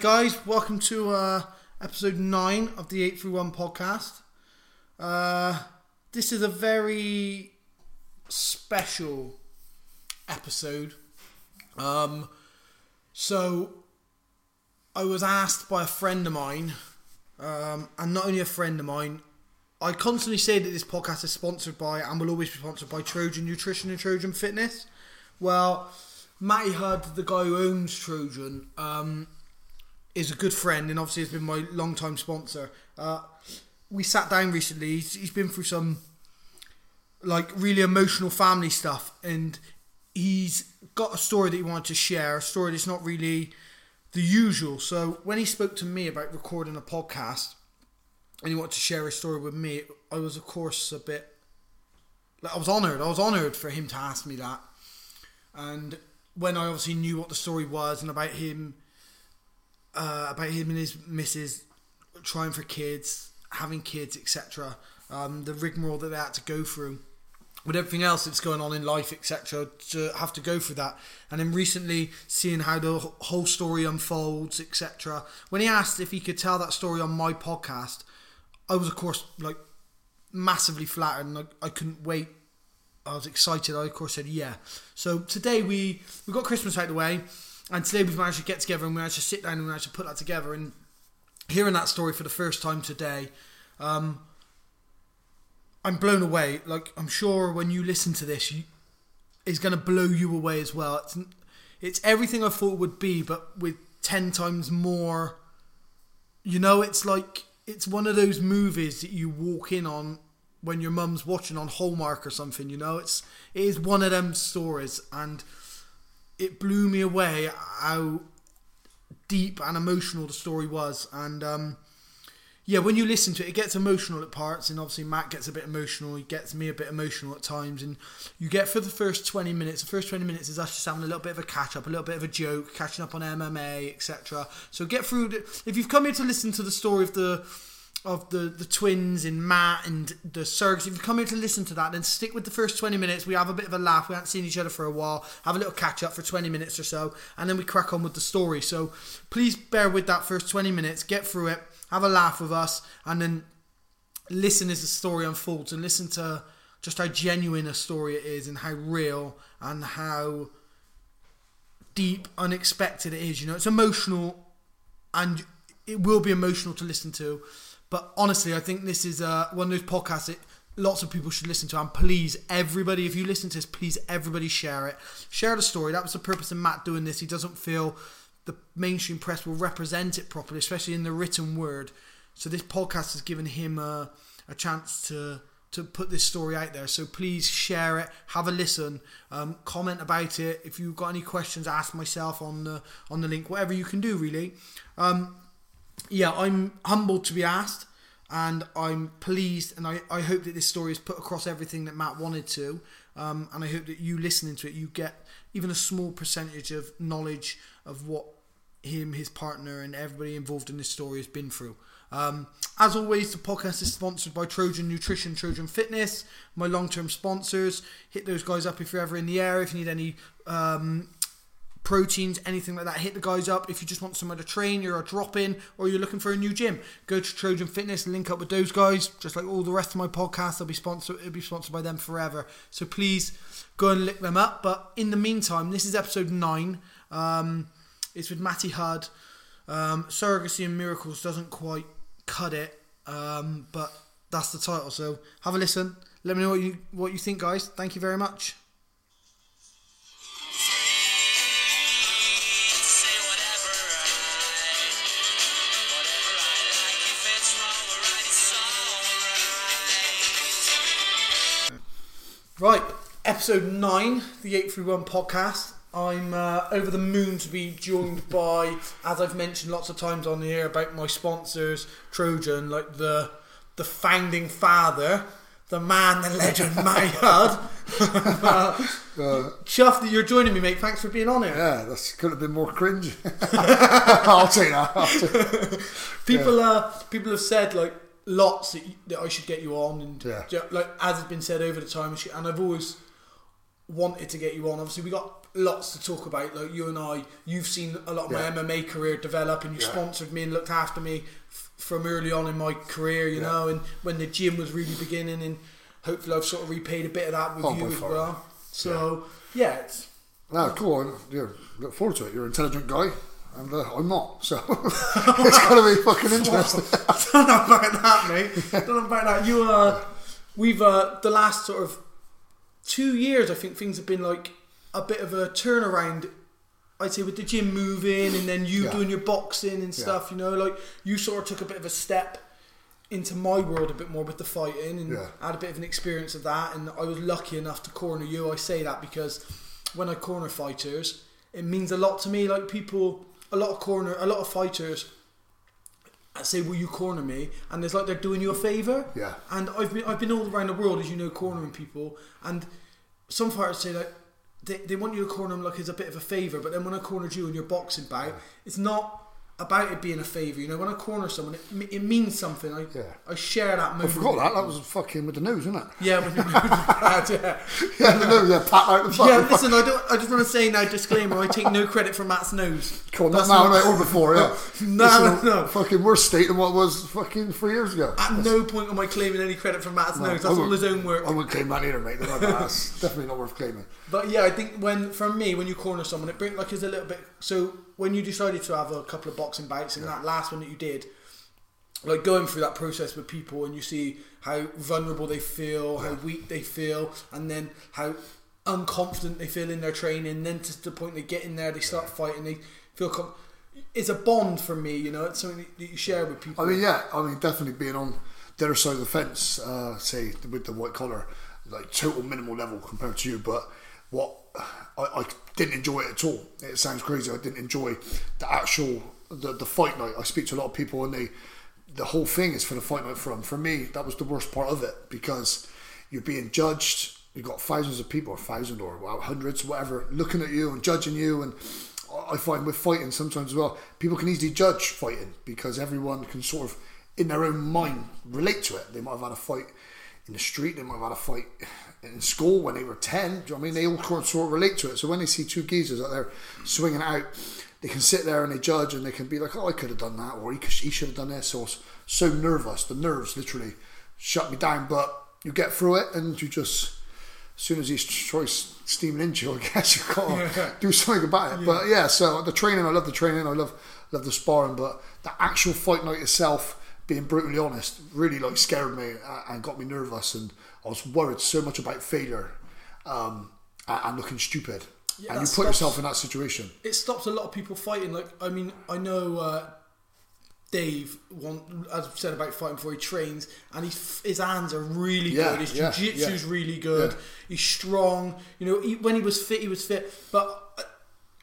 guys, welcome to uh, episode 9 of the 831 podcast. Uh, this is a very special episode. Um, so, I was asked by a friend of mine, um, and not only a friend of mine, I constantly say that this podcast is sponsored by and will always be sponsored by Trojan Nutrition and Trojan Fitness. Well, Matty Hudd, the guy who owns Trojan, um, is a good friend and obviously has been my long-time sponsor. Uh, we sat down recently. He's, he's been through some like really emotional family stuff, and he's got a story that he wanted to share. A story that's not really the usual. So when he spoke to me about recording a podcast, and he wanted to share his story with me, I was of course a bit. Like, I was honoured. I was honoured for him to ask me that, and when I obviously knew what the story was and about him uh, about him and his missus trying for kids, having kids, etc. Um, the rigmarole that they had to go through with everything else that's going on in life, etc. To have to go through that, and then recently seeing how the whole story unfolds, etc. When he asked if he could tell that story on my podcast, I was of course like massively flattered, and I, I couldn't wait. I was excited. I of course said yeah. So today we we got Christmas out the way. And today we've managed to get together and we managed to sit down and we managed to put that together. And hearing that story for the first time today, um, I'm blown away. Like I'm sure when you listen to this, you, it's going to blow you away as well. It's it's everything I thought it would be, but with ten times more. You know, it's like it's one of those movies that you walk in on when your mum's watching on Hallmark or something. You know, it's it is one of them stories and it blew me away how deep and emotional the story was. And um, yeah, when you listen to it, it gets emotional at parts, and obviously Matt gets a bit emotional. He gets me a bit emotional at times, and you get for the first twenty minutes. The first twenty minutes is us just having a little bit of a catch up, a little bit of a joke, catching up on MMA, etc. So get through. The, if you've come here to listen to the story of the of the, the twins and Matt and the Surgs. If you come here to listen to that, then stick with the first 20 minutes. We have a bit of a laugh. We haven't seen each other for a while. Have a little catch up for 20 minutes or so. And then we crack on with the story. So please bear with that first 20 minutes. Get through it. Have a laugh with us. And then listen as the story unfolds. And listen to just how genuine a story it is and how real and how deep, unexpected it is. You know, it's emotional and it will be emotional to listen to. But honestly, I think this is uh, one of those podcasts that lots of people should listen to. And please, everybody, if you listen to this, please, everybody share it. Share the story. That was the purpose of Matt doing this. He doesn't feel the mainstream press will represent it properly, especially in the written word. So this podcast has given him a, a chance to to put this story out there. So please share it, have a listen, um, comment about it. If you've got any questions, ask myself on the on the link. Whatever you can do, really. Um, yeah, I'm humbled to be asked, and I'm pleased, and I, I hope that this story has put across everything that Matt wanted to, um, and I hope that you listening to it, you get even a small percentage of knowledge of what him, his partner, and everybody involved in this story has been through. Um, as always, the podcast is sponsored by Trojan Nutrition, Trojan Fitness, my long-term sponsors. Hit those guys up if you're ever in the area. If you need any um, proteins, anything like that. Hit the guys up if you just want somewhere to train, you're a drop in, or you're looking for a new gym. Go to Trojan Fitness, and link up with those guys. Just like all the rest of my podcasts, they'll be sponsored. It'll be sponsored by them forever. So please go and look them up. But in the meantime, this is episode nine. Um, it's with Matty Hudd. Um, Surrogacy and Miracles doesn't quite cut it, um, but that's the title. So have a listen. Let me know what you what you think, guys. Thank you very much. Right, episode nine, the 831 podcast. I'm uh, over the moon to be joined by, as I've mentioned lots of times on here about my sponsors, Trojan, like the the founding father, the man, the legend, Matty Hudd. uh, chuffed that you're joining me, mate. Thanks for being on here. yeah, that could have been more cringe. I'll take that. I'll take People, uh, people have said like lots that, you, that I should get you on, and Yeah. ju- like as has been said over the time, and I've always wanted to get you on. Obviously, we got lots to talk about. Like you and I, you've seen a lot of Yeah. my MMA career develop, and you Yeah. sponsored me and looked after me f- from early on in my career. You know, and when the gym was really beginning, and hopefully I've sort of repaid a bit of that with Oh, you as well. So yeah, it's, No, cool. on. Yeah, look forward to it. You're an intelligent guy, and uh, I'm not. So it's gonna be fucking interesting. I don't know about that, mate. I don't know about that. You uh, we've uh, the last sort of two years. I think things have been like a bit of a turnaround. I'd say with the gym moving and then you Yeah. doing your boxing and stuff. You know, like you sort of took a bit of a step into my world a bit more with the fighting and Yeah. Had a bit of an experience of that. And I was lucky enough to corner you. I say that because when I corner fighters, it means a lot to me. Like people, a lot of corner, a lot of fighters I say, "Will you corner me?" And it's like they're doing you a favor. Yeah. And I've been I've been all around the world, as you know, cornering people, and some fighters say that they, they want you to corner them like it's a bit of a favor, but then when I cornered you in your boxing bout, it's not about it being a favor. You know, when I corner someone, it, it means something. I Yeah. I share that moment. I forgot that. That was fucking with the news, wasn't it? yeah, when you bad, yeah. Yeah, the nose. Yeah, pat out the fucking. Yeah, listen, I don't. I just want to say now, disclaimer: I take no credit for Matt's nose. Cool, That's not now, not- mate, or before, yeah. No, no. Fucking worse state than what was fucking three years ago. At no point am I claiming any credit for Matt's nose. I That's all his own work. I wouldn't claim that either, mate. That's definitely not worth claiming. But yeah, I think when for me, when you corner someone, it brings like it's a little bit. So when you decided to have a couple of boxing bouts, and that last one that you did, like going through that process with people, and you see how vulnerable they feel, how weak they feel, and then how unconfident they feel in their training. Then to the point they get in there, they start fighting, they feel. Com- it's a bond for me, you know. It's something that you share with people. I mean, yeah, I mean, definitely being on the other side of the fence, uh, say with the white collar, like total minimal level compared to you, but what I, I didn't enjoy it at all. It sounds crazy. I didn't enjoy the actual the, the fight night. I speak to a lot of people, and they the whole thing is for the fight night. From for me, that was the worst part of it because you're being judged. You've got thousands of people, or thousand or well, hundreds, whatever, looking at you and judging you. And I find with fighting sometimes as well, people can easily judge fighting because everyone can sort of, in their own mind, relate to it. They might have had a fight in the street, they might have had a fight in school when they were 10. Do you know what I mean? They all sort of relate to it. So when they see two geezers out there swinging out, they can sit there and they judge and they can be like, oh, I could have done that, or he, he should have done this, or so nervous. The nerves literally shut me down. But you get through it and you just, as soon as he's tries steaming into you, I guess you've got to Yeah. do something about it. But yeah, so the training, I love the training, I love love the sparring, but the actual fight night itself, being brutally honest, really like scared me and got me nervous, and I was worried so much about failure um, and looking stupid. Yeah, and you put stops- yourself in that situation. it stops a lot of people fighting. Like, I mean, I know uh, Dave, want, as I've said about fighting before, he trains and he's, his hands are really Yeah, good. His yeah, jiu-jitsu's yeah. really good. He's strong. You know, he, when he was fit, he was fit. But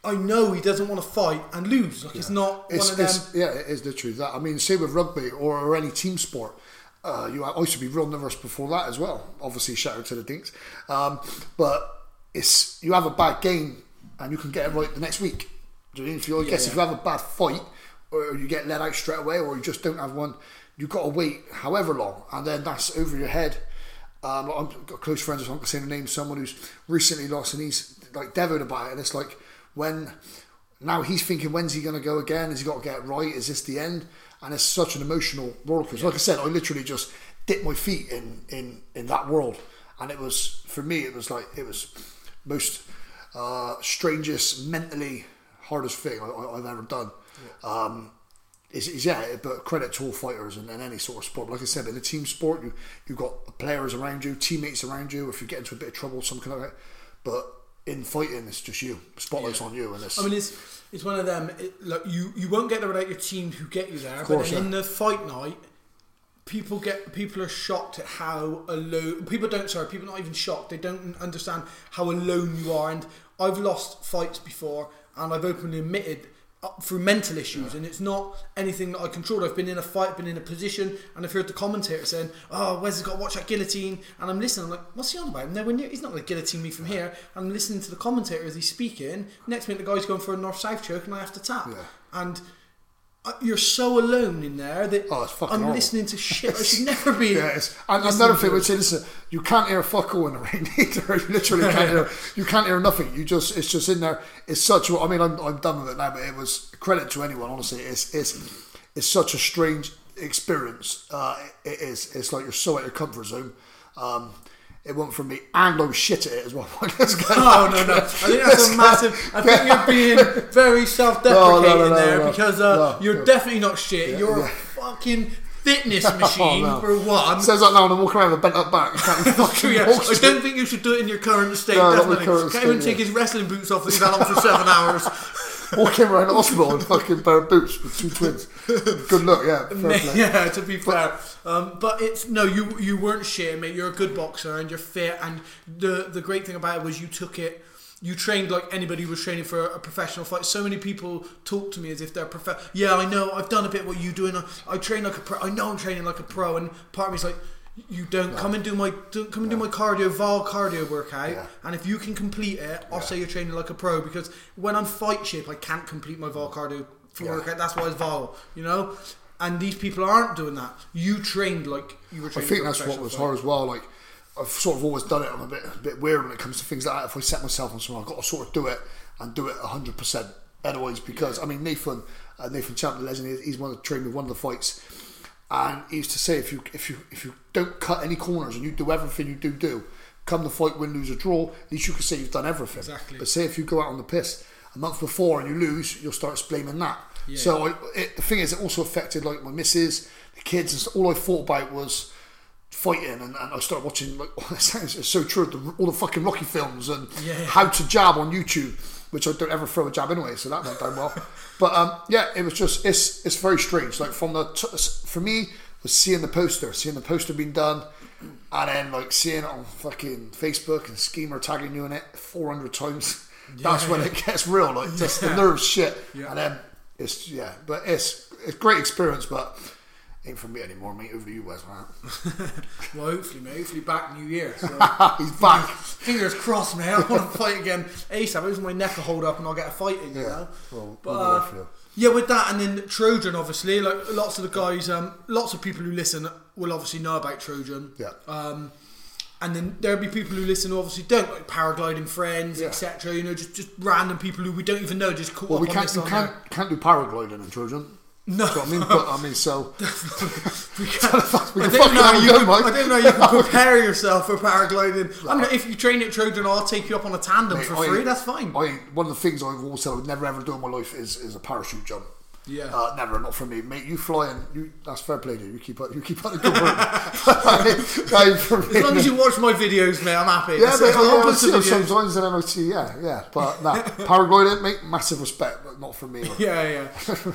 I, know he doesn't want to fight and lose. Like, it's not It's, one of them. yeah, it is the truth. That I mean, say with rugby or, or any team sport, uh, you I used to be real nervous before that as well. Obviously, shout out to the Dings, um, but it's you have a bad game and you can get it right the next week. Do you know? If you, I guess if you have a bad fight or you get let out straight away or you just don't have one, you've got to wait however long, and then that's over your head. Um, I've got close friends, I'm not going to say the name, someone who's recently lost and he's like devoted about it. And it's like when now he's thinking, when's he going to go again? Has he got to get it right? Is this the end? And it's such an emotional roller coaster. Like I said, I literally just dipped my feet in, in, in that world. And it was, for me, it was like, it was most uh, strangest, mentally hardest thing I, I've ever done. Um, is, is yeah, but credit to all fighters and, and any sort of sport. Like I said, in a team sport, you you've got players around you, teammates around you. If you get into a bit of trouble, something like that. But in fighting, it's just you. Spotlight's on you, and it's I mean, it's it's one of them. It, like you, you won't get there without your team who get you there. course, but then in the fight night, people get people are shocked at how alone. People don't. Sorry, people are not even shocked. They don't understand how alone you are. And I've lost fights before, and I've openly admitted. Through mental issues, and it's not anything that I controlled. I've been in a fight, been in a position, and I've heard the commentator saying, "Oh, Wes has got to watch that guillotine," and I'm listening. I'm like, "What's he on about? No, near, he's not going to guillotine me from here." I'm listening to the commentator as he's speaking. Next minute, the guy's going for a north-south choke, and I have to tap. Yeah. And you're so alone in there that Oh, I'm horrible. listening to shit. I should never be. Yeah, it's, and another thing, which is, listen, you can't hear fuck all in the rain either. You literally can't hear. You can't hear nothing. You just, it's just in there. It's such. a- I mean, I'm, I'm done with it now, but it was credit to anyone. Honestly, it's, it's, it's such a strange experience. Uh, it, it is. It's like you're so out of your comfort zone. Um, it went from me, and I was shit at it as well. Oh no no! I think that's a massive. I think you're being very self-deprecating No, no, no, there because uh, you're definitely not shit. you're yeah. a fucking fitness machine Oh, for one. Says that now, and I'm walking around with a bent up back. True, yeah. I don't think you should do it in your current state. No, definitely. current Can't even state, take his wrestling boots off that he's had on for seven hours. Walking around the hospital in fucking pair of boots with two twins. Good luck, yeah. Yeah, to be fair, um, but it's no, you you weren't shit, mate. You're a good boxer and you're fit. And the the great thing about it was you took it. You trained like anybody who was training for a professional fight. So many people talk to me as if they're prof. Yeah, I know. I've done a bit what you doing. I train like a pro. I know I'm training like a pro. And part of me's like, you don't come and do my don't come and do my cardio, Val cardio workout. Yeah. And if you can complete it, I'll say you're training like a pro. Because when I'm fight shape, I can't complete my Val cardio Yeah. workout. That's why it's Val. You know. And these people aren't doing that. You trained like you were I think that's what was fight. hard as well. Like I've sort of always done it. I'm a bit a bit weird when it comes to things like that. If I set myself on something, I've got to sort of do it and do it hundred percent. Otherwise, because I mean Nathan, uh, Nathan Champ, the legend, he's one of the trained with one of the fights, and he used to say if you if you if you don't cut any corners and you do everything you do do, come the fight, win, lose or draw, at least you can say you've done everything. Exactly. But say if you go out on the piss a month before and you lose, you'll start blaming that. So I, it, the thing is, it also affected like my missus, the kids, and stuff. all I thought about was fighting, and, and I started watching. Like, it's so true. The, all the fucking Rocky films and Yeah. how to jab on YouTube, which I don't ever throw a jab anyway, so that went down well. But um, yeah, it was just it's it's very strange. Like from the t- for me was seeing the poster, seeing the poster being done. And then, like seeing it on fucking Facebook and Schemer tagging you in it 400 times, that's when it gets real. Like, just the nerves shit. Yeah. And then it's yeah, but it's it's great experience, but ain't for me anymore, mate. Over to you, Wes, man. Well, hopefully, mate. Hopefully, back New Year. So. He's back. Fingers crossed, man. I want to fight again ASAP. Maybe my neck will hold up and I'll get a fight in, you Yeah. know? Well, But, uh, you. yeah, with that, and then Trojan, obviously, like lots of the guys, um, lots of people who listen will obviously know about Trojan. Yeah. Um, and then there'll be people who listen who obviously don't, like paragliding friends, Yeah. etc. You know, just just random people who we don't even know just caught Well, up we on can't this you on can't can't do paragliding in Trojan. No. You know I mean? But I mean, so We can't, we I can didn't know you go, I didn't know you could prepare yourself for paragliding. I mean, if you train at Trojan, I'll take you up on a tandem Mate, for I- free. That's fine. I one of the things I've always said I would never ever do in my life is is a parachute jump. Yeah. Uh, never, not for me, mate. You fly and you that's fair play to you. Keep up, you keep up the good work. Aye, for me, as long as you watch my videos, mate, I'm happy. Yeah, That's mate, it. I, I'll I put see them sometimes I see, yeah, yeah. But nah, paragliding, mate, massive respect, but not for me. Yeah, yeah.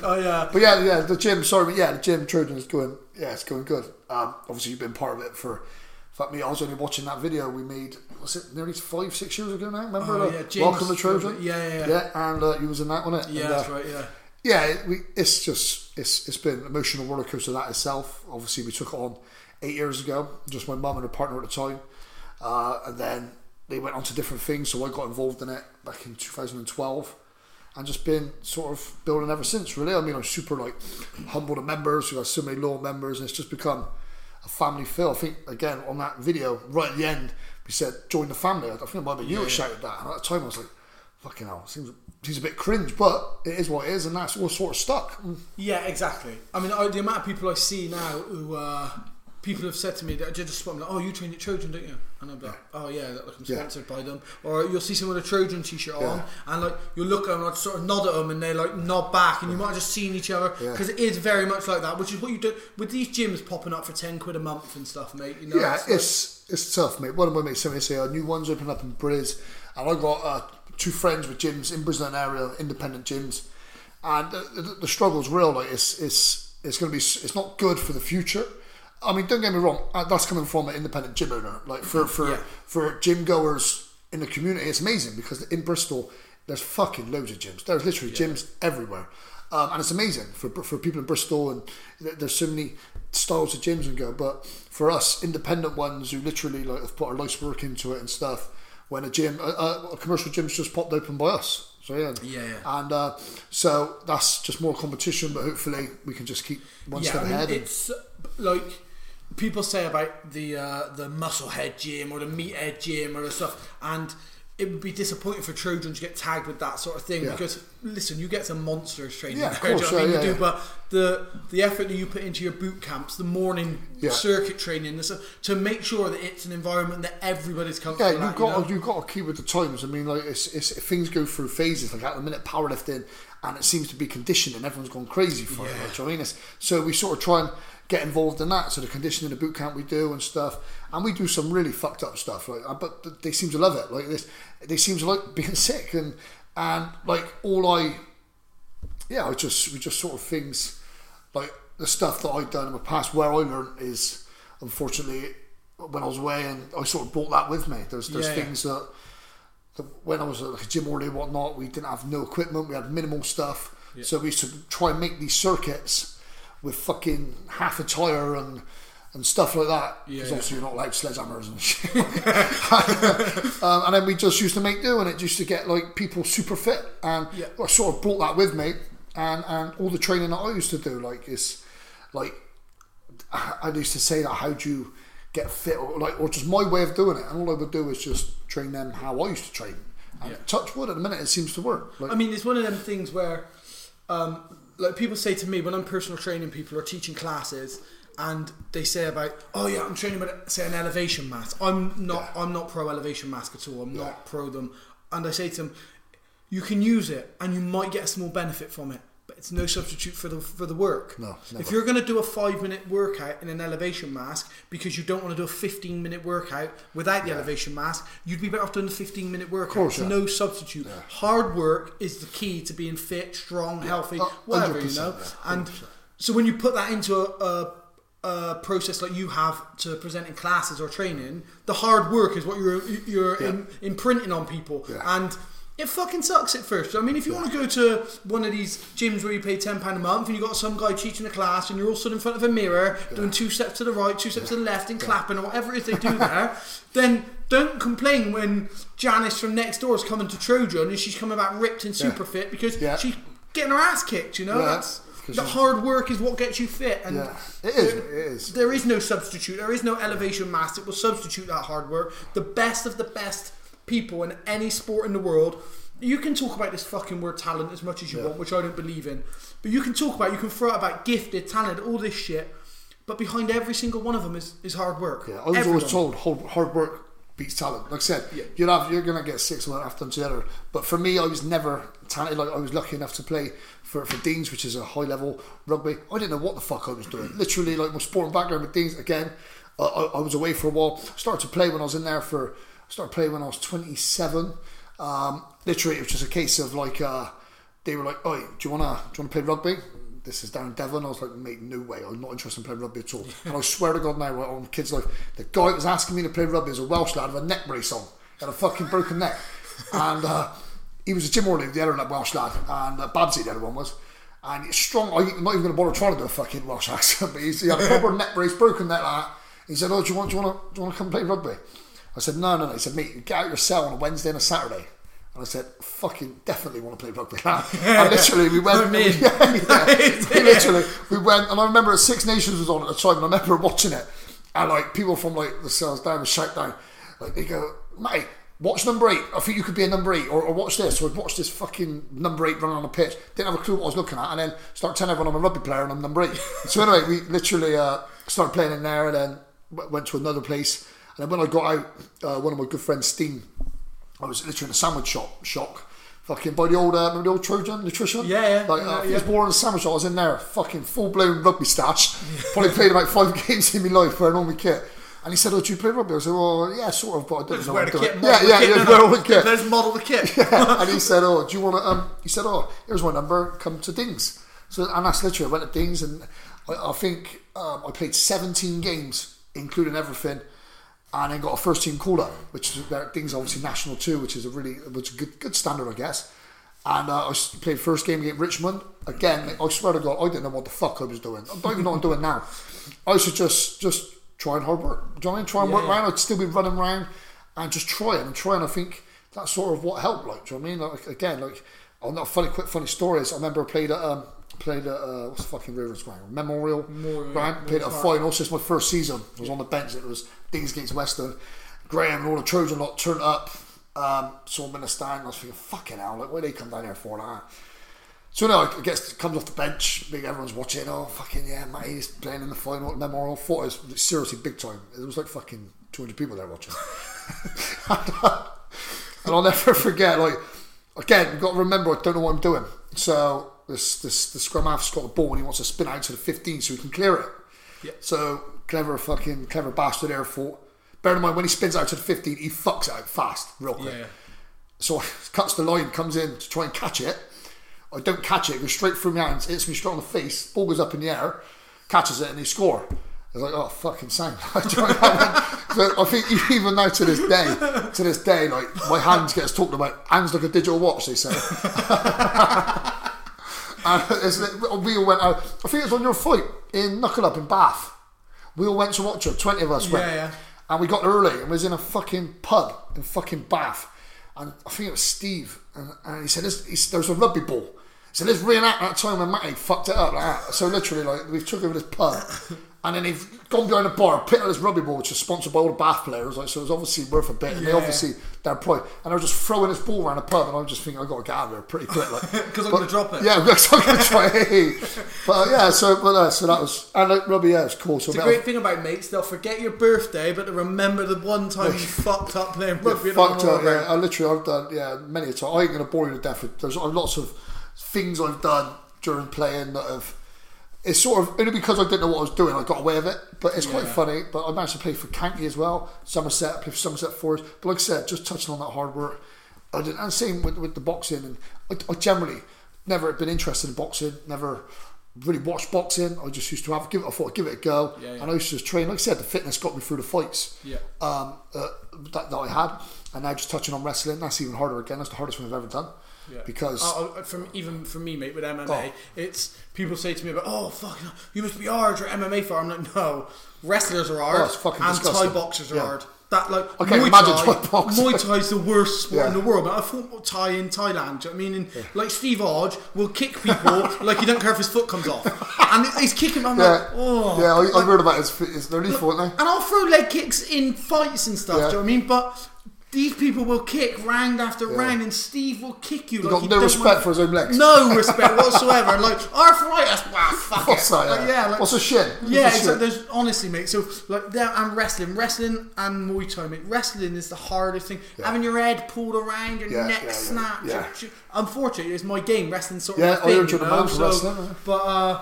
Oh, yeah. But yeah, yeah, the gym. Sorry, but yeah, the gym Trojan is going. Yeah, it's going good. Um, obviously, you've been part of it for. In fact, me, I was only watching that video we made. Was it nearly five, six years ago now? Remember? Oh, yeah, James Welcome to Trojan. Yeah, yeah, yeah. Yeah, and uh, you was in that one. It. Yeah, And, uh, that's right, yeah. Yeah, it, we, it's just it's it's been an emotional rollercoaster that itself. Obviously, we took it on eight years ago. Just my mum and her partner at the time, uh, and then they went on to different things. So I got involved in it back in 2012, and just been sort of building ever since. Really, I mean, I'm super like humble to members. We have got so many loyal members, and it's just become a family feel. I think again on that video right at the end, we said join the family. I think it might be you that shouted that, and at the time I was like. Fucking hell, seems seems a bit cringe, but it is what it is, and that's all sort of stuck. Yeah, exactly. I mean, the amount of people I see now who uh, people have said to me that I just spot like, "Oh, you train at Trojan, don't you?" And I'm like, "Oh yeah, like I'm Yeah. sponsored by them." Or you'll see someone with a Trojan t-shirt on, and like you'll look at them, and I'd sort of nod at them, and they like nod back, and you might have just seen each other Yeah. because it is very much like that. Which is what you do with these gyms popping up for ten quid a month and stuff, mate. You know, Yeah, like- it's it's tough, mate. One of my mates sent me to say a new one's opening up in Briz, and I got uh, two friends with gyms in Brislington area, independent gyms, and the, the, the struggle's real. Like it's it's it's going to be it's not good for the future. I mean, don't get me wrong. uh, That's coming from an independent gym owner. Like for for Yeah. for gym goers in the community, it's amazing because in Bristol there's fucking loads of gyms. There's literally gyms everywhere. Um, and it's amazing for, for people in Bristol, and there's so many styles of gyms and go. But for us, independent ones who literally like have put our life's work into it and stuff, when a gym, a, a, commercial gym's just popped open by us, So yeah, Yeah, yeah. And uh, so that's just more competition, but hopefully we can just keep one step I mean, ahead. and- it's like people say about the uh, the muscle head gym or the meathead gym or the stuff, and it would be disappointing for Trojan to get tagged with that sort of thing Yeah. because listen, you get some monsters training Yeah, there, of do you course, know what I mean? yeah, You yeah, do, but the the effort that you put into your boot camps, the morning Yeah. circuit training, the stuff, to make sure that it's an environment that everybody's comfortable. Yeah, you've at, got you know? you've got to keep with the times. I mean, like it's, it's things go through phases. Like at the minute, powerlifting, and it seems to be conditioned, and Everyone's gone crazy for it. Yeah. Like, you know what I mean? It's- so we sort of try and get involved in that. So the conditioning, the boot camp we do and stuff, and we do some really fucked up stuff. Like, uh, but they seem to love it. Like this, they seem to like being sick and and like all I, yeah, I just we just sort of things like the stuff that I've done in the past where I learned is unfortunately when I was away and I sort of brought that with me. There's there's Yeah, yeah. things that, that when I was at like a gym and whatnot, we didn't have no equipment, we had minimal stuff. So we used to try and make these circuits with fucking half a tire and and stuff like that. Because yeah. obviously you're not allowed sledgehammers and shit. um, and then we just used to make do and it used to get like people super fit and Yeah. I sort of brought that with me and and all the training that I used to do like is like I used to say that how do you get fit or like or just my way of doing it and all I would do is just train them how I used to train and touch wood at the minute it seems to work like, I mean, it's one of them things where, um, like people say to me when I'm personal training people or teaching classes, and they say about, oh yeah, I'm training with say an elevation mask. I'm not, Yeah. I'm not pro elevation mask at all. I'm not pro them, and I say to them, you can use it and you might get a small benefit from it, but it's no substitute for the for the work. No, If you're going to do a five minute workout in an elevation mask because you don't want to do a 15 minute workout without the elevation mask, you'd be better off doing the 15 minute workout. Of course, It's yeah. no substitute. Hard work is the key to being fit, strong, healthy, Uh, whatever you know. yeah, And so when you put that into a, a, a process like you have to present in classes or training, the hard work is what you're you're Yeah. im- imprinting on people, Yeah. and. It fucking sucks at first. I mean, if you want to go to one of these gyms where you pay ten pound a month and you got some guy teaching a class and you're all stood in front of a mirror doing two steps to the right, two steps to the left, and clapping or whatever it is they do there, then don't complain when Janice from next door is coming to Trojan and she's coming back ripped and super fit because she's getting her ass kicked. You know, that's the hard work is what gets you fit. And Yeah, it is, there- it is. There is no substitute. There is no elevation mask that will substitute that hard work. The best of the best people in any sport in the world. You can talk about this fucking word talent as much as you Yeah. want, which I don't believe in. But you can talk about, you can throw out about gifted, talented, all this shit. But behind every single one of them is, is hard work. Yeah, I was Everyone. always told hard, hard work beats talent. Like I said, Yeah. you'll have you're gonna get six one after the other. But for me, I was never talented. Like I was lucky enough to play for, for Dings, which is a high level rugby. I didn't know what the fuck I was doing. Literally, like my sporting background with Dings again. I, I, I was away for a while. Started to play when I was in there for. Started playing when I was twenty seven. Um, literally, it was just a case of like uh, they were like, "Oh, do you wanna do you wanna play rugby?" This is down in Devon. I was like, mate, no way. I'm not interested in playing rugby at all. And I swear to God now, right, on kids' life, the guy that was asking me to play rugby is a Welsh lad with a neck brace on. He had a fucking broken neck. And uh, he was a Jim Orley, the other Welsh lad, and uh, Babsy, the other one was. And he's strong. I'm not even going to bother trying to do a fucking Welsh accent, but he's, he had a proper neck brace, broken neck like that. He said, "Oh, do you want, do you want to, do you want to come play rugby?" I said, "No, no, no." He said, "Mate, get out your cell on a Wednesday and a Saturday." And I said, "Fucking definitely want to play rugby." and literally, we went. In. yeah, yeah. We literally, we went, and I remember Six Nations was on at the time, and I remember watching it, and like people from like the cells down would shout down, like they go, "Mate." Watch number eight. I think you could be a number eight, or, or watch this. So I'd watch this fucking number eight running on the pitch. Didn't have a clue what I was looking at, and then start telling everyone I'm a rugby player and I'm number eight. so anyway, we literally uh, started playing in there, and then went to another place. And then when I got out, uh, one of my good friends, Steen, I was literally in a sandwich shop, shock. Fucking by the old, uh, remember the old Trojan nutrition? Yeah, yeah, Like, yeah, uh, yeah. I was born in a sandwich shop. I was in there, fucking full blown rugby stash. Probably played about five games in my life wearing all my kit. And he said, "Oh, do you play rugby?" I said, "Well, yeah, sort of, but I don't Just know wear what the kit. Yeah, yeah, kit. yeah, No, wear all the kit. Let's model the kit. and he said, "Oh, do you want to?" Um, he said, "Oh, here's my number. Come to Dings." So, and that's literally I went to Dings, and I, I think um, I played 17 games, including everything, and then got a first team call up, which is uh, Dings obviously national too, which is a really which is a good good standard, I guess. And uh, I played first game against Richmond. Again, I swear to God, I didn't know what the fuck I was doing. I don't even know what I'm doing now. I should just just try and hard work. Do you know what I mean? Try and work Yeah. around. I'd still be running around and just trying and trying. I think that's sort of what helped. Like, do you know what I mean? Like again, like on that funny, quick funny stories. I remember I played at um, played at uh, what's the fucking Rovers Ground Memorial. Memorial, Right, yeah, played at a final. Since my first season, I was on the bench. It was Dings against Western. Graham and all the Trojan lot turned up. Um, saw them in the stand. I was thinking, fucking hell, like why they come down here for that? So now I guess comes off the bench, big everyone's watching, oh fucking yeah, mate, he's playing in the final at Memorial. Thought it was seriously big time. There was like fucking 200 people there watching. and I'll never forget, like, again, you've got to remember, I don't know what I'm doing. So this this the scrum half's got the ball and he wants to spin out to the 15 so he can clear it. Yeah. So clever fucking clever bastard there thought. Bear in mind when he spins out to the 15, he fucks out fast, real quick. Yeah. So cuts the line, comes in to try and catch it. I don't catch it, it goes straight through my hands, hits me straight on the face, ball goes up in the air, catches it and they score. I was like, oh fucking sound. so I think even now to this day, to this day, like my hands gets talked about. Hands like a digital watch, they say. And we all went out. I think it was on your fight in Knuckle Up in Bath. We all went to watch it. Twenty of us went. Yeah, yeah. And we got early and was in a fucking pub in fucking Bath. And I think it was Steve. And, and he said, there's, he there's a rugby ball. He said, let's reenact that time when Matty fucked it up like. So literally, like, we've took over this pub. And then they've gone behind the bar, picked up this rugby ball, which is sponsored by all the Bath players. Like, so it was obviously worth a bit. And they obviously, they're probably, and I was just throwing this ball around the pub. And I was just thinking, I've got to get out of here pretty quick. Like, 'Cause I'm But- gonna drop it. Yeah, because I'm going to try. But uh, yeah, so, but, uh, so that was, and like, rugby, yeah, it's cool. So The a great thing about mates, they'll forget your birthday, but they remember the one time you fucked up playing rugby. fucked up, yeah. I literally, I've done, yeah, many a time. I ain't going to bore you to death. with- There's lots of things I've done during playing that have. It's sort of only because I didn't know what I was doing, I got away with it. But it's quite funny. But I managed to play for County as well, Somerset, I played for Somerset Forest. But like I said, just touching on that hard work. I did, and same with, with the boxing. And I, I generally never been interested in boxing, never really watched boxing. I just used to have give it. I thought I'd give it a go, Yeah, yeah. and I used to just train. Like I said, the fitness got me through the fights Yeah. um, uh, that, that I had. And now just touching on wrestling, that's even harder again. That's the hardest one I've ever done. Yeah. Because oh, oh from even for me, mate, with MMA, Oh. it's people say to me about, oh fuck, you must be hard. You're MMA for. I'm like, no, wrestlers are hard, oh, and disgusting. Thai boxers are Yeah. hard. That like I can't Muay imagine Thai, Thai boxing. Muay Thai's the worst sport in the world. But I fought Thai in Thailand. Do you know what I mean? And, Like Steve Hodge will kick people like he don't care if his foot comes off, and he's kicking. I'm yeah, like, oh, yeah, I, I heard about his, his they're now. and I'll throw leg kicks in fights and stuff. Yeah. Do you know what I mean? But these people will kick round after round, and Steve will kick you. He like got he no respect want- for his own legs. no respect whatsoever. Like arthritis, wow, fuck What's it. that? Like, yeah, like, What's a shit? yeah. A there's honestly, mate. So like there and wrestling, wrestling and Muay Thai, mate. Wrestling is the hardest thing. Having your head pulled around, your Yeah, neck yeah, yeah, snapped. yeah. unfortunately, it's my game. Wrestling sort Yeah, of I thing. heard you're you the know? man for so, wrestling. But uh,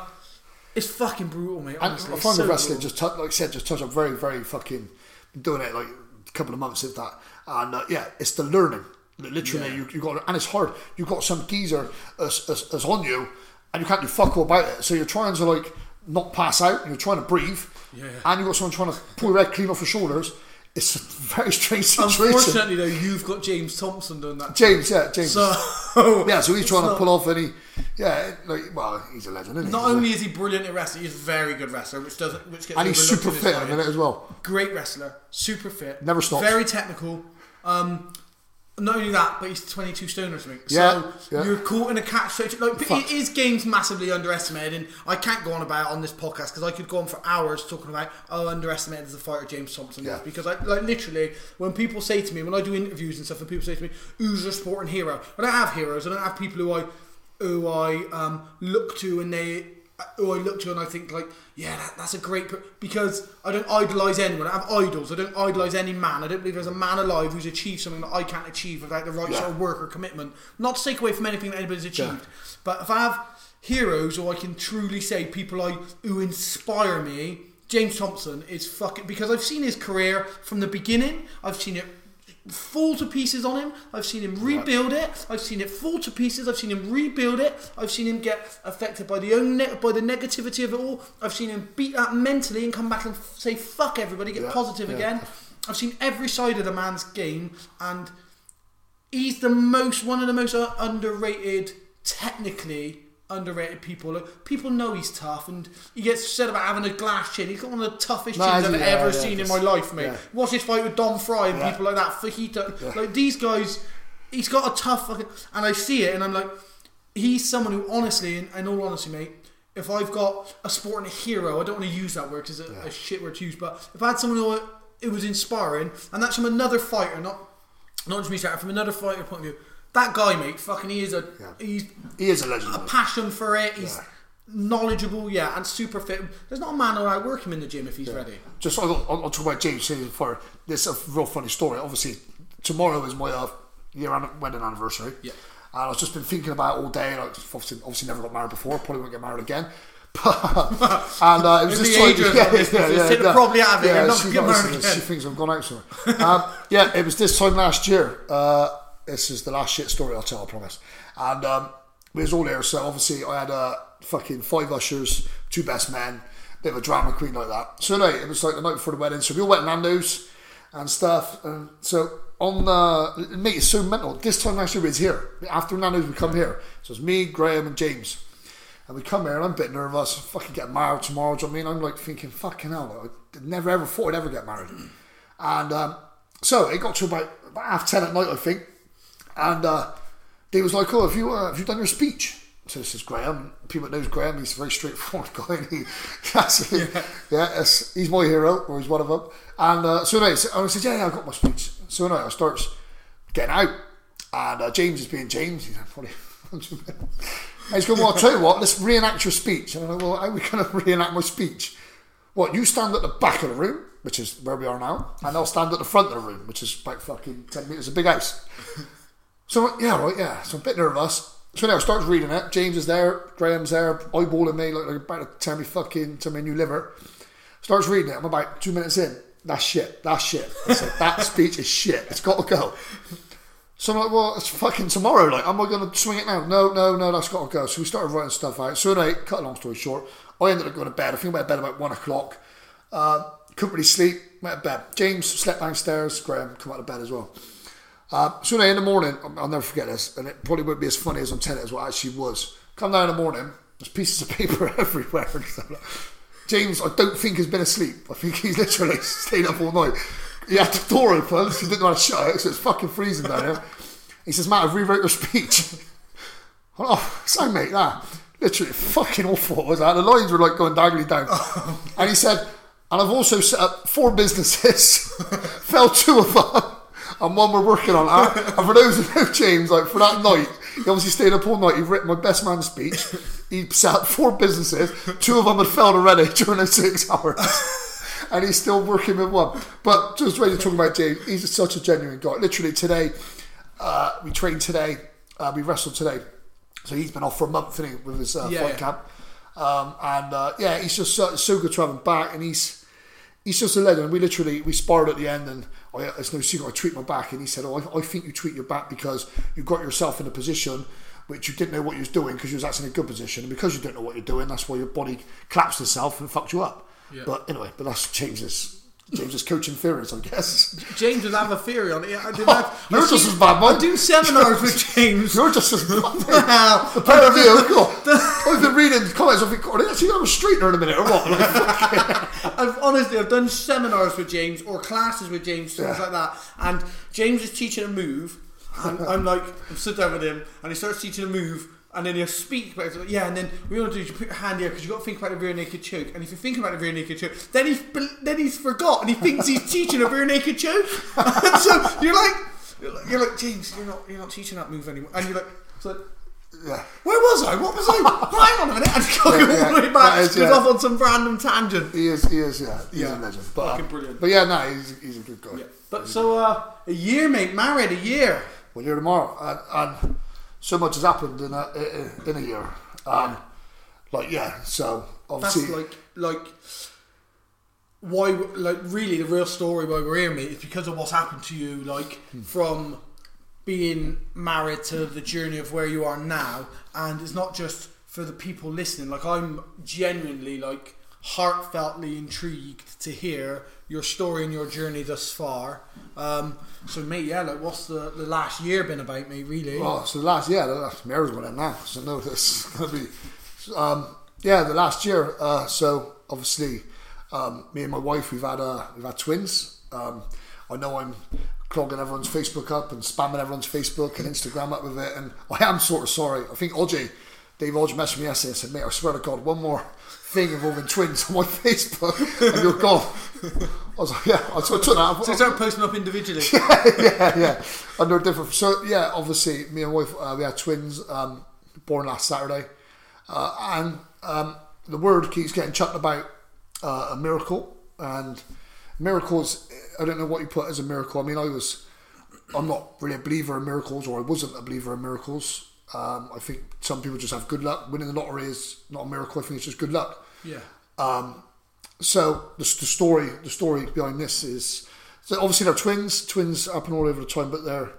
it's fucking brutal, mate. And Honestly, I find so the wrestling brutal. just touch, like I said, just touch up very, very fucking been doing it like a couple of months if that. And uh, yeah, it's the learning. Literally, Yeah. you you got and it's hard. You got some geezer as, as, as on you, and you can't do fuck all about it. So you're trying to like not pass out. and You're trying to breathe, Yeah. and you've got someone trying to pull your head clean off your shoulders. It's a very strange situation. Unfortunately, though, you've got James Thompson doing that. James, yeah, James. So yeah, so he's trying to pull off any. Yeah, like well, he's a legend, isn't? Not He's a- only is he brilliant at wrestling, he's a very good wrestler, which doesn't which gets and he's super fit in a fight. minute as well. Great wrestler, super fit, Never stops. very technical. Um, not only that, but he's 22 stone or something. Yeah, so yeah. you're caught in a catch. situation. Like Fuck. his game's massively underestimated, and I can't go on about it on this podcast because I could go on for hours talking about how underestimated as a fighter James Thompson Yeah. is. Because I like literally when people say to me when I do interviews and stuff, and people say to me, "Who's your sporting hero?" I don't have heroes. I don't have people who I who I um, look to and they who I oh, look to and I think like, yeah, that, that's a great per-, because I don't idolize anyone. I have idols. I don't idolize any man. I don't believe there's a man alive who's achieved something that I can't achieve without the right Yeah. sort of work or commitment. Not to take away from anything that anybody's achieved, but if I have heroes or I can truly say people I who inspire me. James Thompson is fucking because I've seen his career from the beginning. I've seen it fall to pieces on him. I've seen him rebuild it. I've seen it fall to pieces. I've seen him rebuild it. I've seen him get affected by the own ne- by the negativity of it all. I've seen him beat that mentally and come back and f- say fuck everybody, get Yeah, positive yeah. again. I've seen every side of the man's game, and he's the most one of the most underrated technically underrated people. People know he's tough, and he gets said about having a glass chin. He's got one of the toughest No, chins I've yeah, ever yeah, seen in my life, mate. yeah. Watch his fight with Don Frye and people like that. Fujita, like these guys he's got a tough fucking, and I see it, and I'm like, he's someone who honestly, in, in all honesty, mate. If I've got a sporting hero, I don't want to use that word because it's a, a shit word to use. But if I had someone who it was inspiring, and that's from another fighter, not not just me, from another fighter point of view, that guy, mate, fucking, he is a he's He is a legend. a passion for it. He's Yeah. knowledgeable, yeah, and super fit. There's not a man who'll outwork him in the gym if he's ready. just I'll, I'll, talk about James for this a real funny story. Obviously, tomorrow is my uh, year wedding anniversary. Yeah. And I've just been thinking about it all day. Like, obviously, obviously never got married before. Probably won't get married again. And uh, it was Maybe this time, Adrian's on this, just probably out of it, I'm she, got- she thinks I've gone out somewhere. um, yeah, it was this time last year. Uh, this is the last shit story I'll tell, I promise. And um, we was all there. So obviously, I had uh, fucking five ushers, two best men, bit of a drama queen like that. So anyway, it was like the night before the wedding. So we all went Nando's and stuff. And so on the mate, it's so mental. This time last year we was here. After Nando's, we come here. So it's me, Graham, and James. And we come here and I'm a bit nervous. Fucking get married tomorrow. Do you know I mean? I'm like thinking, fucking hell. I never ever thought I'd ever get married. And um, so it got to about, about half ten at night, I think. And uh, they was like, oh, have you, uh, have you done your speech? So this is Graham. People knows Graham, he's a very straightforward guy. And he, that's, yeah, that's- he's my hero, or he's one of them. And uh, so anyway, so I said, yeah, yeah, I got my speech. So anyway, I starts getting out. And uh, James is being James. He's like, "What do you-" And he's going, well, I'll tell you what, let's reenact your speech. And I'm like, well, how are we going to reenact my speech? What, you stand at the back of the room, which is where we are now, and I'll stand at the front of the room, which is about fucking 10 metres, a big house. So, yeah, right, yeah. So I'm a bit nervous. So now I start reading it. James is there, Graham's there, eyeballing me, like, like about to tell me fucking, tell me new liver. Starts reading it. I'm about two minutes in. That's shit. That's shit. I said, that speech is shit. It's got to go. So I'm like, well, it's fucking tomorrow. Like, am I going to swing it now? No, no, no, that's got to go. So we started writing stuff out. So anyway, cut a long story short, I ended up going to bed. I think I went to bed about one o'clock. Uh, couldn't really sleep. Went to bed. James slept downstairs. Graham come out of bed as well. Uh, so anyway, in the morning, I'll never forget this, and it probably won't be as funny as I'm telling it as what actually was. Come down in the morning, there's pieces of paper everywhere. James, I don't think has been asleep. I think he's literally stayed up all night. He had the door open, so he didn't know how to shut it, so it's fucking freezing down here. He says, Matt, I've rewrote your speech. oh, so mate, that literally fucking awful was that. The lines were like going diagonally down. And he said, and I've also set up four businesses, fell two of them, and one we're working on. And for those who know James, like for that night, he obviously stayed up all night. He written my best man speech. He sat four businesses. Two of them had failed already during those six hours. And he's still working with one. But just ready to talk about James. He's such a genuine guy. Literally today, uh, we trained today. Uh, we wrestled today. So he's been off for a month he, with his uh, Yeah, fight yeah. camp. Um, and uh, yeah, he's just so, so good to have him back. And he's he's just a legend. We literally we sparred at the end, and I, it's no secret I tweet my back, and he said, "Oh, I, I think you tweet your back because you got yourself in a position." Which you didn't know what you was doing because you was actually in a good position, and because you didn't know what you're doing, that's why your body collapsed itself and fucked you up. Yeah. But anyway, but that's James's James's coaching theories, I guess. James would have a theory on it. I did oh, have, You're I just see- as bad, mate. I do seminars with James. You're just as Wow. the pair of you. God, I've been reading comments. I think, God, are they actually going to have a straightener in a minute or what? I've honestly I've done seminars with James or classes with James, things Yeah. like that. And James is teaching a move, and I'm like, I'm stood there with him, and he starts teaching a move, and then he'll speak about it. Like, yeah, and then we you want to do is you put your hand here because you've got to think about the rear naked choke. And if you're thinking about the rear naked choke, then he's then he's forgot, and he thinks he's teaching a rear naked choke. and so you're like, you're like, James, you're not you're not teaching that move anymore, and you're like, like. yeah. Where was I? What was I? Hang on a minute. And go Yeah, all the way yeah, back. is, goes yeah. off on some random tangent. He is, he is, yeah. He's Yeah. a legend. But, Fucking uh, brilliant. But yeah, no, he's, he's a good guy. But so uh, a year, mate, married a year. Well, you're tomorrow, and, and so much has happened in a in a year. Um, like yeah, so That's obviously, like like why like really the real story why we're here, mate, is because of what's happened to you. Like from being married to the journey of where you are now, and it's not just for the people listening. Like I'm genuinely like heartfeltly intrigued to hear your story and your journey thus far. Um, so, mate, yeah, like what's the, the last year been about, mate? Really? Oh, so the last yeah, the last Mary's going in now, so no, this is gonna be, um, yeah, the last year. Uh, so obviously, um, me and my wife we've had uh, we've had twins. Um, I know I'm clogging everyone's Facebook up and spamming everyone's Facebook and Instagram up with it. And I am sort of sorry. I think Odgie, Dave Odgie messaged me yesterday and said, mate, I swear to God, one more thing involving twins on my Facebook and you're gone. I was like, yeah, I took that. So start posting up individually. yeah, yeah. yeah. Under different. So yeah, obviously, me and my wife, uh, we had twins um, born last Saturday, uh, and um, the word keeps getting chucked about uh, a miracle and miracles. I don't know what you put as a miracle. I mean, I was, I'm not really a believer in miracles, or I wasn't a believer in miracles. Um, I think some people just have good luck. Winning the lottery is not a miracle. I think it's just good luck. Yeah. So the, the story, the story behind this is, so obviously they're twins. Twins happen all over the time, but they're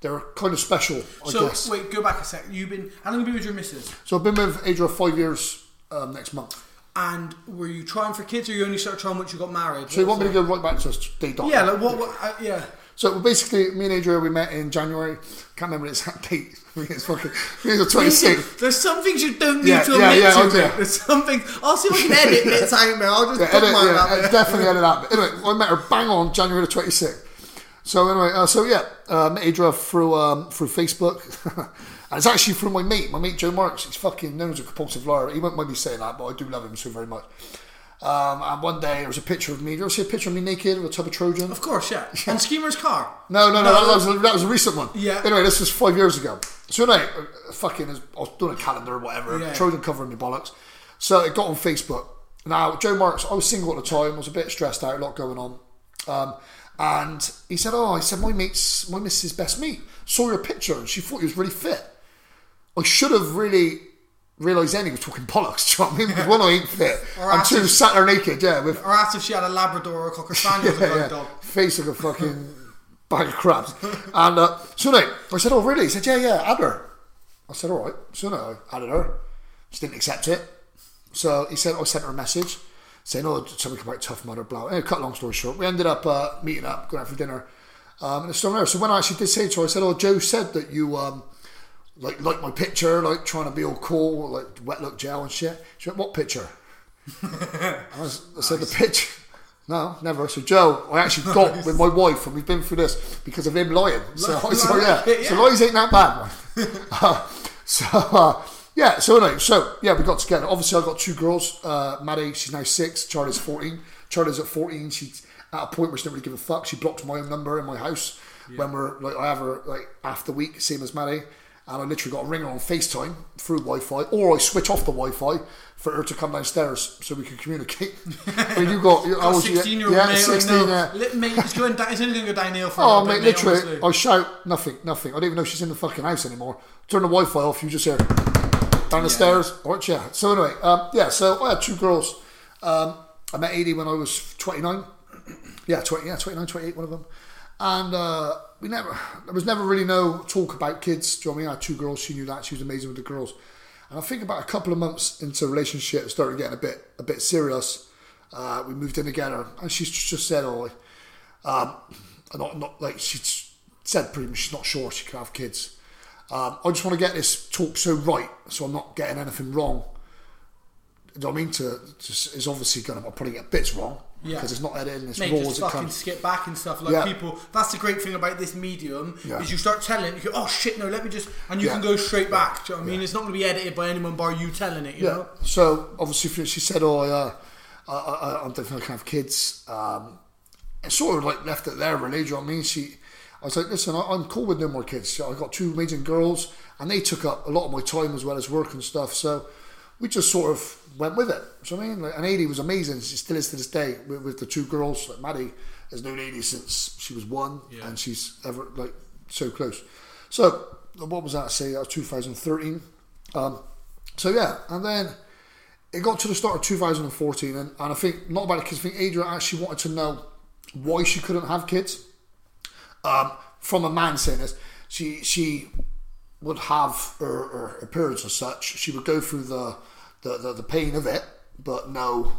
they're kind of special, I So guess. wait, go back a sec. You've been how long have you been with your missus? So I've been with Adria five years um, next month. And were you trying for kids, or you only started trying once you got married? So you want me to go right back to day dot? Yeah, like what? what uh, yeah. So basically, me and Adria we met in January. Can't remember the exact date. I think it's fucking. I think it's the twenty sixth. There's some things you don't need Yeah, to yeah, admit yeah, to. I'll There's some things. I'll see if I can edit out, man. I'll just Yeah, edit, mine yeah, out definitely edit that. But anyway, I met her bang on January the twenty sixth. So anyway, uh, so yeah, uh, met Adria through um, through Facebook, and it's actually through my mate, my mate Joe Marks. He's fucking known as a compulsive liar. He won't mind me saying that, but I do love him so very much. Um, and one day there was a picture of me. Did you ever see a picture of me naked with a tub of Trojan? Of course, yeah. On Schemer's car. No, no, no, that, was a, that was a recent one. Yeah. Anyway, this was five years ago. So anyway, uh, fucking, I was doing a calendar or whatever, Yeah. Trojan covering me bollocks. So it got on Facebook. Now, Joe Marks, I was single at the time, I was a bit stressed out, a lot going on. Um, and he said, oh, I said, my mate's, my missus' best mate. Saw your picture and she thought he was really fit. I should have really realised then he was talking bollocks, do you know what I mean? Because one, I ain't fit. And two, sat there naked, yeah, with Or asked if she had a Labrador or a Cocker Spaniel yeah, yeah. dog. Face like a fucking bag of crabs. And uh, so no, I said, oh really? He said, yeah, yeah, add her. I said, all right. So no, I added her. She didn't accept it. So he said, I sent her a message saying, oh, something about tough mother, blah. Anyway, cut long story short, we ended up uh, meeting up, going out for dinner. Um, and it's still there. So when I actually did say to her, I said, oh, Joe said that you um, like like my picture, like trying to be all cool, like wet look gel and shit. She went, what picture? I, was, I said the pitch. No, never. So Joe, I actually got with my wife, and we've been through this because of him lying. So, Like- so yeah, yeah. so lies ain't that bad. uh, so uh, yeah, so anyway, so yeah, we got together. Obviously, I got two girls. Uh, Maddie, she's now six. Charlie's fourteen. Charlie's at fourteen. She's at a point where she doesn't really give a fuck. She blocked my own number in my house when we're like I have her like half the week, same as Maddie. And I literally got a ringer on FaceTime through Wi-Fi, or I switch off the Wi-Fi for her to come downstairs so we can communicate. I mean, you got, you, I was, 16 year old yeah. 16, I know. yeah. Li- Mate, it's going down. It's only going to go downhill for Oh, mate, bit, literally. I shout nothing, nothing. I don't even know she's in the fucking house anymore. Turn the Wi-Fi off, you just hear down the stairs. Right, yeah. So anyway, um, yeah. So I had two girls. Um, I met Edie when I was 29. Yeah, 20, yeah, 29, 28, one of them. And uh, we never, there was never really no talk about kids. Do you know what I mean? I had two girls. She knew that. She was amazing with the girls. And I think about a couple of months into relationship, started getting a bit, a bit serious. Uh, we moved in together, and she's just said, "Oh, um, not not like she said pretty much she's not sure she can have kids. Um, I just want to get this talk so right, so I'm not getting anything wrong. Do you know what I mean? To just is obviously going to probably get bits wrong Yeah. because it's not editing. It's Mate, raw just fucking skip back and stuff. Like Yeah. people, that's the great thing about this medium Yeah. is you start telling, you go, oh shit, no, let me just, and you Yeah. can go straight back. Do you know what I mean? It's not going to be edited by anyone bar you telling it. You Yeah. know? So obviously she said, "Oh, uh, I, I, I don't think I can have kids." Um, and sort of like left it there, really. Do you know what I mean? She, I was like, "Listen, I, I'm cool with no more kids. I got two amazing girls, and they took up a lot of my time as well as work and stuff. So we just sort of went with it. Do you know what I mean? Like, and Adie was amazing. She still is to this day with, with the two girls. Like Maddie has known Adie since she was one, Yeah. and she's ever like so close. So what was that? Say that was 2013. Um, so yeah, and then it got to the start of 2014, and, and I think not about the kids. I think Adrian actually wanted to know why she couldn't have kids. Um, from a man saying this, she she would have her, her appearance as such. She would go through the the, the, the pain of it, but no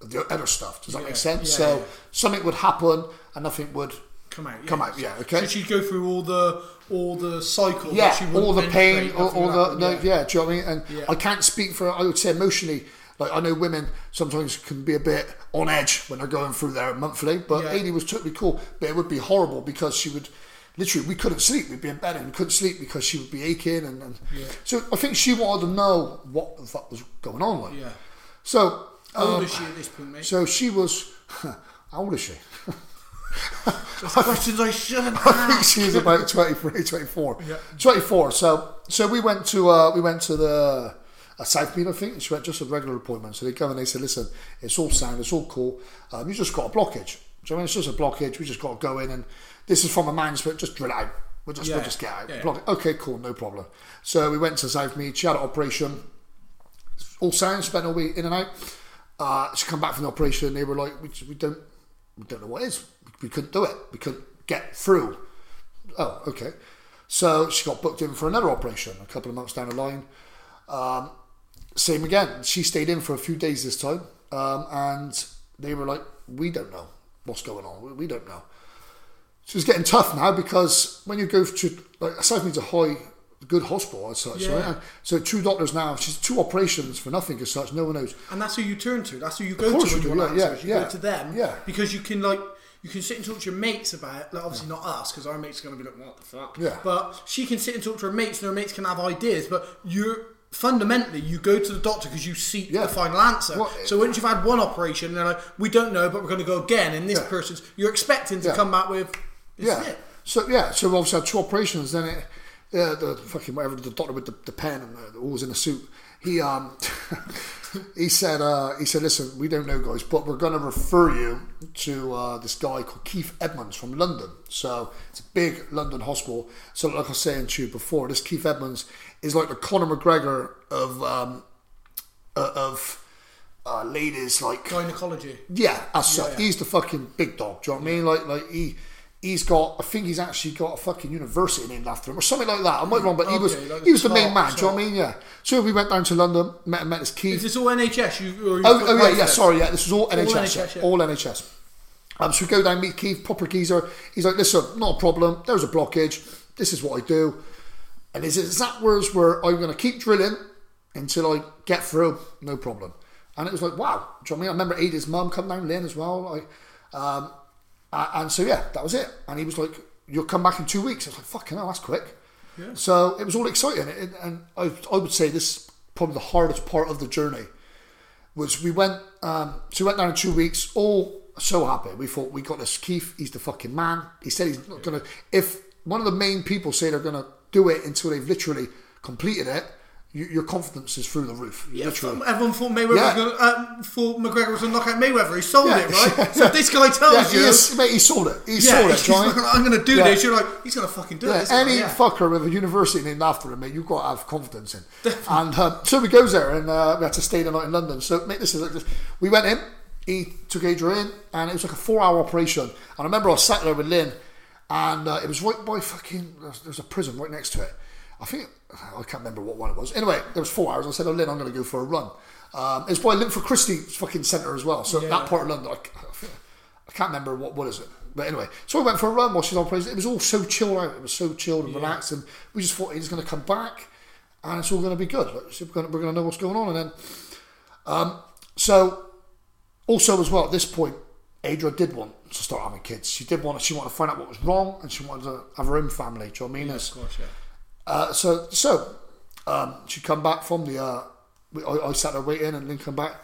the other stuff. Does that Yeah, make sense? yeah, so yeah. something would happen, and nothing would. Come out. Yeah. Come out, yeah, okay. So she'd go through all the all the cycles. yeah, that she all the pain, all, all the no, yeah. Do you know what I mean? And Yeah. I can't speak for. I would say emotionally, Like I know women sometimes can be a bit on edge when they're going through their monthly, but Yeah. Amy was totally cool. But it would be horrible because she would literally we couldn't sleep. We'd be in bed and we couldn't sleep because she would be aching and, and Yeah. so I think she wanted to know what the fuck was going on. Like Yeah. so. How old um, is she at this point, mate? So she was. How old is she? That's questions I shouldn't I think she's about 23, 24. Yeah. 24. So so we went to uh, we went to the a uh, Southmead, I think, and she went just a regular appointment. So they come and they said, listen, it's all sound, it's all cool. Um, you just got a blockage. So I mean, it's just a blockage. We just got to go in and this is from a man's foot. Just drill out. We'll just, Yeah. we'll just get out. Yeah. It. Okay, cool, no problem. So we went to Southmead. She had an operation. All sound. Spent all week in and out. Uh, she come back from the operation. and They were like, we, we don't, we don't know what is. We couldn't do it. We couldn't get through. Oh, okay. So she got booked in for another operation a couple of months down the line. Um, same again. She stayed in for a few days this time, um, and they were like, "We don't know what's going on. We, we don't know." So it's getting tough now because when you go to like Southmead's a high, good hospital as such, Yeah. right? And so two doctors now. She's two operations for nothing as such. No one knows. And that's who you turn to. That's who you go to course when you want yeah, answers. yeah, you go to them. Yeah. Because you can like you can sit and talk to your mates about it. Like obviously not us because our mates are going to be like, what the fuck. Yeah. But she can sit and talk to her mates, and her mates can have ideas. But you're fundamentally you go to the doctor because you seek Yeah. the final answer. Well, so once you've had one operation, they're like, we don't know, but we're going to go again. And this Yeah. person's you're expecting to Yeah. come back with. Yeah. It. So yeah, so we obviously had two operations. Then it, yeah, the fucking whatever the doctor with the, the pen and the, always in a suit. He um he said uh, he said listen, we don't know guys, but we're going to refer you to uh, this guy called Keith Edmonds from London. So it's a big London hospital. So like I was saying to you before, this Keith Edmonds is like the Conor McGregor of um, uh, of uh, ladies like Gynecology. yeah, as such, yeah. he's the fucking big dog. Do you know what I mean? Like, like he, he's got. I think he's actually got a fucking university named after him or something like that. I might be wrong, but he was, like he was the main man. Do you know what I mean? Yeah. So we went down to London, met met his key. Is this all NHS? You, or you Oh, oh yeah, yeah. Sorry, yeah. This was all NHS. NHS, yeah. All NHS. Um, so we go down, meet Keith, proper geezer. He's like, listen, not a problem. There's a blockage. This is what I do. And his exact words were, I'm going to keep drilling until I get through. No problem. And it was like, wow. Do you know what I mean? I remember Ada's mum come down, Lynn as well. Like, um, and so, yeah, that was it. And he was like, you'll come back in two weeks. I was like, fucking hell, that's quick. Yeah. So it was all exciting. And, and I, I would say this is probably the hardest part of the journey was we went um, so we went down in two weeks all so happy we thought we got this Keith he's the fucking man he said he's not gonna if one of the main people say they're gonna do it until they've literally completed it you, your confidence is through the roof Yeah, literally everyone thought Mayweather Yeah. was gonna, uh, thought McGregor was going to knock out Mayweather. He sold Yeah. it, right? So this guy tells yeah, he, you, is, mate, he sold it he sold it like, I'm going to do this. You're like, he's going to fucking do it. this guy, any yeah. fucker with a university named after him, mate, you've got to have confidence in. and um, so we goes there, and uh, we had to stay the night in London. So, mate, this is like this. We went in, he took Adrian in, and it was like a four-hour operation. And I remember I was sat there with Lynn, and uh, it was right by fucking. There was a prison right next to it. I think I can't remember what one it was. Anyway, there was four hours. I said, "Oh, Lynn, I'm going to go for a run." Um, it's by Linford Christie fucking centre as well. So Yeah. that part of London, I, I can't remember what what is it. But anyway, so I went for a run while she's on prison. It was all so chilled out. It was so chilled and relaxed, and we just thought he's going to come back, and it's all going to be good. Like, so we're going to, we're going to know what's going on, and then, um, so also as well at this point, Adra did want to start having kids. She did want. She wanted to find out what was wrong, and she wanted to have her own family. Do you know what I mean? Yeah, of course, yeah. Uh, so so um, she come back from the. Uh, I, I sat there waiting, and then come back,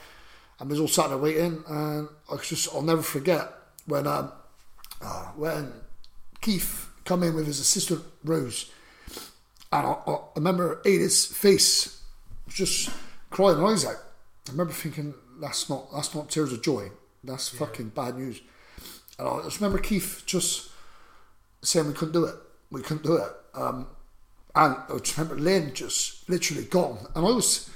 and we was all sat there waiting, and I just I'll never forget when um, uh, when Keith come in with his assistant Rose, and I, I remember Ada's face was just crying her eyes out. I remember thinking that's not that's not tears of joy, that's fucking bad news. And I just remember Keith just saying we couldn't do it, we couldn't do it. Um, and I just remember Lynn just literally gone. And I was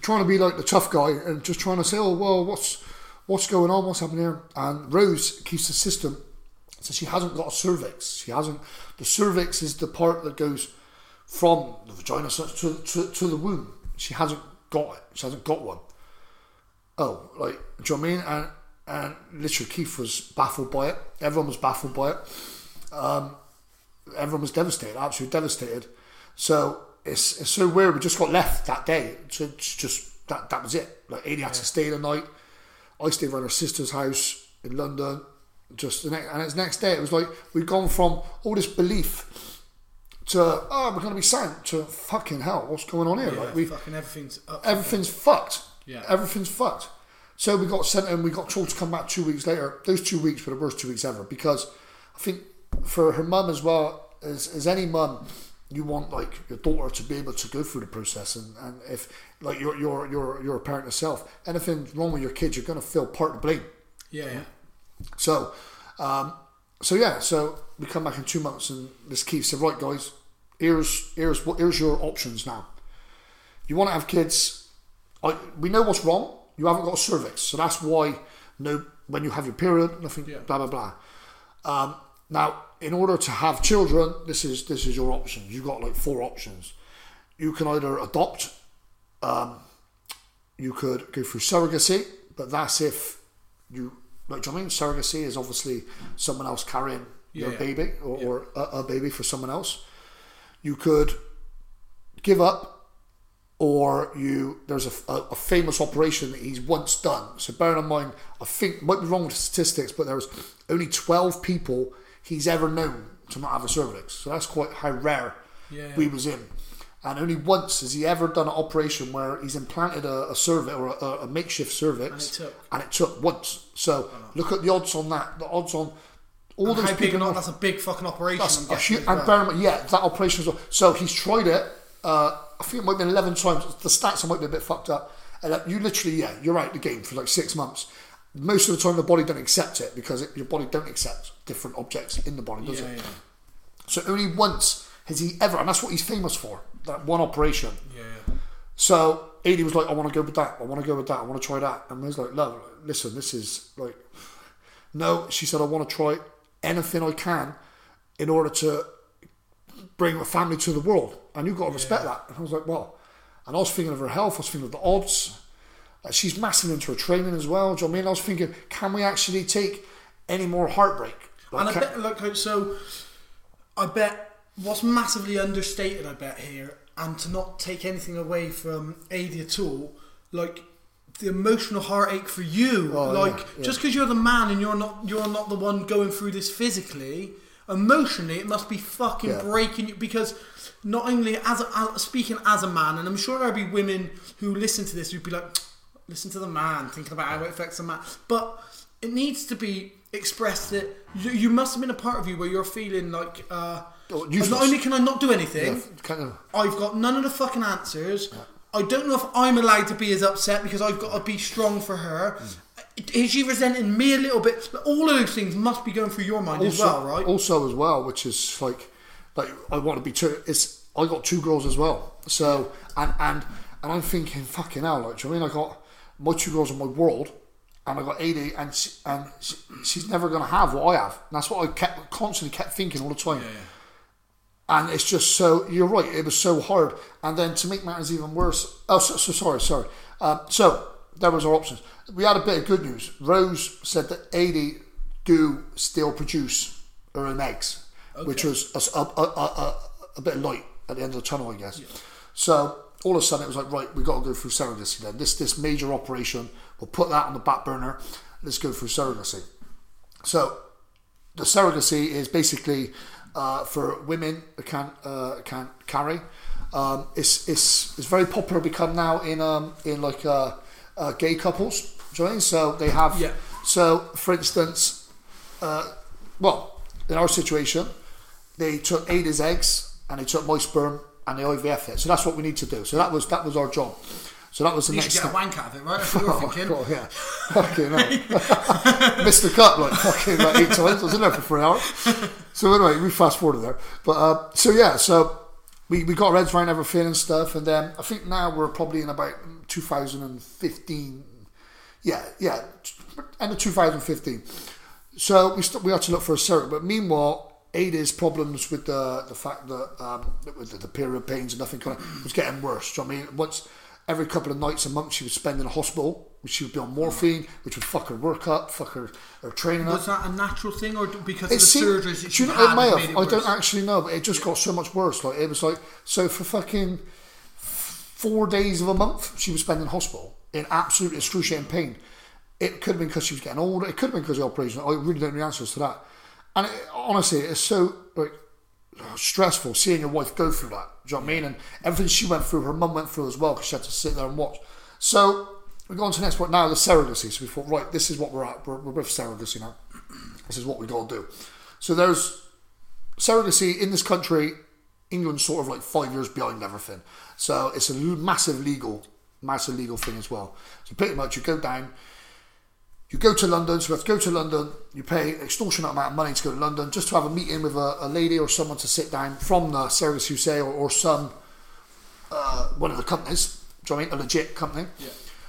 trying to be like the tough guy and just trying to say, oh, well, what's what's going on? What's happening here? And Rose keeps the system. So she hasn't got a cervix. She hasn't. The cervix is the part that goes from the vagina to, to, to the womb. She hasn't got it. She hasn't got one. Oh, like, do you know I mean? And, and literally Keith was baffled by it. Everyone was baffled by it. Um, everyone was devastated, absolutely devastated. So it's, it's so weird. We just got left that day to just that that was it. Like Adi had to stay the night. I stayed around her sister's house in London. Just the next, and it's next day. It was like we'd gone from all this belief to oh we're going to be sound to fucking hell. What's going on here? Yeah, like we fucking everything's up. everything's fucked. Yeah. Everything's fucked. So we got sent and we got told to come back two weeks later. Those two weeks were the worst two weeks ever because I think for her mum as well, as, as any mum, you want like your daughter to be able to go through the process and, and if like you're you're you're you're a parent yourself, anything wrong with your kids, you're gonna feel part of the blame. yeah, yeah. So, um, so yeah, so we come back in two months, and this Keith said, "Right, guys, here's here's what here's your options now. You want to have kids? I, we know what's wrong. You haven't got a cervix, so that's why no when you have your period, nothing, Yeah. blah blah blah. Um, now, in order to have children, this is this is your options. You've got like four options. You can either adopt, um, you could go through surrogacy, but that's if you like. Do you know what I mean? Surrogacy is obviously someone else carrying your Yeah. baby or, or a, a baby for someone else. You could give up, or you there's a, a, a famous operation that he's once done. So bearing in mind, I think might be wrong with the statistics, but there was only twelve people he's ever known to not have a cervix. So that's quite how rare Yeah. we was in. And only once has he ever done an operation where he's implanted a, a cervix or a, a makeshift cervix, And it took. and it took once. So look at the odds on that. The odds on all those How big people. not? That's a big fucking operation. That's I'm a huge, and bear in mind, yeah, that operation as well. So he's tried it. Uh, I think it might have been eleven times. The stats might be a bit fucked up. And uh, you literally, yeah, you're out the game for like six months. Most of the time, the body don't accept it because it, your body don't accept different objects in the body, does Yeah, it? yeah. So only once has he ever, and that's what he's famous for. That one operation. Yeah, yeah. So Adi was like, I want to go with that. I want to go with that. I want to try that. And I was like, no, listen, this is like, no. She said, I want to try anything I can in order to bring a family to the world. And you've got to respect that. And I was like, well, and I was thinking of her health. I was thinking of the odds. Uh, she's massive into her training as well. Do you know what I mean? I was thinking, can we actually take any more heartbreak? Like, And I can- bet, like, so I bet what's massively understated, I bet here, and to not take anything away from Adi at all, like the emotional heartache for you, Oh, like yeah, yeah. just because you're the man and you're not, you're not the one going through this physically. Emotionally, it must be fucking Yeah. breaking you because not only as, a, as speaking as a man, and I'm sure there'll be women who listen to this who'd be like, listen to the man, thinking about how it affects the man. But it needs to be expressed that you, you must have been a part of you where you're feeling like, uh, Oh, not only can I not do anything, yeah, kind of, I've got none of the fucking answers. I don't know if I'm allowed to be as upset because I've got to be strong for her. Is she resenting me a little bit? All of those things must be going through your mind as well, right? Also, as well, which is like, like I want to be two. It's I got two girls as well. So and and and I'm thinking, fucking hell, like, do you know what I mean? I got my two girls in my world, and I got Adie, and she, and she, she's never gonna have what I have. And that's what I kept constantly kept thinking all the time. And it's just so you're right. It was so hard, and then to make matters even worse. Oh, so, so sorry, sorry. Um, so there was our options. We had a bit of good news. Rose said that Adie do still produce her own eggs, which was a, a, a, a, a bit of light at the end of the tunnel, I guess. So all of a sudden it was like, right, we got to go through surrogacy then. This this major operation, we'll put that on the back burner. Let's go through surrogacy. So the surrogacy is basically uh, for women that can't uh, can't carry. Um, it's it's it's very popular become now in um, in like uh, uh, gay couples. You know I mean? So they have. Yeah. So for instance, uh, well, in our situation, they took Ada's eggs and they took my sperm and the IVF it. So that's what we need to do. So that was that was our job. So that was the You next should get step. a wank out of it, right? That's what you're Oh, thinking. God, yeah. Fucking hell. Missed the cut like fucking like eight times. I was in there for three hours. So anyway, we fast forwarded there. But uh, so yeah, so we, we got our heads around everything and stuff, and then I think now we're probably in about 2015. Yeah, yeah, end of 2015. So we st- we had to look for a surrogate, but meanwhile. Ada's problems with the the fact that um, with the, the period pains and nothing kind of was getting worse. Do you know what I mean? Once every couple of nights a month she would spend in a hospital, which she would be on morphine, which would fuck her work up, fuck her, her training up. Was that a natural thing, or because It of the seemed- surgeries she you know, had it may have. it I don't actually know, but it just got so much worse. Like it was like so for fucking four days of a month she was spending in hospital in absolute excruciating pain. It could have been because she was getting older. It could have been because of the operation. I really don't know the answers to that. And it, honestly, it's so like stressful seeing your wife go through that. Do you know what I mean? And everything she went through, her mum went through as well because she had to sit there and watch. So we go on to the next point now, the surrogacy. So we thought, right, this is what we're at. We're, we're with surrogacy now. This is what we got to do. So there's surrogacy in this country. England's sort of like five years behind everything. So it's a massive legal, massive legal thing as well. So pretty much you go down, you go to London, so you have to go to London, you pay an extortionate amount of money to go to London just to have a meeting with a, a lady or someone to sit down from the surrogacy say or, or some uh, one of the companies, do you know I mean? A legit company. Yeah.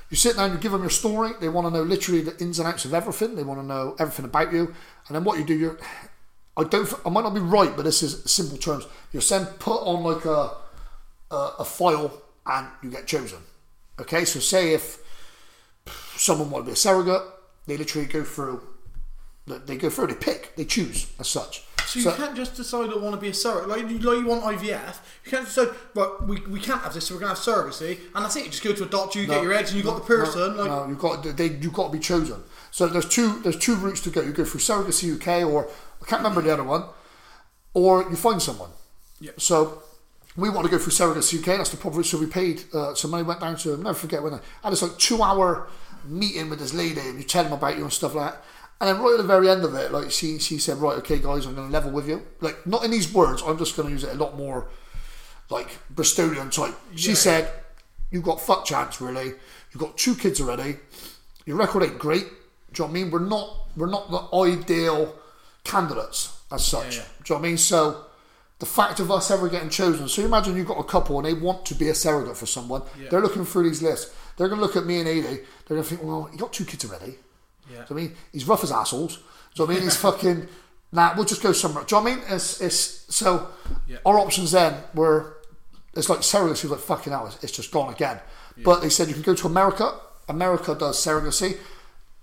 You sit down, you give them your story. They want to know literally the ins and outs of everything. They want to know everything about you. And then what you do, you're, I don't, I might not be right, but this is simple terms. You're then put on like a, a, a file and you get chosen. Okay, so say if someone want to be a surrogate, they literally go through, they go through, they pick, they choose as such. So you can't just decide I want to be a surrogate. Like, you- like you want IVF, you can't decide, right, we, we can't have this, so we're going to have surrogacy, and that's it. You just go to a doctor, you get your eggs, and you've got the person. No, like, no, you've got they you've got to be chosen. So there's two there's two routes to go. You go through surrogacy UK or I can't remember the other one, or you find someone. Yeah. So we want to go through surrogacy UK. That's the proper route. So we paid uh, some money. Went down to I'll never forget when I had this like two hour meeting with this lady, and you tell them about you and stuff like that. And then right at the very end of it, like she she said, right, okay, guys, I'm going to level with you. Like not in these words. I'm just going to use it a lot more like Bristolian type. She Yeah. said, "You've got fuck chance, really. You've got two kids already. Your record ain't great. Do you know what I mean? We're not we're not the ideal candidates as such. Yeah, yeah. Do you know what I mean? So the fact of us ever getting chosen. So imagine you've got a couple and they want to be a surrogate for someone. Yeah. They're looking through these lists. They're going to look at me and Adi. They're going to think, well, you got two kids already. Yeah. Do you know what I mean? He's rough as assholes. Do you know what I mean? He's fucking. Nah, we'll just go somewhere. Do you know what I mean? It's, it's so. Yeah. Our options then were. It's like surrogacy was like fucking hell. It's, it's just gone again. But they said you can go to America. America does surrogacy.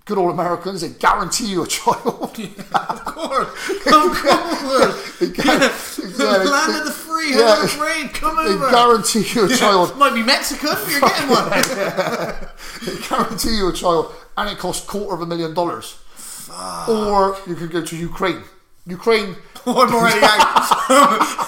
Good old Americans. They guarantee you a child. Of course, of course. They yeah. yeah, they- Land they- of the free, yeah. of the free, come they over. guarantee you a child. Might be Mexican, but you're getting one. They guarantee you a child, and it costs quarter of a million dollars. Or you could go to Ukraine. Ukraine. Oh, I'm already out.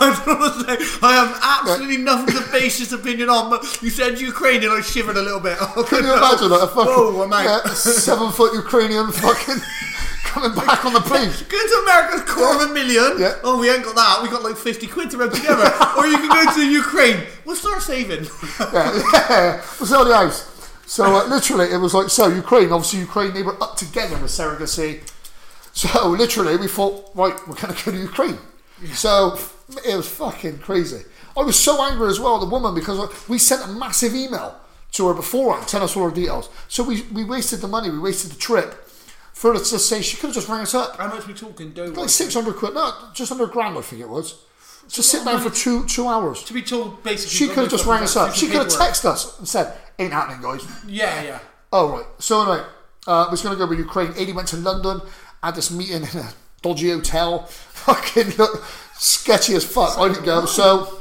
I don't want to say, I have absolutely nothing to base this opinion on, but you said Ukraine and I shivered a little bit. Can you imagine like, a fucking Whoa, yeah, seven foot Ukrainian fucking coming back on the plane? Go to America's quarter of a million. Yeah. Oh, we ain't got that. We got like 50 quid to rub together. or you can go to Ukraine. We'll start saving. yeah, yeah. Was on the ice. So uh, literally, it was like so. Ukraine, obviously, Ukraine, they were up together with surrogacy. So literally, we thought, right, we're going to go to Ukraine. So it was fucking crazy. I was so angry as well at the woman because we sent a massive email to her beforehand, telling us all her details. So we, we wasted the money, we wasted the trip for her to say she could have just rang us up. How much we talking, dough? Like six hundred quid, no, just under a grand, I think it was. Just sit down for two two hours. To be told, basically. She could have just rang us up. She could have texted us and said, "Ain't happening, guys." Yeah, yeah. Oh right. So anyway, uh, was going to go with Ukraine. Adi went to London, had this meeting in a dodgy hotel. Fucking look, sketchy as fuck. I didn't go. So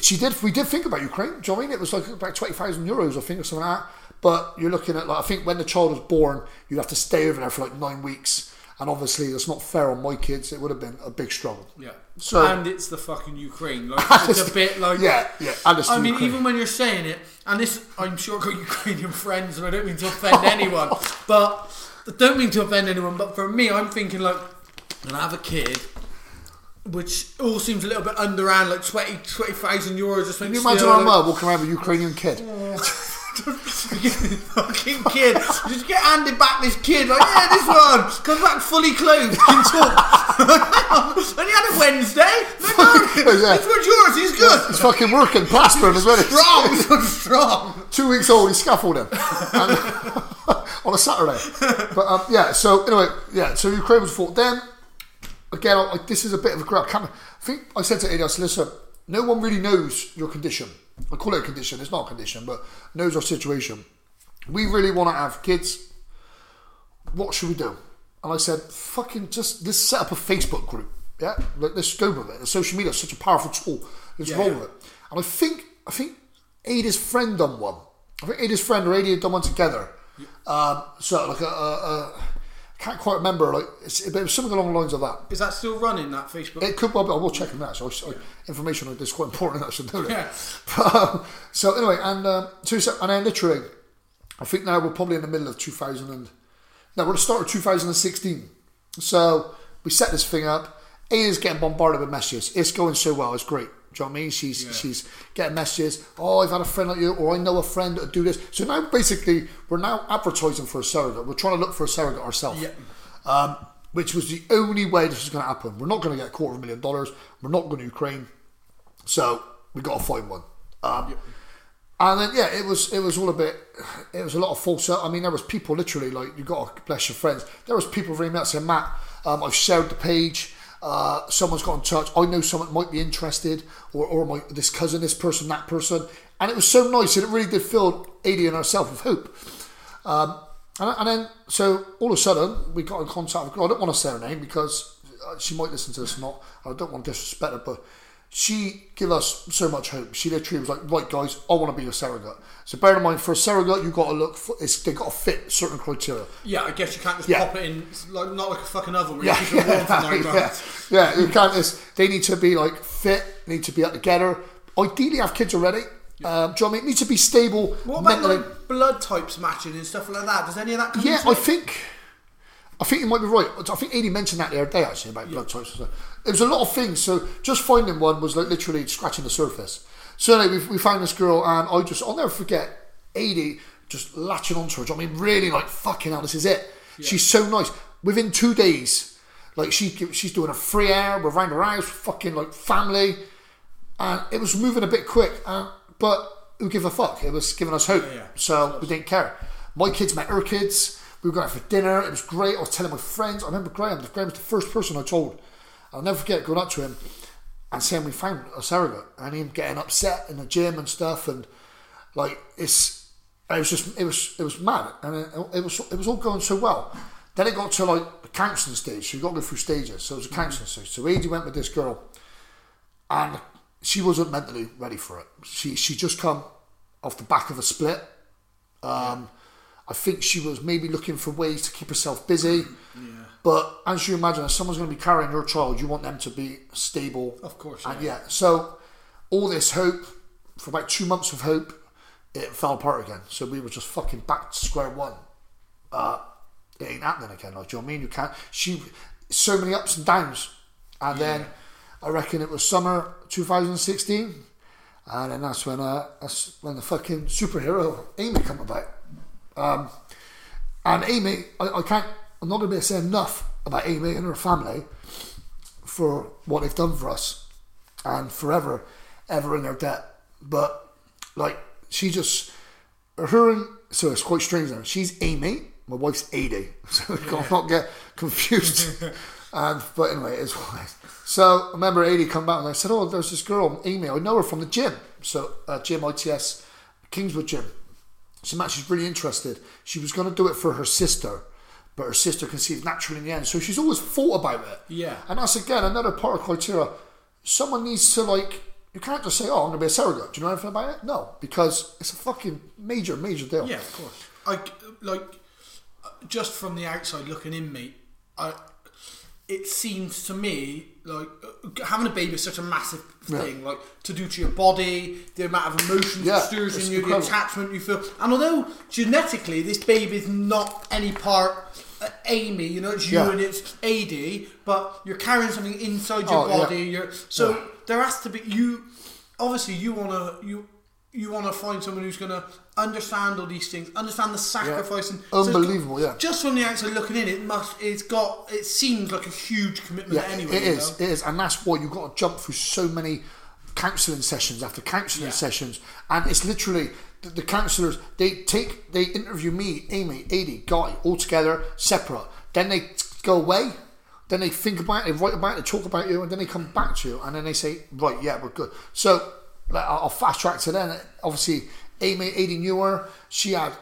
she did. We did think about Ukraine. Do you know what I mean? It was like about twenty thousand euros, I think, or something like that. But you're looking at like I think when the child was born, you'd have to stay over there for like nine weeks. And obviously, that's not fair on my kids. It would have been a big struggle. Yeah. So- and it's the fucking Ukraine. Like, it's a bit like. Yeah, yeah. And I mean, Ukraine. even when you're saying it, and this, I'm sure I've got Ukrainian friends, and I don't mean to offend anyone, but I don't mean to offend anyone. But for me, I'm thinking like, and I have a kid, which all seems a little bit underhand, like 20 20,000 euros. Just Can you imagine our mum walking around with a Ukrainian kid? fucking kid. Just get handed back this kid, like, yeah, this one comes back fully clothed, can talk. and he had a Wednesday. Like, no, Yeah. this one's yours, he's good. He's fucking working, plastering as well. Strong, strong. Two weeks old, he's scaffolding And- on a Saturday. But um, yeah, so anyway, yeah, so Ukraine was fought. Then again, I, this is a bit of a grab. I think I said to Eddie, I said, listen, no one really knows your condition. I call it a condition. It's not a condition, but knows our situation. We really want to have kids. What should we do? And I said, fucking just let's set up a Facebook group. Yeah, like let's go with it. Social media is such a powerful tool. Let's Yeah, roll yeah. with it. And I think I think Ada's friend done one. I think Ada's friend or Ada had done one together. Um, so like a, a, a I can't quite remember. Like it's, it was something along the lines of that. Is that still running that Facebook? It could well be. I will check on that. So I, I, information on this is quite important. I should know that. Yeah. But, um, so anyway, and um, so and then literally, I think now we're probably in the middle of 2000 and no, we're at the start of 2016. So we set this thing up. Ada's getting bombarded with messages. It's going so well. It's great. Do you know what I mean? She's Yeah. she's getting messages. Oh, I've had a friend like you, or I know a friend that do this. So now basically we're now advertising for a surrogate. We're trying to look for a surrogate ourselves. Yeah. Um, which was the only way this was going to happen. We're not going to get a quarter of a million dollars. We're not going to Ukraine. So we got to find one. Um, And then yeah, it was it was all a bit. It was a lot of false. I mean, there was people literally like you got to bless your friends. There was people ringing me up saying, Matt, um, I've shared the page. Uh, someone's got in touch. I know someone might be interested, or or my this cousin, this person, that person, and it was so nice, and it really did fill Ada and herself with hope. Um, and, and then, so all of a sudden, we got in contact with. I don't want to say her name because uh, she might listen to this or not. I don't want to disrespect her, but she gave us so much hope. She literally was like, right, guys, I want to be a surrogate. So bear in mind, for a surrogate, you've got to look for, it's, they've got to fit certain criteria. Yeah, I guess you can't just Yeah. pop it in, like not like a fucking oven Yeah, you keep it warm for nine yeah, yeah. You can't. It's, they need to be like fit. Need to be up together. Ideally, have kids already. Um, do you know what I mean? Need to be stable. What about mentally. like blood types matching and stuff like that? Does any of that come Yeah, into I it? think. I think you might be right. I think Edie mentioned that the other day actually about blood types. It was a lot of things. So just finding one was like literally scratching the surface. So anyway, we, we found this girl, and I just I'll never forget Edie just latching onto her. Do you know what I mean, really like fucking hell, this is it. She's so nice. Within two days, like she she's doing a free air. We're around her house, fucking like family, and it was moving a bit quick. Uh, but who give a fuck? It was giving us hope. Yeah, yeah. So we didn't care. My kids met her kids. We were going out for dinner. It was great. I was telling my friends. I remember Graham. Graham was the first person I told. I'll never forget going up to him and saying we found a surrogate and him getting upset in the gym and stuff and like it's it was just it was it was mad and it, it was it was all going so well. Then it got to like the counselling stage. So you got to go through stages. So it was a counselling stage. So Adie went with this girl and she wasn't mentally ready for it. She she just come off the back of a split. Um, I think she was maybe looking for ways to keep herself busy. But as you imagine, if someone's going to be carrying your child, you want them to be stable. Of course, And yeah. yeah, so all this hope, for about two months of hope, it fell apart again. So we were just fucking back to square one. Uh, it ain't happening again. Like, do you know what I mean? You can't. She, so many ups and downs, and then I reckon it was summer 2016, and then that's when uh, that's when the fucking superhero Amy come about. Um, and Amy, I, I can't. I'm not going to be able to say enough about Amy and her family for what they've done for us, and forever, ever in their debt. But like, she just her and so it's quite strange now. She's Amy, my wife's Adie, so we can't not get confused. and but anyway, it's fine. So I remember Adie come back and I said, "Oh, there's this girl, Amy. I know her from the gym. So uh, gym ITS, Kingswood Gym. So Matt, she's really interested. She was going to do it for her sister, but her sister conceived naturally in the end. So she's always thought about it. Yeah. And that's again another part of criteria. Someone needs to like. You can't just say, "Oh, I'm going to be a surrogate." Do you know anything about it? No, because it's a fucking major, major deal. Yeah, of course. I like just from the outside looking in, mate. I it seems to me like having a baby is such a massive thing, like to do to your body, the amount of emotions Yeah, it stirs in you, the attachment you feel. And although genetically this baby is not any part Amy, you know, it's you Yeah. and it's AD, but you're carrying something inside your Oh, yeah. body. You're so Yeah. there has to be you. Obviously, you wanna you. You want to find someone who's going to understand all these things, understand the sacrifice, and so Unbelievable, yeah. Just from the outside looking in, it must. It's got. It seems like a huge commitment. Yeah, anyway, it is. know? It is, and that's why you've got to jump through so many counselling sessions after counselling Yeah. sessions, and it's literally the, the counsellors. They take, they interview me, Amy, Adi, Guy, all together, separate. Then they go away. Then they think about it, they write about it, they talk about you, and then they come back to you, and then they say, right, yeah, we're good. So like, I'll fast track to then. Obviously, Amy, Adi knew her. She had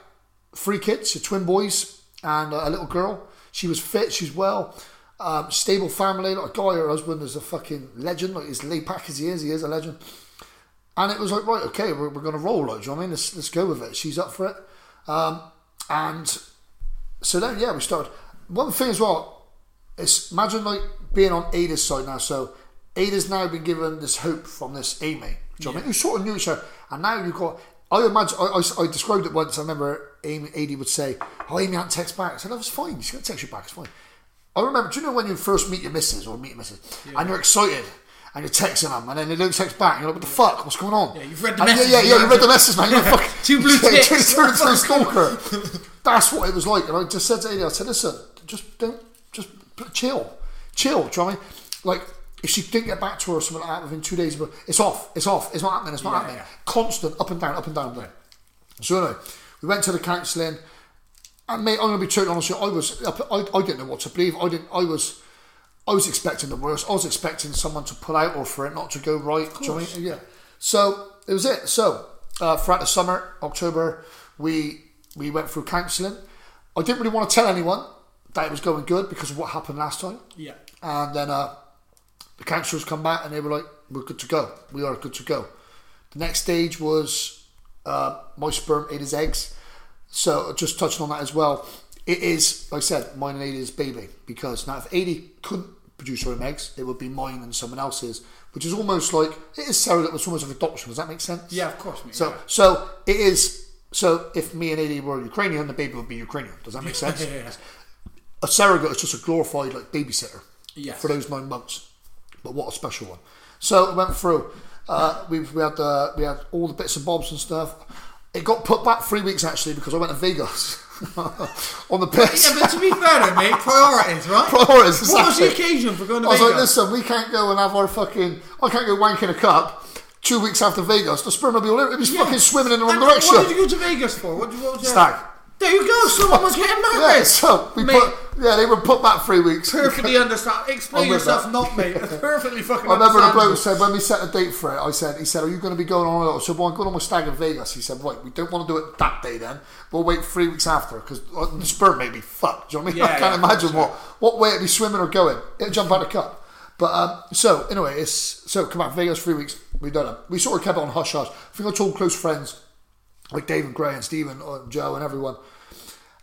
three kids, twin boys, and a little girl. She was fit, she's well, um, stable family. Like a guy, her husband is a fucking legend. Like as laid back as he is, he is a legend. And it was like, right, okay, we're, we're going to roll. Like, do you know what I mean? Let's, let's go with it. She's up for it. Um, and so then, yeah, we started. One thing as well, is imagine like being on Ada's side now. So Ada's now been given this hope from this Amy. Do you know what I mean? You sort of knew each other. And now you've got. I imagine, I, I, I described it once. I remember Amy, Adi would say, Oh, Amy can't text back. I said, Oh, it's fine. She's going to text you back. It's fine. I remember, do you know when you first meet your missus or meet your missus and you're excited and you're texting them and then they don't text back and you're like, what the fuck? What's going on? Yeah, you've read the message, Yeah, yeah, yeah, you read the message, man. You're fucking, Two blue ticks. Turn into a stalker. That's what it was like. And I just said to Adi, I said, listen, just don't, just chill. Chill, do you know what I mean? Like, if she didn't get back to her or something like that within two days, but it's off, it's off, it's not happening, it's not Yeah, happening. yeah. Constant, up and down, up and down. down. So anyway, we went to the counselling. And mate, I'm gonna be totally honest. with you, I was, I, I didn't know what to believe. I didn't. I was, I was expecting the worst. I was expecting someone to pull out or for it not to go right. You know what I mean? Yeah. So it was it. So uh, throughout the summer, October, we we went through counselling. I didn't really want to tell anyone that it was going good because of what happened last time. Yeah. And then uh, the counsellors come back and they were like, "We're good to go. We are good to go." The next stage was uh, my sperm ate his eggs. So just touching on that as well, it is like I said, mine and Ada's baby because now if Ada couldn't produce her own eggs, it would be mine and someone else's, which is almost like it is surrogate, it's almost like adoption. Does that make sense? Yeah, of course, mate. So yeah. so it is. So if me and Ada were Ukrainian, the baby would be Ukrainian. Does that make sense? Yeah, yeah, yeah. A surrogate is just a glorified like babysitter Yes. for those nine months. But what a special one! So it went through. Uh, we, we had the, we had all the bits and bobs and stuff. It got put back three weeks actually because I went to Vegas on the piss. Yeah, but to be fair mate, priorities, right? Priorities, What was the occasion for going to Vegas? I was Vegas? like, listen, we can't go and have our fucking. I can't go wank in a cup two weeks after Vegas. The sperm will be all over. It was Yeah. fucking swimming in the wrong And direction. What did you go to Vegas for? What, what was Stag. There you go. Someone was getting married. Yeah, so we Mate. put. Yeah, they were put back three weeks. Perfectly understand. Explain yourself, that. not mate. That's perfectly fucking. I remember the bloke said when we set a date for it, I said, he said, Are you going to be going on? I said, Well, I'm going on my stag in Vegas. He said, Right, we don't want to do it that day then. We'll wait three weeks after because the sperm may be fucked. Do you know what I mean? Yeah, I can't yeah, imagine what, what way it'd be swimming or going. It'd jump out of the cup. But um, so, anyway, it's so come back Vegas three weeks. We've done it. We sort of kept it on hush hush. I think I told close friends like Dave and Gray and Stephen and Joe and everyone.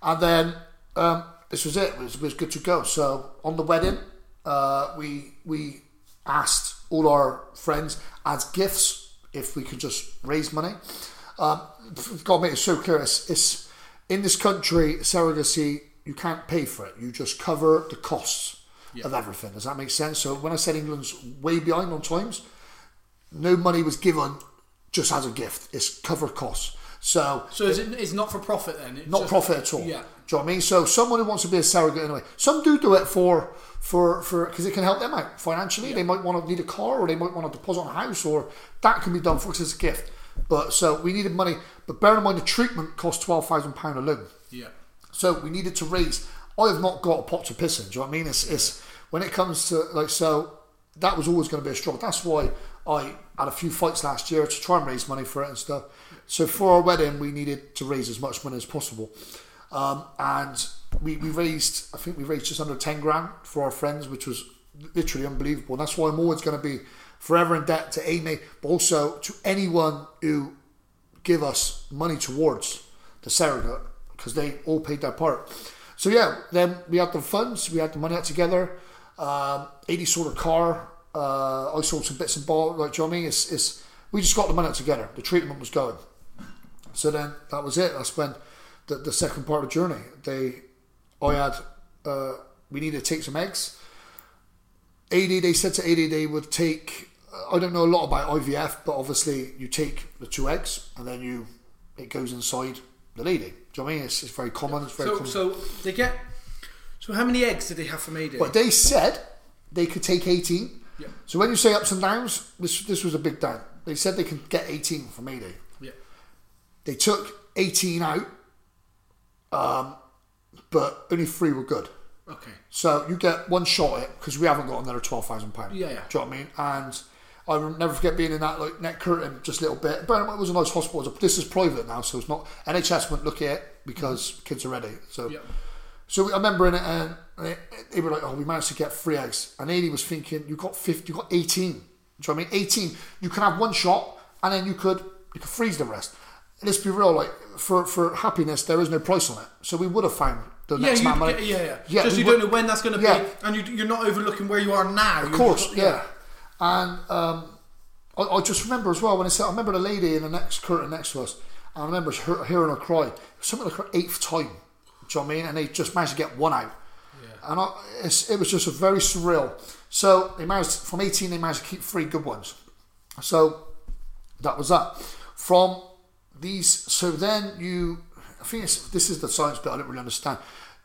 And then um, this was it. It was, it was good to go. So on the wedding, uh, we we asked all our friends as gifts if we could just raise money. Um, God, mate, it's so clear. It's, it's in this country, surrogacy. You can't pay for it. You just cover the costs of everything. Does that make sense? So when I said England's way behind on times, no money was given just as a gift. It's cover costs. So So is it, it's not for profit then? It's not just- profit at all. Yeah. Do you know what I mean? So someone who wants to be a surrogate anyway, some do do it for for for because it can help them out financially. They might want to need a car or they might want to deposit on a house or that can be done for because it's a gift. But so we needed money. But bear in mind the treatment cost twelve thousand pound alone. Yeah. So we needed to raise. I have not got a pot to piss in. Do you know what I mean? It's, it's when it comes to like so. That was always going to be a struggle. That's why I had a few fights last year to try and raise money for it and stuff. So for our wedding, we needed to raise as much money as possible, um, and we, we raised. I think we raised just under ten grand for our friends, which was literally unbelievable. And that's why I'm always going to be forever in debt to Amy, but also to anyone who give us money towards the surrogate because they all paid their part. So yeah, then we had the funds, we had the money out together. Um, Adie sold a car. Uh, I sold some bits and bobs. Like, do you know I mean? It's, it's, we just got the money out together. The treatment was going. So then that was it. That's when the, the second part of the journey. They, I had, uh, we needed to take some eggs. AD, they said to AD they would take, I don't know a lot about IVF, but obviously you take the two eggs and then you, it goes inside the lady. Do you know what I mean? It's, it's very common. It's very So, common. so they get. So how many eggs did they have from AD? But they said they could take 18. Yeah. So when you say ups and downs, this this was a big down. They said they can get 18 from Mayday. They took 18 out, um, but only three were good. Okay. So you get one shot at it because we haven't got another twelve thousand pounds. Yeah, yeah. Do you know what I mean? And I will never forget being in that like net curtain just a little bit. But it was a nice hospital. It was a- This is private now, so it's not NHS won't look at it because kids are ready. So Yeah. so I remember in it, and they, they were like, "Oh, we managed to get three eggs." And Amy was thinking, "You got fifty, you got 18. Do you know what I mean? Eighteen. You can have one shot, and then you could you could freeze the rest. Let's be real, like for for happiness, there is no price on it. So we would have found the Yeah, next man money. yeah, yeah, yeah. Yeah, Just you would- don't know when that's going to Yeah. be, and you, you're not overlooking where you are now. Of course, yeah. And um, I, I just remember as well when I said, I remember the lady in the next curtain next to us, and I remember her, hearing her cry. Something like her eighth time. Do you know what I mean? And they just managed to get one out. Yeah. And I, it's, it was just a very surreal. So they managed, from 18, they managed to keep three good ones. So that was that. From these, so then you, I think it's, this is the science bit I don't really understand.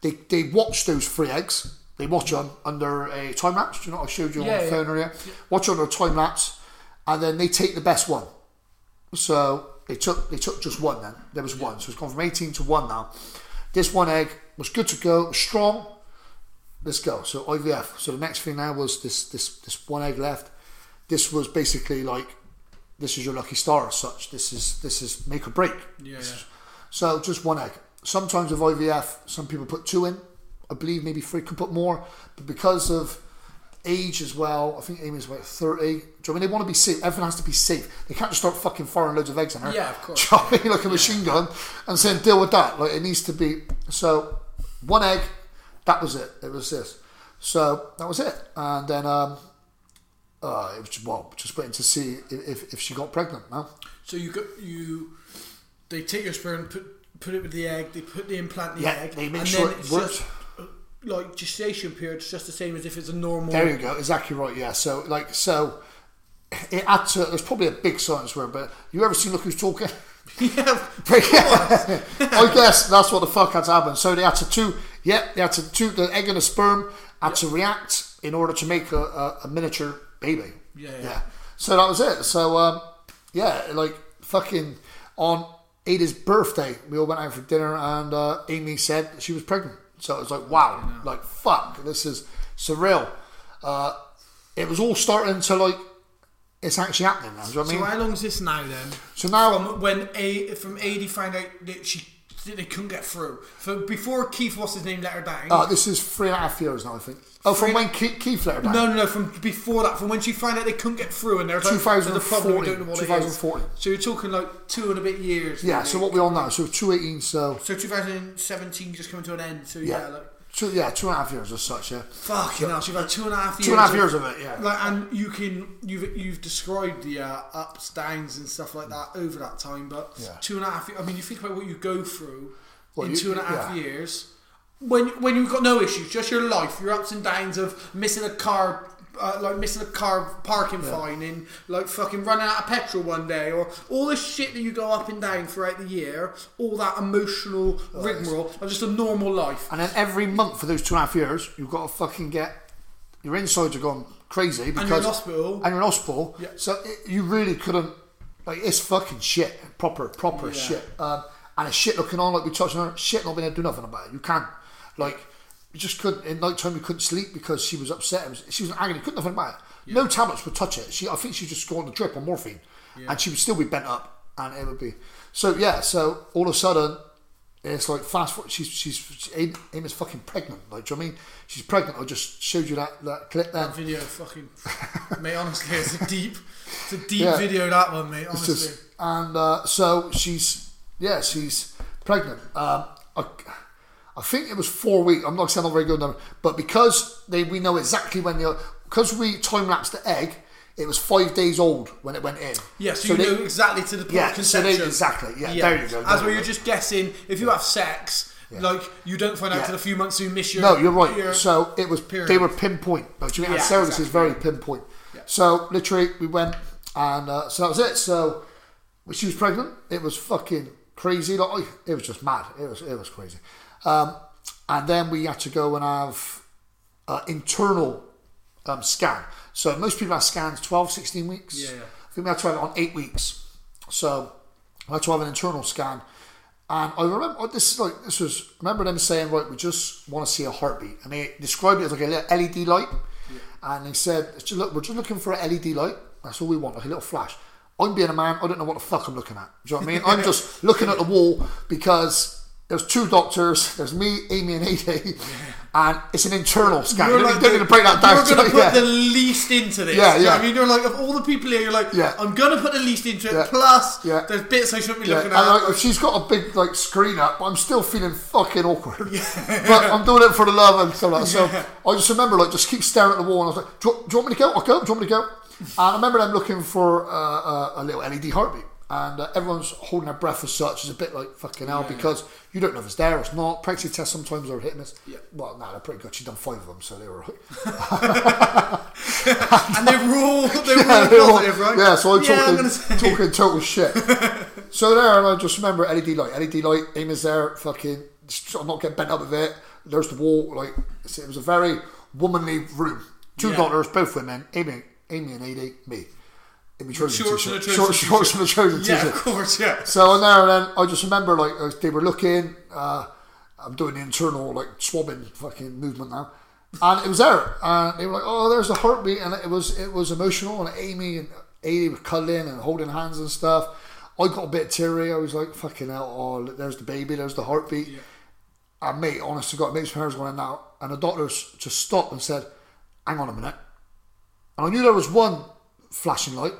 They, they watch those three eggs. They watch them under a time lapse. Do you know what I showed you on Yeah, the yeah. phone earlier? Watch under a time lapse, and then they take the best one. So they took they took just one then. There was one. So it's gone from 18 to one now. This one egg was good to go, strong. Let's go. So IVF. So the next thing now was this this this one egg left. This was basically like this is your lucky star as such. This is this is make or break. Yeah, yeah. So just one egg. Sometimes with IVF, some people put two in. I believe maybe three could put more, but because of age as well, I think Amy's about thirty. Do you know I mean they want to be safe? Everything has to be safe. They can't just start fucking firing loads of eggs in her. Yeah, of course. Do you know I mean? Like a machine gun, and saying deal with that. Like it needs to be. So one egg, that was it. It was this. So that was it, and then um, uh, it was well, just waiting to see if, if, if she got pregnant. Now, So you got you, they take your sperm, put put it with the egg, they put the implant in the Yeah, egg, they make and sure then it it's works. just like gestation period's just the same as if it's a normal. There you go, exactly right. Yeah, so like so, it had to. There's probably a big science word, but you ever seen Look Who's Talking? yeah, yeah, I guess that's what the fuck had to happen. So they had to two, yeah, they had to two the egg and the sperm had to react in order to make a, a, a miniature baby. Yeah, yeah. So that was it. So um, yeah, like fucking on Adie's birthday, we all went out for dinner, and uh, Amy said she was pregnant. So it was like, wow, like fuck, this is surreal. Uh, it was all starting to like, it's actually happening now. Do you know what I So mean? how long is this now then? So now, From when a from Adie found out that she that they couldn't get through. So before Keith, what's his name, let her down. uh, this is three and a half years now, I think. Oh, from when let her down. no, no, no. From before that, from when she found out they couldn't get through, and there's like, there's a problem. We don't know what it is. 2014. So you're talking like two and a bit years. Yeah, so what we on now? So 218, so So 2017 just coming to an end. So yeah, yeah, like two, yeah, two and a half years as such, yeah. fucking hell. So you've had two and a half years. Two and a half of- years of it, yeah. Like, and you can you've you've described the uh, ups, downs, and stuff like that over that time. But Yeah. two and a half. I mean, you think about what you go through Well, in you- two and a half yeah. years. When when you've got no issues, just your life, your ups and downs of missing a car. Uh, like missing a car parking fine and like fucking running out of petrol one day or all this shit that you go up and down throughout the year all that emotional rigmarole of just a normal life And then every month for those two and a half years, you've got to fucking get your insides are gone crazy because and you're in hospital and you're in hospital. Yeah. So it, you really couldn't like it's fucking shit, proper proper Yeah. shit. Um, and it's shit looking on like we touched on. her, Shit not being able to do nothing about it. You can't like you just couldn't. In night time, you couldn't sleep because she was upset. Was, she was in agony. Couldn't nothing about it. No tablets would touch it. She, I think she just on the drip on morphine, and she would still be bent up, and it would be. So yeah. So all of a sudden, it's like fast forward. She's she's she, Amy's fucking pregnant. Like, do you know what I mean? She's pregnant. I just showed you that that clip then. That video, fucking, mate. Honestly, it's a deep, it's a deep Yeah. video. That one, mate. Honestly, just and uh, so she's yeah she's pregnant. Um, I, I think it was four weeks. I'm not saying I'm not very good number, but because they we know exactly when the because we time lapsed the egg, it was five days old when it went in. yeah. So, you they- know exactly to the point yeah, of so they- exactly, yeah, there you go, As there you're just guessing. If you have sex, like you don't find out Yeah. till a few months you miss your. No, you're right. your- so it was period. they were pinpoint. Like, you mean, Yeah, service exactly. is very pinpoint. So literally, we went and uh, so that was it. So when she was pregnant, it was fucking crazy. Like it was just mad. It was it was crazy. Um, and then we had to go and have uh, internal um, scan. So most people have scans 12, 16 weeks. Yeah, yeah. I think we had to have it on eight weeks. So I had to have an internal scan. And I remember oh, this is like this was I remember them saying right we just want to see a heartbeat and they described it as like a little LED light yeah. and they said just, look we're just looking for an LED light that's all we want like a little flash I'm being a man I don't know what the fuck I'm looking at do you know what I mean I'm just looking at the wall because there's two doctors there's me Amy and Adie and it's an internal scan. You're You like don't the- need to break that down. You're going to put yeah. the least into this. Yeah, Do you know yeah. I mean, you're like of all the people here, you're like, Yeah. I'm going to put the least into it. Yeah. Plus, Yeah. there's bits I shouldn't be looking and at. like, if she's got a big like screen up, but I'm still feeling fucking awkward. but I'm doing it for the love and stuff like that. So I just remember like just keep staring at the wall and I was like, do you, do you want me to go? I'll go. Do you want me to go? And I remember them looking for uh, uh, a little LED heartbeat. And uh, everyone's holding their breath as such. It's a bit like fucking hell because you don't know if it's there or it's not. Pregnancy tests sometimes are hit and miss. Yeah. Well, no, they're pretty good. She's done five of them, so they were right. and they were all, they were Yeah, all positive, right? Yeah, so I'm Yeah, I'm talking, say- talking total shit. so there, and I just remember LED light. LED light, aim is there, fucking, I'm not getting bent up with it. There's the wall, like, it was a very womanly room. Two Yeah. daughters, both women, Amy, Amy and Amy, me. In Trojan Shorts a t-shirt. Shorts, shorts and a Trojan Yeah, t-shirt. of course, yeah. So in there, and then I just remember like they were looking. Uh, I'm doing the internal like swabbing fucking movement now, and it was there. And they were like, "Oh, there's the heartbeat," and it was it was emotional. And Amy and Amy were cuddling and holding hands and stuff. I got a bit teary. I was like, "Fucking hell!" Oh, there's the baby. There's the heartbeat. And mate, honest to God, mate's parents going out, and the doctors just stopped and said, "Hang on a minute." And I knew there was one flashing light.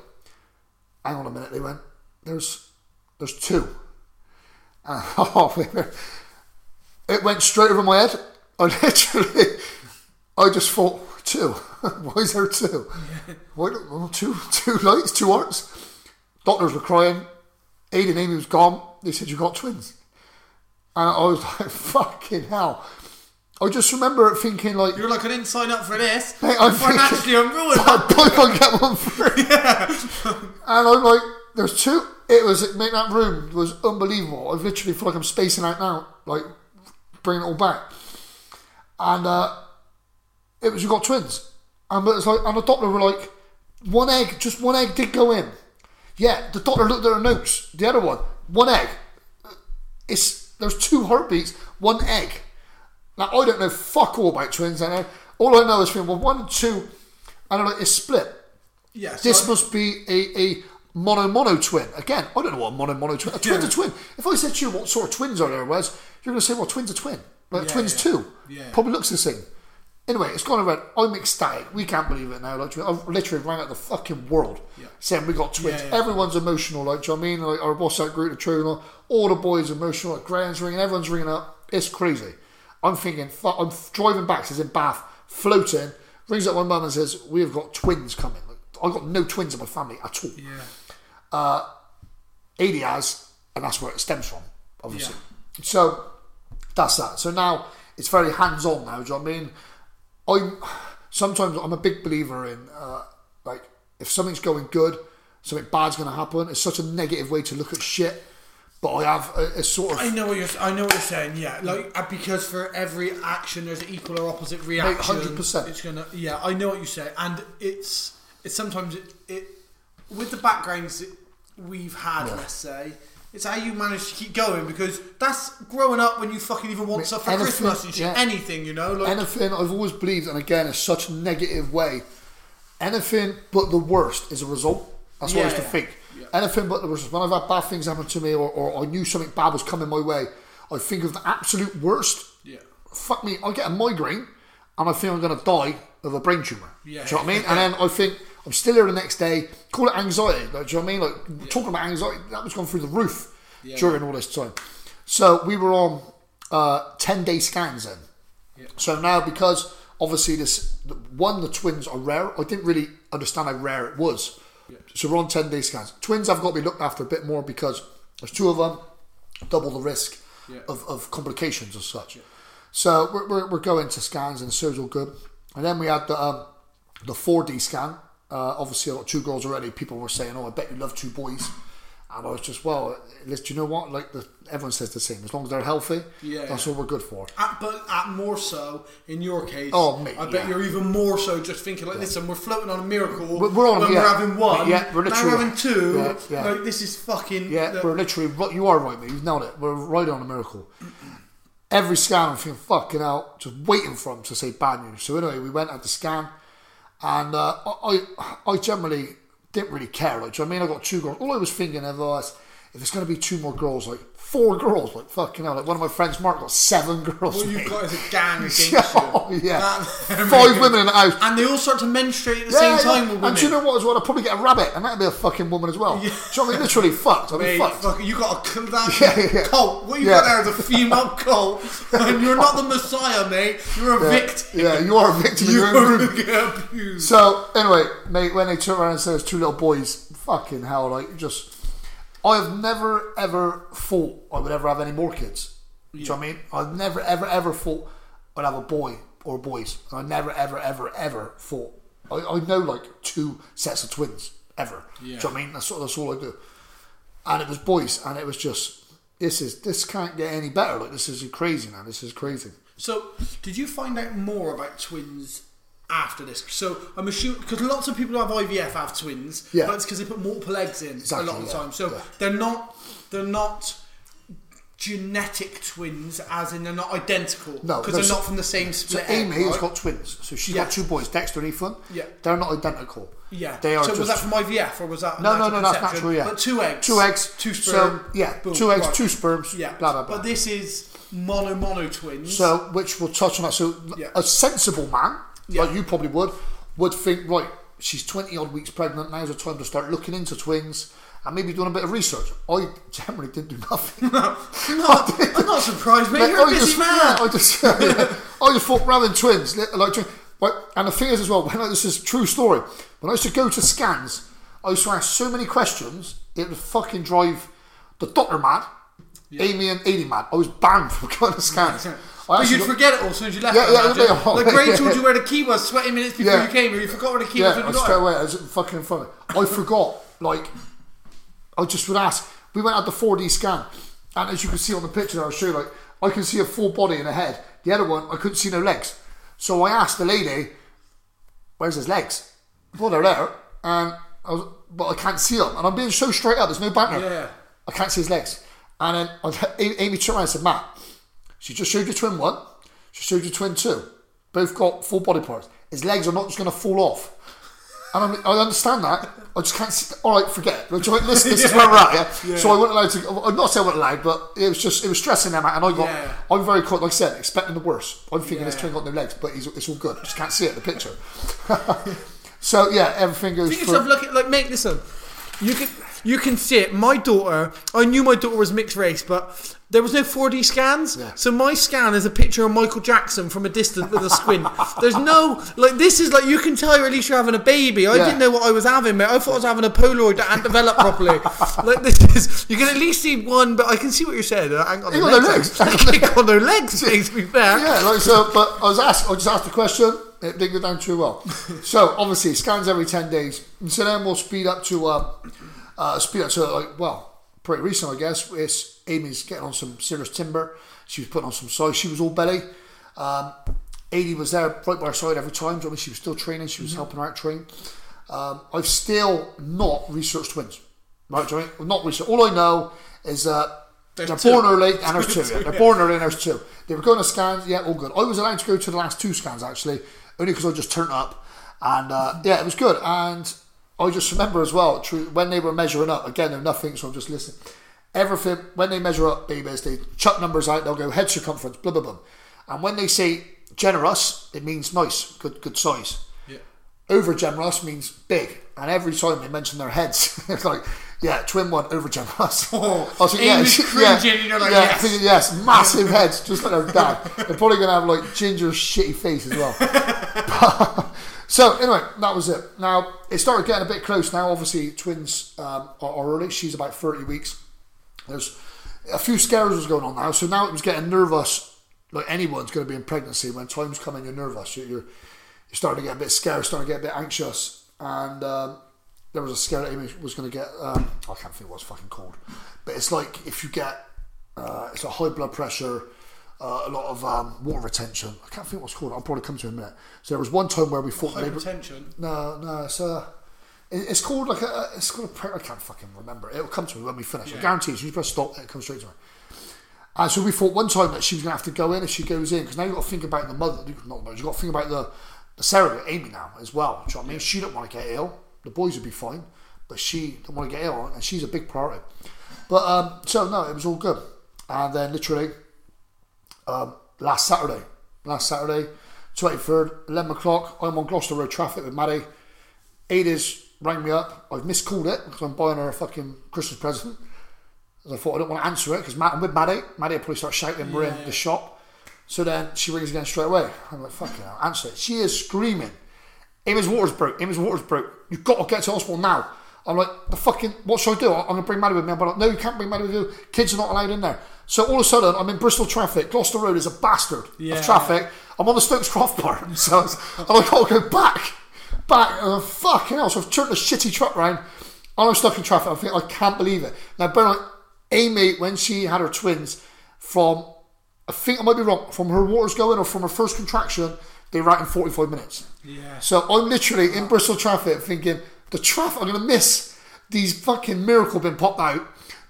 Hang on a minute, they went. There's, there's two. And, oh, it went straight over my head. I literally, I just thought, two. Why is there two? Why don't, well, two, two lights, two hearts. Doctors were crying. Aiden Amy was gone. They said you got twins. And I was like, fucking hell. I just remember thinking like, You're like, I didn't sign up for this. Mate, I'm Financially, I'm ruined. I probably can't get one free. And I'm like, there's two. It was, mate, that room was unbelievable. I literally feel like I'm spacing out now, like bringing it all back. And uh, it was, you got twins. And it was like, and the doctor were like, one egg, just one egg did go in. Yeah, the doctor looked at her notes. The other one, one egg. It's there's two heartbeats, one egg. Now I don't know fuck all about twins. I know all I know is from well, one and two, I don't know it's split. Yes, This must be a, a mono mono twin. Again, I don't know what a mono mono twin. A twin's Yeah. a twin. If I said to you what sort of twins are there was, you're going to say, well, twins are twin. Like Yeah, twins yeah. two. Yeah. Probably looks the same. Anyway, it's gone around. I'm ecstatic. We can't believe it now. Like, I've literally rang out the fucking world Yeah. saying we got twins. Yeah, yeah. Everyone's emotional. Like, do you know what I mean? Like, our boss out group, the True, all the boys emotional. Like, Graham's ringing, everyone's ringing up. It's crazy. I'm thinking, I'm driving back, says in Bath, floating, rings up my mum and says, we have got twins coming. I've got no twins in my family at all. yeah. Adie has, and that's where it stems from, obviously. So that's that. So now it's very hands on now. Do you know what I mean? I'm sometimes I'm a big believer in uh, like if something's going good, something bad's going to happen. It's such a negative way to look at shit. But I have a, a sort I of know what you're. I know what you're saying. Yeah, like uh, because for every action, there's an equal or opposite reaction. 100%. It's gonna. Yeah, I know what you say, and it's it's sometimes it, it with the backgrounds that we've had. Let's say it's how you manage to keep going because that's growing up when you fucking even want stuff for anything, Christmas and shit. yeah. Anything, you know, like anything I've always believed, and again, it's such a negative way. Anything but the worst is a result. That's what I used to Yeah. Anything but there was When I've had bad things happen to me, or, or I knew something bad was coming my way, I think of the absolute worst. yeah, Fuck me, I get a migraine, and I think I'm going to die of a brain tumor. Yeah. Do you know what I mean? And then I think I'm still here the next day. Call it anxiety. Like, do you know what I mean? Like talking about anxiety, that was gone through the roof Yeah. during all this time. So we were on uh, ten day scans then. Yeah. So now because obviously this one the twins are rare. I didn't really understand how rare it was. So we're on ten day scans. Twins have got to be looked after a bit more because there's two of them, double the risk of, of complications as such. So we're, we're, we're going to scans and it's all good. And then we had the um, the 4D scan. Uh, obviously, I got two girls already. People were saying, "Oh, I bet you love two boys." And I was just, well, you know what? Like the, everyone says the same. As long as they're healthy, Yeah, that's yeah. all we're good for. At, but at more so in your case. Oh, mate, I bet yeah. you're even more so just thinking like, listen, we're floating on a miracle. We're- we're on- when yeah. we're having one. Yeah, we're now literally- we're having two. Yeah, yeah. Like this is fucking. Yeah, the- we're literally, you are right, mate. You've nailed it. We're right on a miracle. Every scan, I'm thinking, fucking out, just waiting for him to say bad news. So anyway, we went at the scan, and uh, I I generally didn't really care. Like, do you know I mean? I got two girls. All I was thinking of was, if it's going to be two more girls, like four girls, like fucking hell. Like one of my friends, Mark, got seven girls. What you've got is a gang against yeah, you. oh, yeah. That- five women in the house. And they all start to menstruate at the Yeah, same time with. And do you know what as well? I'd probably get a rabbit, and that'd be a fucking woman as well. Do you know what I mean? Literally fucked. Be Mate, fucked. fuck, you got a that Yeah, yeah, yeah. cult. What you Yeah. got there is a female cult, and you're not the messiah, mate. You're a victim. Yeah, you are a victim in your You're room. gonna get abused. So anyway, mate, when they turn around and say there's two little boys, fucking hell, like just. I have never ever thought I would ever have any more kids. Do you know what I mean? I've never ever ever thought I'd have a boy or boys. I never ever ever ever thought. I, I know like two sets of twins ever. Do you know what I mean? That's all, that's all I do. And it was boys, and it was just this is this can't get any better. Like this is crazy, man. This is crazy. So, did you find out more about twins after this? So, I'm assuming because lots of people who have IVF have twins, Yeah. but it's because they put multiple eggs in Exactly, a lot of the yeah, time. So yeah. they're not they're not genetic twins, as in they're not identical. No, because no, they're so- not from the same So split. egg, Amy has right? got twins. So she's Yeah. got two boys, Dexter and Ethan. Yeah. They're not identical. Yeah. They are so was that from IVF or was that No, no, no, that's natural, yeah. But two eggs. Two eggs. Two So, sperm. yeah, boom, two eggs, right. two sperms, Yeah. blah, blah, blah. But this is mono mono twins. So, which we'll touch on that. So, Yeah. a sensible man, Yeah. like you probably would, would think, right, she's 20 odd weeks pregnant, now's the time to start looking into twins and maybe doing a bit of research. I generally didn't do nothing. Not, I'm not surprised, mate. You're a I busy just, man. Yeah, I just, yeah, I just thought rather than twins, like, like, and the thing is as well, when I, this is a true story. When I used to go to scans, I used to ask so many questions, it would fucking drive the doctor mad, Amy and Amy mad. I was banned from going to scans. I But you'd got- forget it all as soon as you left. Yeah, yeah, imagine. yeah, like Gray told you where the key was 20 minutes before Yeah. you came here. You forgot where the key was Yeah, I you got straight away. I was fucking funny. I forgot. Like, I just would ask. We went out the 4D scan, and as you can see on the picture, I'll show you. Like, I can see a full body and a head. The other one, I couldn't see no legs. So I asked the lady, "Where's his legs?" Well, they're there, and I was, but I can't see them. And I'm being so straight up. There's no banter. Yeah. I can't see his legs. And then I- Amy turned around and said, "Matt, she just showed you twin one. She showed you twin two. Both got full body parts. His legs are not just going to fall off." And I'm, I understand that. I just can't. See, all right, forget. it. But this, this is where we're at. Yeah? So I wasn't allowed to. I'm not saying I wasn't allowed, but it was just it was stressing them out, and I got. Yeah. I'm very caught. Like I said, expecting the worst. I'm thinking this twin got no legs, but he's, it's all good. I just can't see it in the picture. so yeah, everything goes. Think yourself, look at, like, make listen. You can, you can see it. My daughter, I knew my daughter was mixed race, but there was no 4D scans. Yeah. So my scan is a picture of Michael Jackson from a distance with a squint. There's no, like, this is like, you can tell you're at least you're having a baby. I Yeah. didn't know what I was having, mate. I thought I was having a Polaroid that hadn't developed properly. like, this is, you can at least see one, but I can see what you're saying. I ain't got no got no legs. I ain't got no legs, to be fair. Yeah, like so. But I was asked. I just asked a question. It didn't go down too well. so obviously, scans every ten days. And so then we'll speed up to uh, uh, up to like well, pretty recent, I guess. It's Amy's getting on some serious timber. She was putting on some size. She was all belly. Um, Adie was there right by her side every time. I mean, she was still training. She was helping her out train. Um, I've still not researched twins. Right, do you know I mean? Not researched. All I know is that There's they're two. born early and there's two. Yeah. They're born early and there's two. They were going to scans, yeah, all good. I was allowed to go to the last two scans actually, only because I just turned up, and uh, yeah, it was good. And I just remember as well, true, when they were measuring up. Again, they're nothing, so I'm just listening. Everything when they measure up babies, they chuck numbers out. They'll go head circumference, blah blah blah. And when they say generous, it means nice, good good size Yeah. over generous means big, and every time they mention their heads, it's like, yeah, twin one over generous. Oh, I was like, Amy's yeah, yeah, you're like, yeah, yes. thinking, yes, massive heads, just like their dad. They're probably gonna have like ginger shitty face as well. So anyway, that was it. Now it started getting a bit close. Now, obviously, twins um, are, are early. She's about thirty weeks. There's a few scares was going on now, so now it was getting nervous. Like anyone's going to be in pregnancy when time's coming, you're nervous. You're, you're starting to get a bit scared, starting to get a bit anxious, and um, there was a scare that Amy was going to get. Um, I can't think what it's fucking called, but it's like if you get uh, it's a high blood pressure, uh, a lot of um, water retention. I can't think what it's called. I'll probably come to it in a minute. So there was one time where we thought were, Hypertension. no, no, it's uh it- it's called like a, it's called a. I can't fucking remember. It'll come to me when we finish. I guarantee you. You press stop, it comes straight to me. And so we thought one time that she was going to have to go in if she goes in because now you've got to think about the mother. Not the mother. You've got to think about the the surrogate Amy now as well. Do you know what I mean? She don't want to get ill. The boys would be fine, but she don't want to get ill, and she's a big priority. But um, so no, it was all good. And then literally um, last Saturday, last Saturday, 23rd, 11 o'clock, I'm on Gloucester Road traffic with Maddie. Adie's rang me up. I've miscalled it because I'm buying her a fucking Christmas present. I thought I don't want to answer it because I'm with Maddie. Maddie will probably start shouting we're in the shop. So then she rings again straight away. I'm like, fucking hell, answer it. She is screaming. Amy's Waters broke. Amy's Waters broke. You've got to get to hospital now. I'm like, the fucking, what should I do? I'm going to bring Maddie with me. I'm like, no, you can't bring Maddie with you. Kids are not allowed in there. So all of a sudden, I'm in Bristol traffic. Gloucester Road is a bastard Yeah. of traffic. I'm on the Stokes Croft part. So it's- and I got to go back. Back. And I'm fucking hell. So I've turned the shitty truck round. And I'm stuck in traffic. I think I can't believe it. Now, bear in Amy, when she had her twins, from, I think I might be wrong, from her waters going or from her first contraction, they were out in 45 minutes. Yeah. So I'm literally in Bristol traffic thinking, the traffic, I'm going to miss these fucking miracle being popped out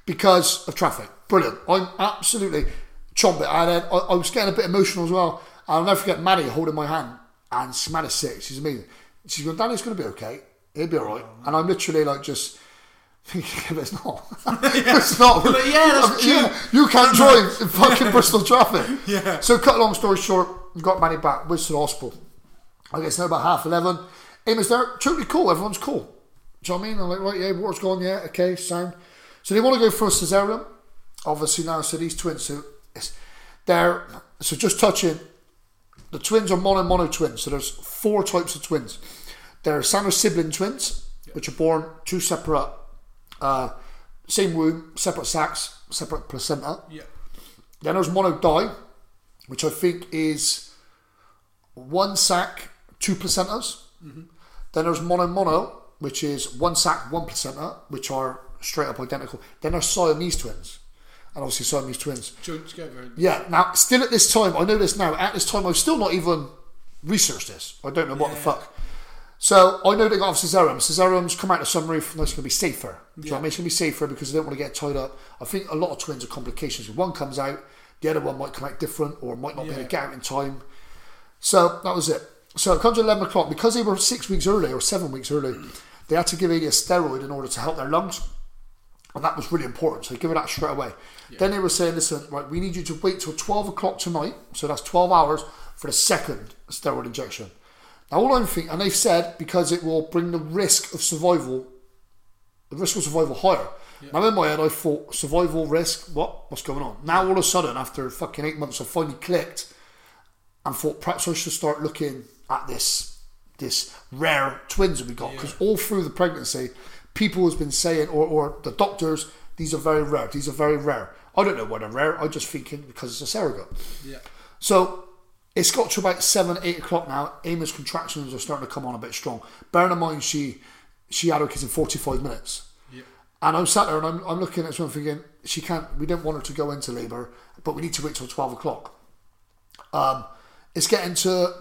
because of traffic. Brilliant. I'm absolutely chomping. And then I, I was getting a bit emotional as well. And I'll never forget Maddie holding my hand. And she's Maddie's sick. She's amazing. She's going, Danny's going to be okay. He'll be all right. And I'm literally like just thinking, it's not. it's not. But yeah, that's cute. you can't drive in fucking Bristol traffic. Yeah. So cut a long story short, got Maddie back, went to the hospital. I guess now about half eleven. Amy's there, totally cool. Everyone's cool. Do you know what I mean? I'm like, right, yeah, water's gone, yeah, okay, sound. So they want to go for a cesarean. Obviously now, so these twins, so it's, they're so just touching. The twins are mono mono twins. So there's four types of twins. There are Sandra sibling twins, which are born two separate, uh, same womb, separate sacs, separate placenta. Yeah. Then there's mono di, which I think is one sac, two placentas. Then there's mono mono, which is one sac, one placenta, which are straight up identical. Then there's Siamese twins, and obviously Siamese twins. Joint together. Yeah. Now, still at this time, I know this now. At this time, I've still not even researched this. I don't know what the fuck. So I know they got off cesarean. Cesareans come out of sunroof, and that's going to be safer. Do you know what I mean? It's going to be safer because they don't want to get tied up. I think a lot of twins are complications. If one comes out, the other one might come out different, or might not be able to get out in time. So that was it. So it comes to 11 o'clock. Because they were six weeks early or seven weeks early, they had to give Adie a steroid in order to help their lungs. And that was really important. So they give her that straight away. Then they were saying, listen, right, we need you to wait till 12 o'clock tonight. So that's 12 hours for the second steroid injection. Now, all I'm thinking, and they've said because it will bring the risk of survival, the risk of survival higher. Now, in my head, I thought survival risk, what? What's going on? Now, all of a sudden, after fucking eight months, I finally clicked and thought perhaps I should start looking at this this rare twins that we got because all through the pregnancy, people has been saying, or, or the doctors, these are very rare. These are very rare. I don't know why they're rare. I'm just thinking because it's a surrogate. Yeah. So it's got to about seven, eight o'clock now. Amy's contractions are starting to come on a bit strong. Bearing in mind she she had her kids in 45 minutes. Yeah. And I'm sat there and I'm, I'm looking at this one thinking, she can't, we don't want her to go into labour, but we need to wait till 12 o'clock. Um, it's getting to,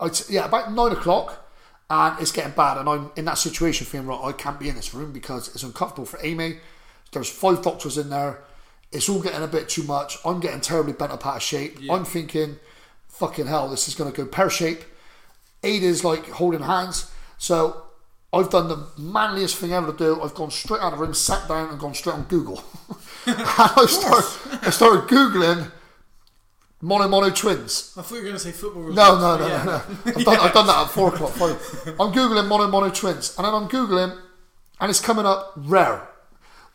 Oh, I'd yeah, about nine o'clock and it's getting bad. And I'm in that situation feeling, right, I can't be in this room because it's uncomfortable for Amy. There's five doctors in there. It's all getting a bit too much. I'm getting terribly bent up out of shape. I'm thinking, fucking hell, this is going to go pear shape. Adie's like holding hands. So I've done the manliest thing ever to do. I've gone straight out of the room, sat down, and gone straight on Google. and I started, I started Googling mono mono twins. I thought you were going to say football. No, results, no, no, yeah. no, no. I've done, I've done that at four o'clock. Five. I'm googling mono mono twins, and then I'm googling, and it's coming up rare.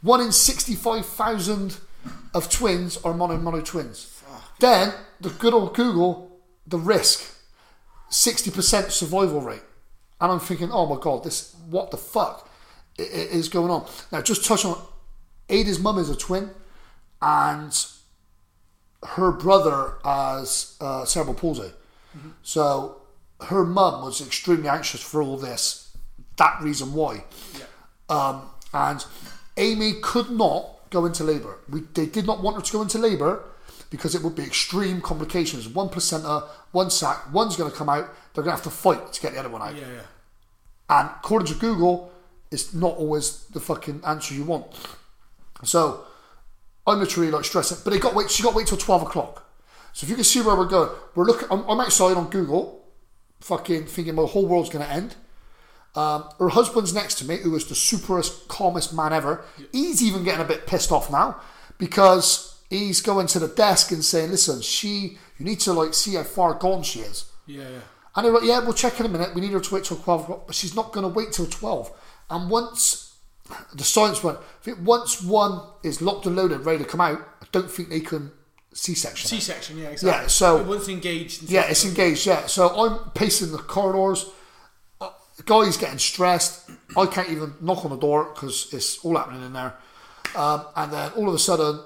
One in sixty-five thousand of twins are mono mono twins. Then the good old Google, the risk, sixty percent survival rate, and I'm thinking, oh my god, this what the fuck is going on? Now, just touch on Adie's mum is a twin, and her brother has uh, cerebral palsy. So her mum was extremely anxious for all this. That reason why. Um, and Amy could not go into labour. We, they did not want her to go into labour because it would be extreme complications. One placenta, one sac, one's going to come out. They're going to have to fight to get the other one out. Yeah, yeah. And according to Google, it's not always the fucking answer you want. So I'm literally like stressing. But they got wait. She got wait till twelve o'clock. So if you can see where we're going, we're looking. I'm, I'm outside on Google, fucking thinking my whole world's going to end. Um, her husband's next to me, who is the superest, calmest man ever. He's even getting a bit pissed off now because he's going to the desk and saying, "Listen, she, you need to like see how far gone she is." Yeah, yeah. And they're like, "Yeah, we'll check in a minute. We need her to wait till twelve o'clock, but she's not going to wait till 12. And once the science went, I think once one is locked and loaded, ready to come out, I don't think they can C-section. C-section, yeah, exactly. Yeah, so- once engaged. and Yeah, it's engaged. Yeah, so I'm pacing the corridors. Uh, The guy's getting stressed. I can't even knock on the door because it's all happening in there. Um, and then all of a sudden,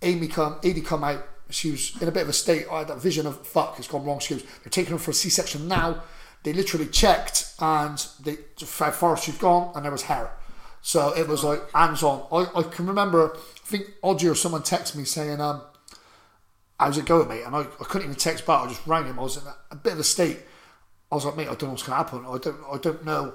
Amy come, Adie come out. She was in a bit of a state. I had that vision of fuck, it's gone wrong. She goes, they're taking her for a C-section now. They literally checked and they how far she'd gone, and there was hair. So it was like hands on. I, I can remember. I think Audrey or someone texted me saying, um, how's it going, mate? And I, I couldn't even text back. I just rang him. I was in a, a bit of a state. I was like, mate, I don't know what's going to happen. I don't, I don't know.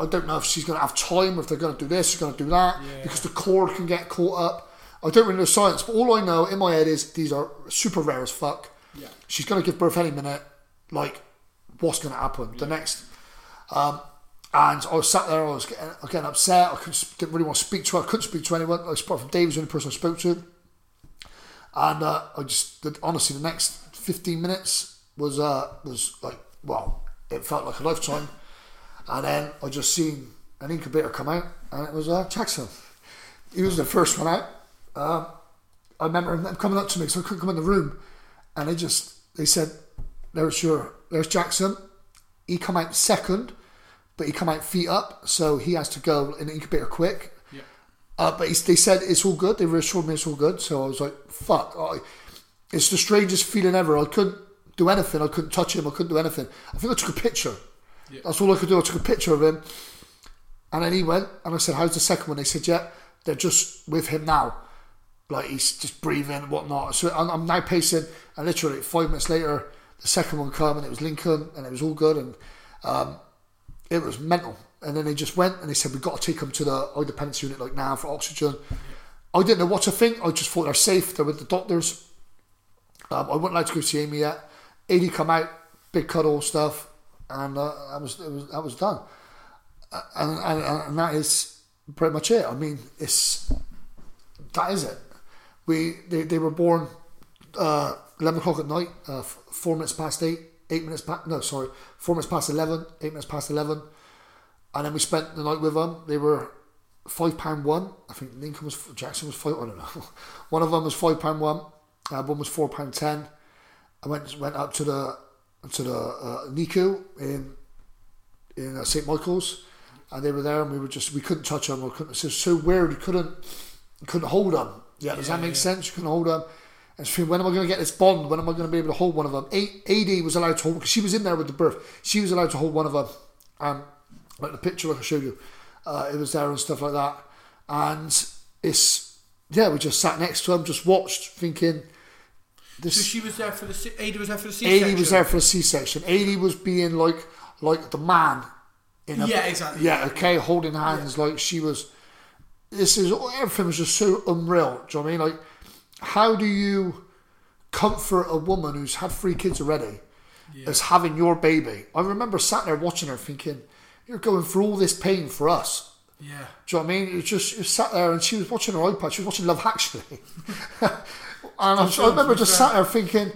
I don't know if she's going to have time, if they're going to do this, she's going to do that, Yeah. because the cord can get caught up. I don't really know science, but all I know in my head is these are super rare as fuck. Yeah. She's going to give birth any minute. Like, what's going to happen? The next. Um, and I was sat there, I was getting, I was getting upset. I couldn't, didn't really want to speak to her. I couldn't speak to anyone. I apart from Dave, was the only person I spoke to. And uh, I just, honestly, the next 15 minutes was uh, was like, well, it felt like a lifetime. And then I just seen an incubator come out, and it was uh, Jackson. He was the first one out. Um, I remember him coming up to me, so I couldn't come in the room, and they just they said, "There's your, there's Jackson." He come out second, but he come out feet up, so he has to go in the incubator quick. Yeah. Uh, but they said it's all good. They reassured me it's all good. So I was like, "Fuck!" I, it's the strangest feeling ever. I couldn't do anything. I couldn't touch him. I couldn't do anything. I think I took a picture. Yeah. That's all I could do. I took a picture of him, and then he went. And I said, "How's the second one?" They said, "Yeah, they're just with him now. Like he's just breathing and whatnot." So I'm, I'm now pacing, and literally five minutes later, the second one come, and it was Lincoln, and it was all good, and um, it was mental. And then they just went and they said, We've got to take them to the high dependence unit like now for oxygen. I didn't know what to think. I just thought they're safe. They're with the doctors. Um, I wouldn't like to go see Amy yet. Adie come out, big cuddle stuff, and uh, that was it was that was done. Uh, And, and, and that is pretty much it. I mean, it's that is it. We they, they were born uh, eleven o'clock at night, uh, four minutes past eight, eight minutes past no sorry, four minutes past eleven, eight minutes past eleven, and then we spent the night with them. They were five pound one. I think Lincoln was Jackson was five. I don't know. One of them was five pound one. Uh, one was four pound ten. I went went up to the to the uh, NICU in in uh, St Michael's, and they were there, and we were just we couldn't touch them. We couldn't. It's just so weird. You couldn't couldn't hold them. Yeah, does that make yeah. sense? You couldn't hold them. And so when am I going to get this bond? When am I going to be able to hold one of them? A- Adie was allowed to hold because she was in there with the birth. She was allowed to hold one of them. Um, like the picture like I showed you, uh, it was there and stuff like that. And it's yeah, we just sat next to him, just watched, thinking. This So she was there for the. C- Adie was there for the C-section. Adie was there for a C-section. Adie was being like like the man. In a, Yeah, exactly. Yeah, okay, holding hands like she was. This is everything was just so unreal. Do you know what I mean? Like, how do you comfort a woman who's had three kids already as having your baby? I remember sat there watching her, thinking, "You're going through all this pain for us." Yeah. Do you know what I mean? It just you sat there and she was watching her iPad. She was watching Love Actually, and I, I remember just sat there thinking,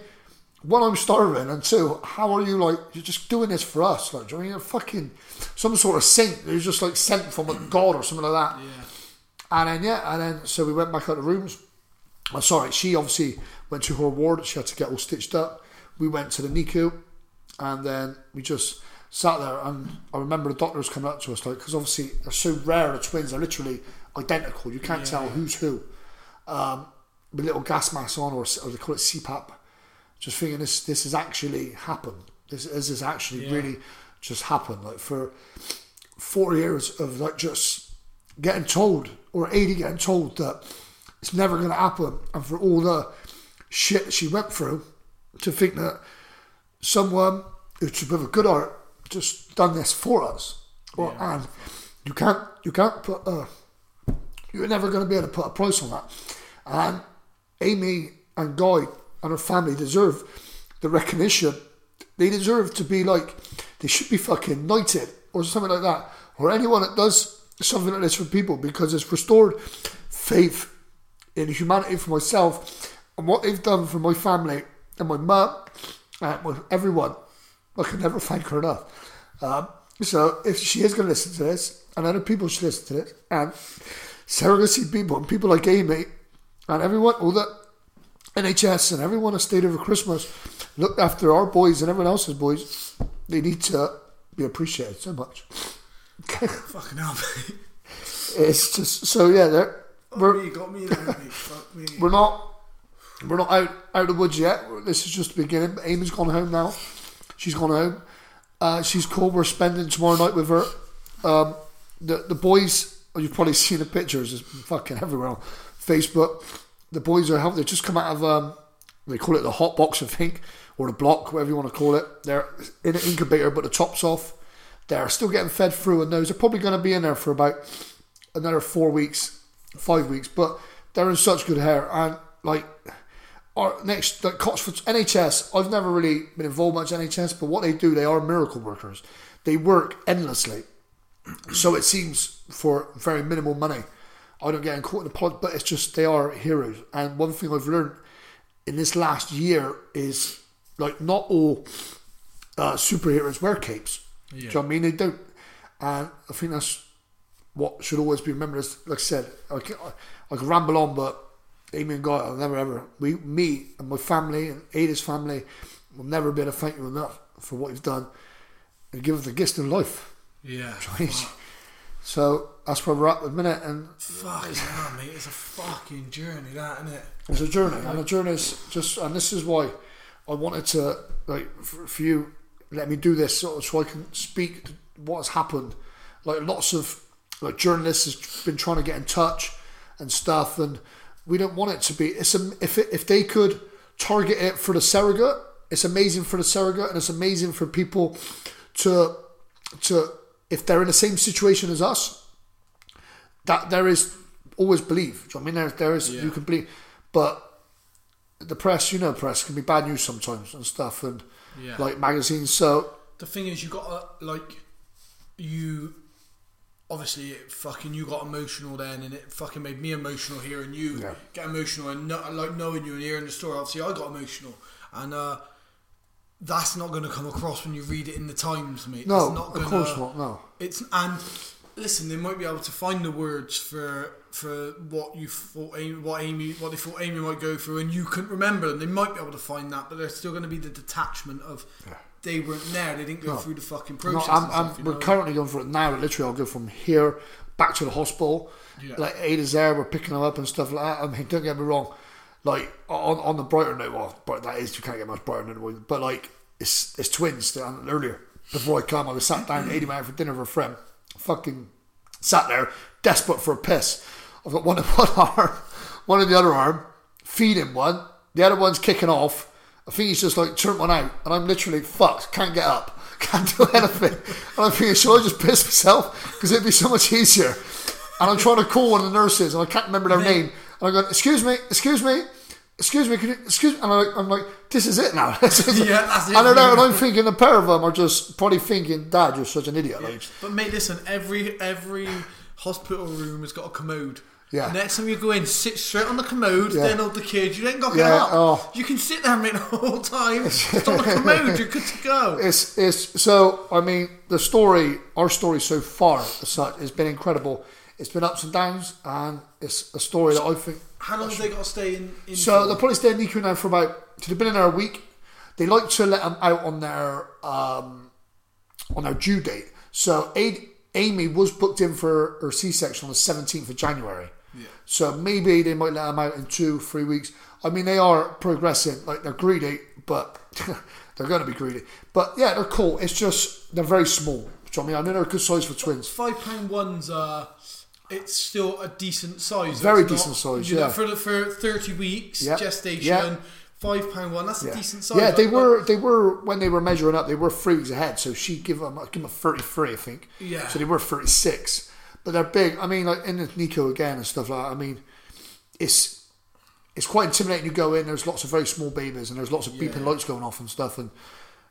one, I'm starving, and two, how are you like? You're just doing this for us, like, do you know I mean? You're fucking some sort of saint You're just like sent from a god or something like that. Yeah. And then yeah, and then so we went back out the rooms. Oh, sorry, she obviously went to her ward. She had to get all stitched up. We went to the NICU, and then we just sat there. And I remember the doctors coming up to us like, because obviously they're so rare. The twins they're literally identical. You can't tell who's who. Um, with little gas mask on, or, or they call it CPAP. Just thinking this this has actually happened. This this has actually Yeah. really just happened. Like for four years of like just getting told or Adie getting told that it's never going to happen. And for all the shit that she went through to think that someone who's with a good heart just done this for us. Or and you can't you can't put a you're never going to be able to put a price on that. And Amy and Guy and her family deserve the recognition. They deserve to be like they should be fucking knighted or something like that, or anyone that does something like this for people because it's restored faith in humanity for myself and what they've done for my family and my mum and my, everyone. I can never thank her enough. Um, so if she is going to listen to this, and other people should listen to this, and surrogacy people and people like Amy and everyone, all the NHS and everyone that stayed over Christmas, looked after our boys and everyone else's boys, they need to be appreciated so much. Fucking hell, mate. It's just so yeah. We're me, got me there. Fuck me. we're not we're not out out of the woods yet. This is just the beginning. Amy's gone home now. She's gone home. Uh, she's cool. We're spending tomorrow night with her. Um, the the boys. oh, You've probably seen the pictures. It's fucking everywhere on Facebook. The boys are helping. They just come out of um, they call it the hot box, I think, or the block, whatever you want to call it. They're in an incubator, but the top's off. They're still getting fed through, and those are probably going to be in there for about another four weeks, five weeks. But they're in such good hair, and like our next like Cotswold NHS. I've never really been involved much in NHS, but what they do, they are miracle workers. They work endlessly, so it seems for very minimal money. I don't get in caught in the pod, but it's just they are heroes. And one thing I've learned in this last year is like not all uh, superheroes wear capes. Do you know what I mean? They don't, and I think that's what should always be remembered. As like I said, I can, I can ramble on, but Amy and Guy, I'll never ever we, me and my family and Adie's family will never be able to thank you enough for what you've done and give us the gift of life. Yeah. So that's where we're at at the minute, and Fucking hell, mate. It's a fucking journey, that, isn't it? It's a journey, and the journey is just, and this is why I wanted to, like, for, for you, let me do this sort of so I can speak to what has happened. Like, lots of like journalists has been trying to get in touch and stuff, and we don't want it to be. It's a, if it, if they could target it for the surrogate, it's amazing for the surrogate, and it's amazing for people to to if they're in the same situation as us, that there is always believe. Do you know I mean? There, there is Yeah. you can believe, but the press, you know, press can be bad news sometimes and stuff, and Yeah. like magazines. So the thing is, you got to like you. Obviously, it fucking you got emotional then, and it fucking made me emotional hearing you Yeah. get emotional and no, like knowing you and hearing the story. Obviously, I got emotional, and uh, that's not going to come across when you read it in the Times, mate. no, It's not of gonna, course not. No, It's and listen, they might be able to find the words for for what you thought Amy, what Amy, what they thought Amy might go through, and you couldn't remember them. They might be able to find that, but there's still going to be the detachment of they weren't there. They didn't go No. through the fucking no process. I'm, and I'm, stuff, you we're know? currently going for it now. Literally, I'll go from here back to the hospital. Yeah. Like Adie's there, we're picking them up and stuff like that. I mean, don't get me wrong. Like on on the brighter note, well, but that is you can't get much brighter than it. But like it's it's twins. Earlier before I come, I was sat down, Adie went out for dinner with a friend. Fucking sat there, desperate for a piss. I've got one in one arm, one in the other arm, feeding one. The other one's kicking off. I think he's just like turned one out, and I'm literally fucked. Can't get up. Can't do anything. And I'm thinking, should I just piss myself? Because it'd be so much easier. And I'm trying to call one of the nurses, and I can't remember their name. And I'm going, excuse me, excuse me, excuse me, can you, excuse me? And I'm like, I'm like, this is it now. Yeah, that's it. And, I don't know, and I'm thinking the pair of them are just probably thinking, Dad, you're such an idiot. Like, But mate, listen, every every hospital room has got a commode. Yeah. Next time you go in, sit straight on the commode, Yeah. then hold the kid. You ain't got to Yeah, get up. oh. You can sit there, mate, the whole time. Just on the commode, you're good to go. It's it's so I mean the story our story so far as such has been incredible. It's been ups and downs and it's a story that I think How long have they got to stay in? in so they'll probably stay in NICU now for about so they've been in there a week. They like to let them out on their um, on their due date. So Amy was booked in for her C section on the seventeenth of January. Yeah. So maybe they might let them out in two, three weeks. I mean, they are progressing. Like they're greedy, but they're going to be greedy. But yeah, they're cool. It's just they're very small. Do you know what I mean? I know they're a good size for twins. five pound ones are. It's still a decent size. Very It's decent size, you know, yeah. for the, for thirty weeks Yep. gestation. Yeah. Five pound one. That's a decent size. Yeah, they Like- were they were when they were measuring up, they were three weeks ahead. So she give them give them a thirty three, I think. Yeah. So they were thirty six, but they're big. I mean, like in the NICU again and stuff like. that. I mean, it's it's quite intimidating. You go in, there's lots of very small babies, and there's lots of beeping Yeah. lights going off and stuff, and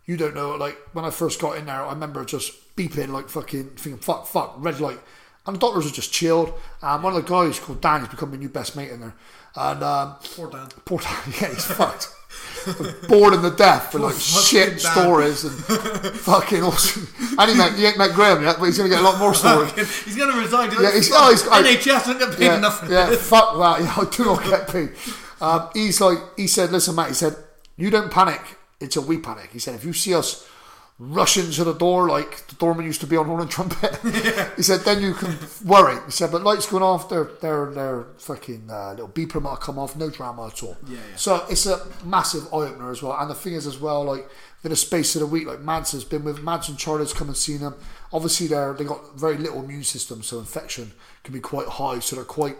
You don't know. Like when I first got in there, I remember just beeping like fucking thinking fuck fuck red light, and the doctors are just chilled. And one of the guys called Dan, he's become my new best mate in there, and um, Poor Dan. poor Dan, yeah, he's fucked. Bored in the death for like shit Dan. stories and fucking awesome. And he met, he ain't met Graham yet, but he's gonna get a lot more stories. he's going to resign. Yeah, he's- oh, he's- NHS get paid yeah, enough yeah, this. fuck that. Yeah, I do not get paid. Um, he's like, he said, listen, Matt, he said, you don't panic until we panic. He said, if you see us rushing to the door like the doorman used to be on Horn and Trumpet, he said, then you can worry. He said, but lights going off, their their their fucking uh, little beeper might come off, no drama at all. Yeah, yeah. So it's a massive eye opener as well. And the thing is as well, like in a space of a week, like Mads has been with Mads and Charlie's come and seen them. Obviously, they're they got very little immune system, so infection can be quite high. So they're quite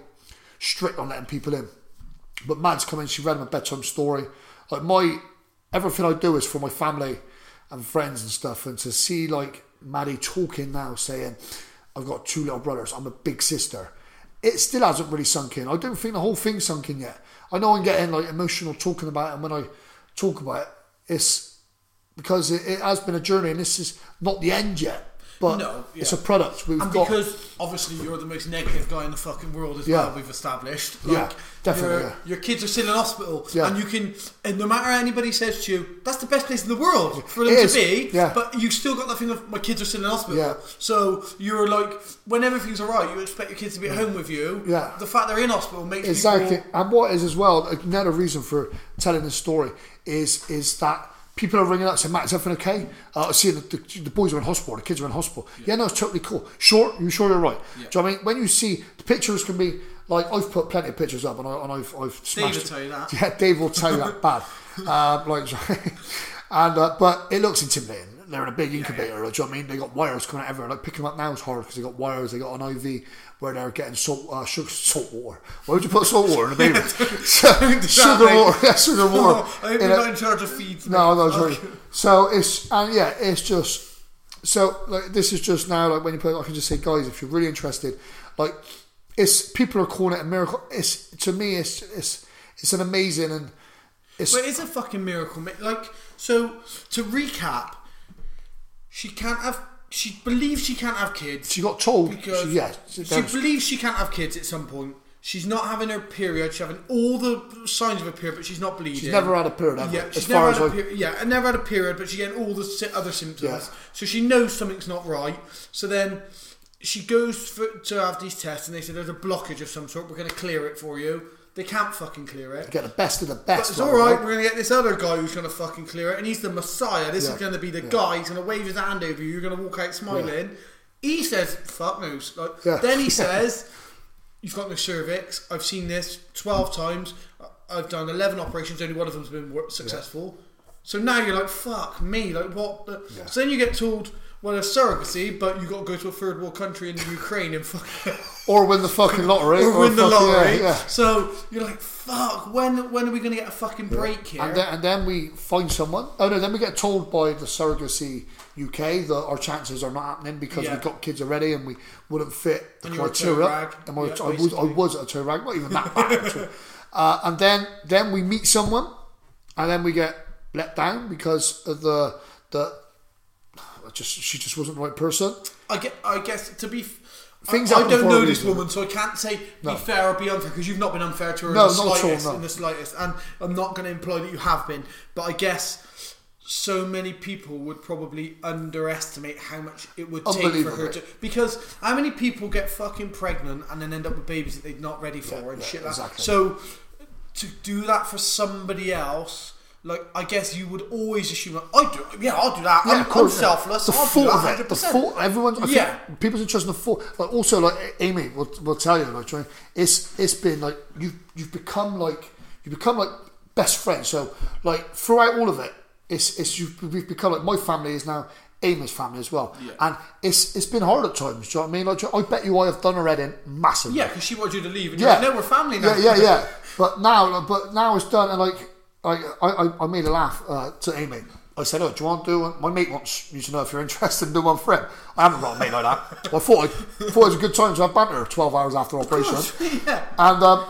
strict on letting people in. But Mads come in, she read him a bedtime story. Like my everything I do is for my family and friends and stuff. And to see like Maddie talking now, saying, "I've got two little brothers. I'm a big sister." It still hasn't really sunk in. I don't think the whole thing's sunk in yet. I know I'm getting like emotional talking about it, and when I talk about it, it's because it, it has been a journey, and this is not the end yet. But No, it's a product we've And got. because obviously you're the most negative guy in the fucking world as Yeah. well, we've established. Yeah, definitely, Your, yeah. your kids are still in hospital, Yeah. and you can, and no matter anybody says to you, that's the best place in the world for them It to is, be. yeah. But you've still got that thing of my kids are still in hospital. Yeah. So you're like, when everything's alright, you expect your kids to be at home with you. Yeah. The fact they're in hospital makes Exactly, people. and what is as well another reason for telling this story is is that people are ringing up saying, "Matt, is everything okay?" Uh, I see the, the, the boys are in hospital, the kids are in hospital. Yeah, no, it's totally cool. Sure, you sure you're right? Do you know what I mean? When you see the pictures, can be like I've put plenty of pictures up, and, I, and I've I've Dave smashed. will tell you that. Yeah, Dave will tell you that bad. Um, like, and uh, but it looks intimidating. They're in a big incubator. Do you know what I mean? They got wires coming out everywhere. Like picking them up now is hard because they got wires. They got an IV where they're getting salt, uh, sugar, salt water. Why would you put salt water in a baby? sugar water, yeah, sugar water. I hope in not in charge of feeds. no, no, sorry. So it's and yeah, it's just so like this is just now like when you put I can just say guys, if you're really interested, like it's people are calling it a miracle. It's to me, it's it's it's an amazing and it's But it's a fucking miracle, mate. Like, so to recap, she can't have. She believes she can't have kids she got told. because she, yeah, she was- believes she can't have kids at some point. She's not having her period. She's having all the signs of a period, but she's not bleeding. she's never had a period ever. Yeah, as she's far never as had a I, period. Yeah, and never had a period, but she's getting all the other symptoms. Yeah. So she knows something's not right. So then she goes for, to have these tests, and they say there's a blockage of some sort. We're going to clear it for you. They can't fucking clear it. get the best of the But best. it's all right. right? We're gonna get this other guy who's gonna fucking clear it, and he's the Messiah. This Yeah. is gonna be the guy. He's gonna wave his hand over you. You're gonna walk out smiling. He says, "Fuck knows." Like, Yeah. Then he says, "You've got no cervix. I've seen this twelve times. I've done eleven operations. Only one of them's been successful." So now you're like, "Fuck me!" Like what? The? Yeah. So then you get told. Well, it's surrogacy, but you got to go to a third world country in Ukraine and fucking Or win the fucking lottery. or win the fucking- yeah, lottery. yeah. So you're like, fuck. When when are we going to get a fucking break here? And then, and then we find someone. Oh no! Then we get told by the surrogacy UK that our chances are not happening because Yeah. we've got kids already and we wouldn't fit the And criteria. And I, I, was, I was a toe rag, not even that bad. uh, and then then we meet someone, and then we get let down because of the the. Just she just wasn't the right person. I get. I guess to be. Things I, I don't know this woman, so I can't say No. be fair or be unfair because you've not been unfair to her No, in, the at all, slightest, no. in the slightest. And I'm not going to imply that you have been, but I guess so many people would probably underestimate how much it would take for her to. Because how many people get fucking pregnant and then end up with babies that they're not ready for Yeah, and yeah, shit like that. exactly. So to do that for somebody else. Like I guess you would always assume, like, I do, yeah, I'll do that. Yeah, I'm, of course, I'm yeah. selfless. The I'll thought of it, the 100%. thought, everyone's, I Yeah. people's interested in the thought. Like also, like Amy will, will tell you, like, it's it's been like you you've become like you become like best friends. So like throughout all of it, it's it's you've, we've become like my family is now Amy's family as well, Yeah. and it's it's been hard at times. Do you know what I mean? Like I bet you I have done her head in massively. Yeah, because she wanted you to leave, and Yeah. like, no, we're family now. Yeah, yeah, yeah. But now, but now it's done, and like, I, I, I made a laugh uh, to Amy. I said, "Oh, do you want to do one? My mate wants you to know if you're interested in doing one for him." I haven't got a mate like that. I thought I thought it was a good time to have banter 12 hours after operation, yeah. and um,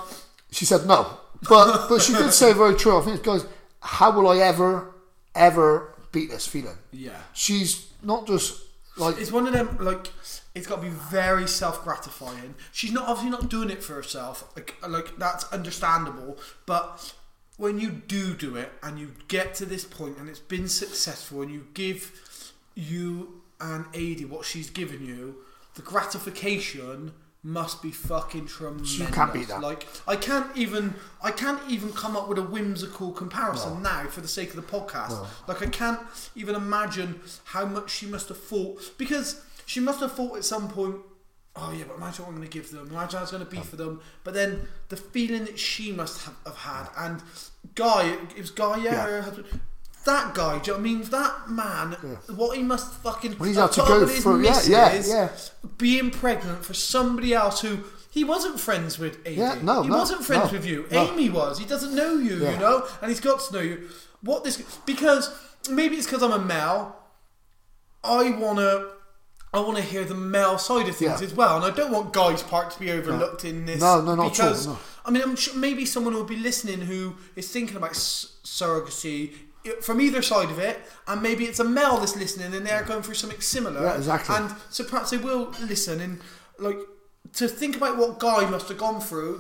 she said no. But but she did say very true. I think it goes, "How will I ever, ever beat this feeling. Yeah. She's not just like It's one of them like it's got to be very self gratifying. She's not obviously not doing it for herself. Like like that's understandable, but when you do do it and you get to this point and it's been successful and you give you and Adie what she's given you, the gratification must be fucking tremendous. You can't beat that. Like I can't even I can't even come up with a whimsical comparison now for the sake of the podcast. Like I can't even imagine how much she must have thought because she must have thought at some point. Oh yeah, but imagine what I'm going to give them. Imagine how it's going to be for them. But then the feeling that she must have, have had, and Guy, it was Guy, yeah, Yeah. her husband. That guy, do you know what I mean? That man, what he must fucking What he's had to put go with his through, yeah, yeah, missus yeah. being pregnant for somebody else who he wasn't friends with. Adie. Yeah, no, he no, wasn't friends no, with you. no. Amy was. He doesn't know you, Yeah. you know, and he's got to know you. What this because maybe it's because I'm a male. I wanna. I want to hear the male side of things Yeah. as well, and I don't want guys' part to be overlooked in this. No, no, not at all, because no. I mean, I'm sure maybe someone will be listening who is thinking about s- surrogacy from either side of it, and maybe it's a male that's listening and they're going through something similar. Yeah, exactly. And so perhaps they will listen and like to think about what Guy must have gone through.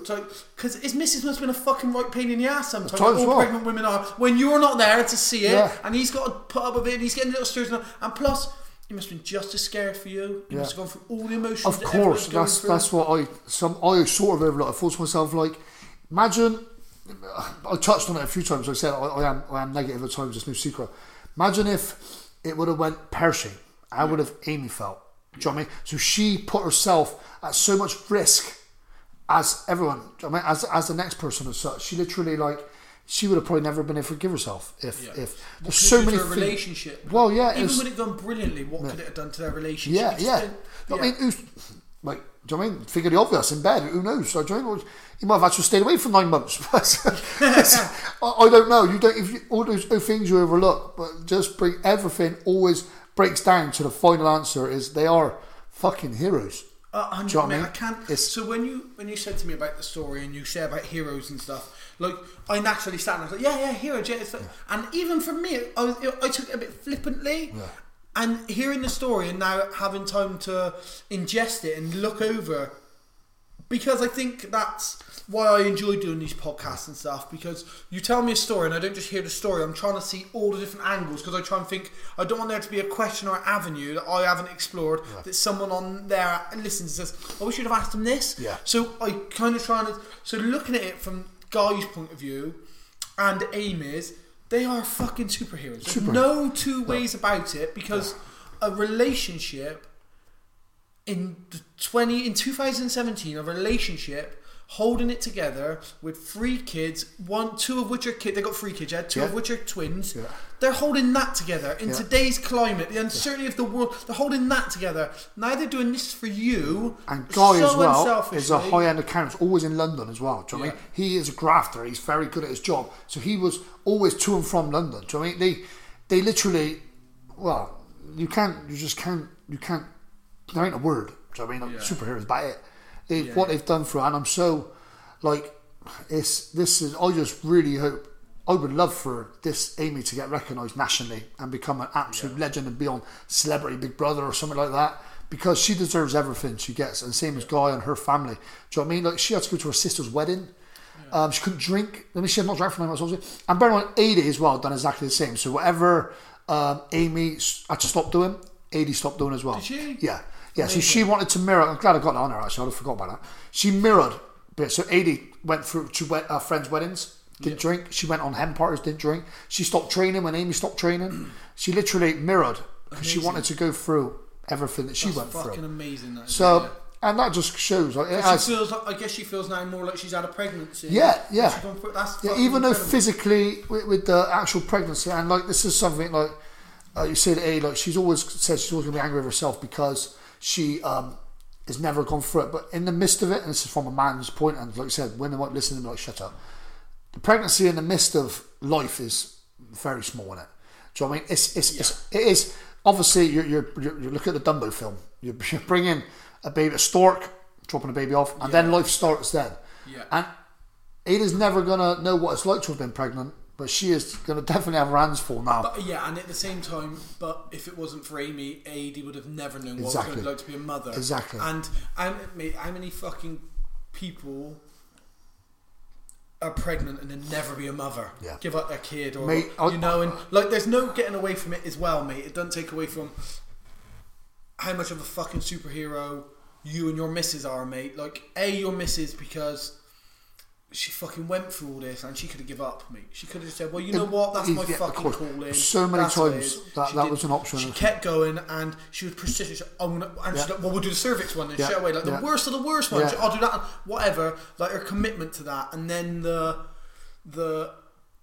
Because his missus must have been a fucking right pain in the ass sometimes. like all well. pregnant women are. When you're not there to see it, Yeah. and he's got to put up with it, and he's getting little stirs, and and plus. He must have been just as scared for you. He Yeah. must have gone through all the emotions. Of course, that's that's what I some I sort of overlook. I thought to myself like, imagine. I touched on it a few times. I said I, I am I am negative at times. It's no secret. Imagine if it would have went perishing. How would have Amy felt? Do you know what I mean? So she put herself at so much risk as everyone. do you know what I mean, as as the next person as such. She literally like. She would have probably never been able to forgive herself if Yeah. if What there's so many things. relationship. Well, yeah, even it's- when it gone brilliantly, what could it have done to their relationship? Yeah, just yeah. I mean, who's like, do you know what I mean? Figure the obvious in bed. Who knows? So, do you know, you might have actually stayed away for nine months. I, I don't know. You don't. If you, all those things you overlook, but just bring everything always breaks down to the final answer is they are fucking heroes. Uh, Do you know what I percent. I can't. It's- so when you when you said to me about the story and you say about heroes and stuff, like I naturally sat and I was like, yeah, yeah, heroes, yeah. It's like, And even for me, I, was, I took it a bit flippantly. And hearing the story and now having time to ingest it and look over, because I think that's why I enjoy doing these podcasts and stuff. Because you tell me a story and I don't just hear the story. I'm trying to see all the different angles because I try and think. I don't want there to be a question or avenue that I haven't explored that someone on there listens and says, "I wish you'd have asked them this." Yeah. So I kind of trying to. So looking at it from Guy's point of view and Amy's, they are fucking superheroes. There's Super. no two ways about it because a relationship in 20 in 2017 a relationship holding it together with three kids one two of which are kids they got three kids yeah two of which are twins Yeah. they're holding that together in Yeah. today's climate the uncertainty of the world they're holding that together now they're doing this for you And Guy so as well is a high end accountant, always in London as well. Do you know what I mean? He is a grafter. He's very good at his job. So he was always to and from London. Do you know what I mean? They they literally, well, you can't, you just can't, you can't. There ain't a word. Do you know what I mean? Like, Superheroes, about it. They, What they've done for, her, and I'm so like, it's this is. I just really hope. I would love for this Amy to get recognised nationally and become an absolute legend and be on Celebrity Big Brother or something like that because she deserves everything she gets. And same as Guy and her family. Do you know what I mean? Like she had to go to her sister's wedding. Um, she couldn't drink. I mean, she had not drank for nine months. obviously. And bear in mind, Adie as well done exactly the same. So whatever um, Amy had to stop doing, Adie stopped doing as well. Did she? Yeah, yeah. So she wanted to mirror. I'm glad I got that on her. Actually, I'd have forgot about that. She mirrored. But so Adie went through to wed- uh, friends' weddings. Didn't drink. She went on hen parties. Didn't drink. She stopped training when Amy stopped training. she literally mirrored because she wanted to go through everything that she That's went fucking through. amazing that So, and that just shows. Like, it She has- feels like, I guess she feels now more like she's had a pregnancy. Yeah, yeah. She's through- that's Yeah, even though physically with, with the actual pregnancy and like this is something like uh, you said, a like she's always said she's always gonna be angry with herself because she um has never gone through it. But in the midst of it, and this is from a man's point, and like I said, women won't listen to be like, "Shut up." The pregnancy in the midst of life is very small in it. Do you know what I mean? It's it's, it's it is obviously you're you're, you're, you look at the Dumbo film. You're, you're bringing a baby, a stork, dropping a baby off, and then life starts then. Yeah. And Adie's never gonna know what it's like to have been pregnant but she is going to definitely have her hands full now. But yeah, and at the same time, but if it wasn't for Amy, Adie would have never known what it was Exactly. to be like to be a mother. Exactly. And and mate, how many fucking people are pregnant and then never be a mother? Yeah. Give up their kid, or Mate, you know, and like there's no getting away from it as well, mate. It doesn't take away from how much of a fucking superhero you and your missus are, mate. Like, a your missus because. She fucking went through all this and she could have give up, mate. She could have just said, "Well, you know what? That's my yeah, fucking calling." So many That's times that- that was an option. She kept going and she was persistent. She, I'm gonna, oh, and Yeah. like, "Well, we'll do the cervix one then Yeah, straight away." Like yeah. the worst of the worst one. Yeah. She- I'll do that. Whatever. Like her commitment to that, and then the the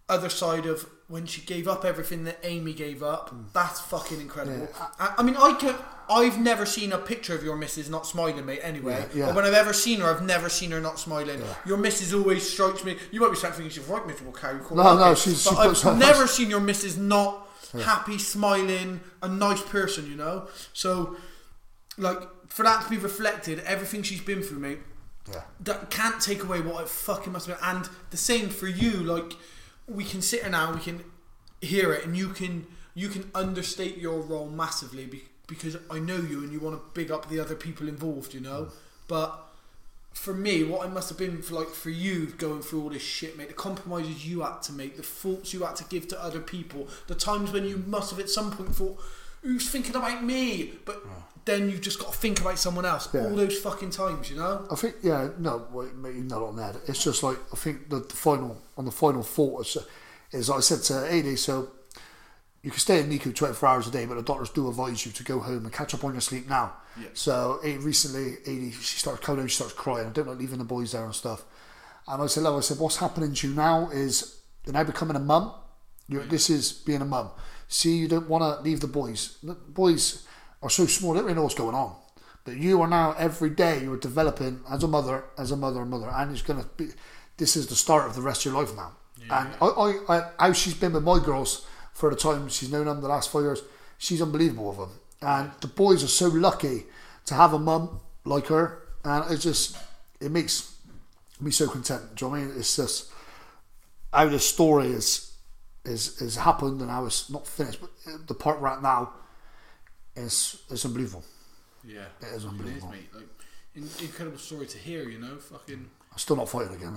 other side of when she gave up everything that Amy gave up. Mm. That's fucking incredible. Yeah. I, I mean, I can. I've never seen a picture of your missus not smiling, mate. Anyway, Yeah, yeah. when I've ever seen her, I've never seen her not smiling. Your missus always strikes me. You might be saying thinking she's right miserable cow. No, no, ugly. she's- But she I've her- never seen your missus not happy, smiling, a nice person. You know, so like for that to be reflected, everything she's been through, mate yeah. that can't take away what it fucking must have been. And the same for you. Like we can sit here now, we can hear it, and you can you can understate your role massively be, because I know you and you want to big up the other people involved. You know, but. For me, what it must have been for like for you going through all this shit, mate. The compromises you had to make, the faults you had to give to other people, the times when you must have at some point thought, "Who's thinking about me?" But then you've just got to think about someone else. Yeah. All those fucking times, you know. I think yeah, no, well, maybe not on that. It's just like I think the, the final on the final thought is, is like I said to Adie, so you can stay in NICU 24 hours a day, but the doctors do advise you to go home and catch up on your sleep now. Yeah. So recently, Adie she starts coming home, she starts crying. I don't like leaving the boys there and stuff. And I said, "Love," I said, "What's happening to you now is you're now becoming a mum. You're, this is being a mum. See, you don't want to leave the boys. The boys are so small; they don't really know what's going on. But you are now every day you are developing as a mother, as a mother, and mother, and it's going to be. This is the start of the rest of your life now. and I, I, I, how she's been with my girls for the time she's known them the last five years, she's unbelievable with them. And the boys are so lucky to have a mum like her, and it just it makes me so content. Do you know what I mean? It's just how this story is is is happened and how it's not finished, but uh, the part we're now is is unbelievable. Yeah, It is It is, unbelievable. mate. Like, incredible story to hear. You know, fucking. I'm still not fighting again.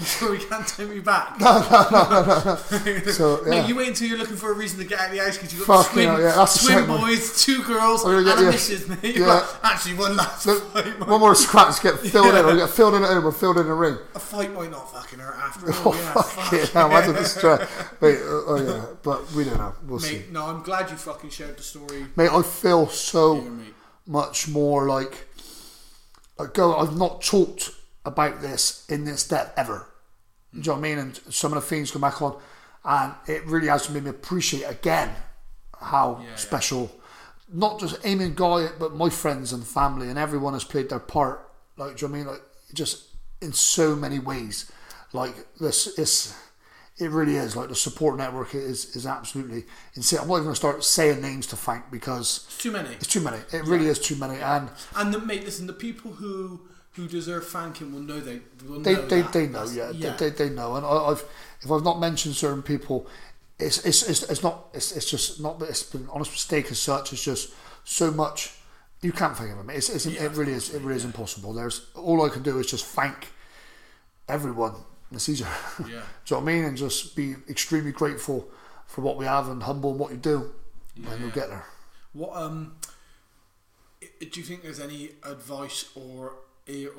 so we can't take me back. No, no, no, no, no. so yeah. Mate, you wait until you're looking for a reason to get out of the house because you've got Fucking swim, hell, yeah, that's the swim same one. boys, two girls, Oh, and yeah, a yeah. missus, mate. Yeah. got- actually, one last fight. one more scratch get filled in, or get filled in at home or filled in the ring. A fight might not fucking hurt after Oh, all. Yeah, fuck fuck. it, I'm under the stress. Mate, uh, oh yeah, but we don't know. We'll see. Mate, no, I'm glad you fucking shared the story. Mate, I feel so Here, mate. much more like like go. I've not talked about this in this depth ever. Do you know what I mean? And some of the things come back on, and it really has made me appreciate again how Yeah, yeah. special, not just Amy and Guy, but my friends and family and everyone has played their part. Like, do you know what I mean? Like, just in so many ways. Like this is. It really is like the support network is is absolutely insane. I'm not even going to start saying names to thank because It's too many. it's too many. It really is too many, and And the, mate, listen, the people who who deserve thanking will know they will they know they, that. they know. That's- Yeah, They, they, they know. And I, I've if I've not mentioned certain people, it's it's it's, it's not it's, it's just not that it's been an honest mistake as such. It's just so much you can't thank them. It's, it's it really is it really is impossible. There's all I can do is just thank everyone. It's easier. Yeah. do you know what I mean? And just be extremely grateful for what we have and humble in what you do, and Yeah. you'll get there. What um, do you think there's any advice or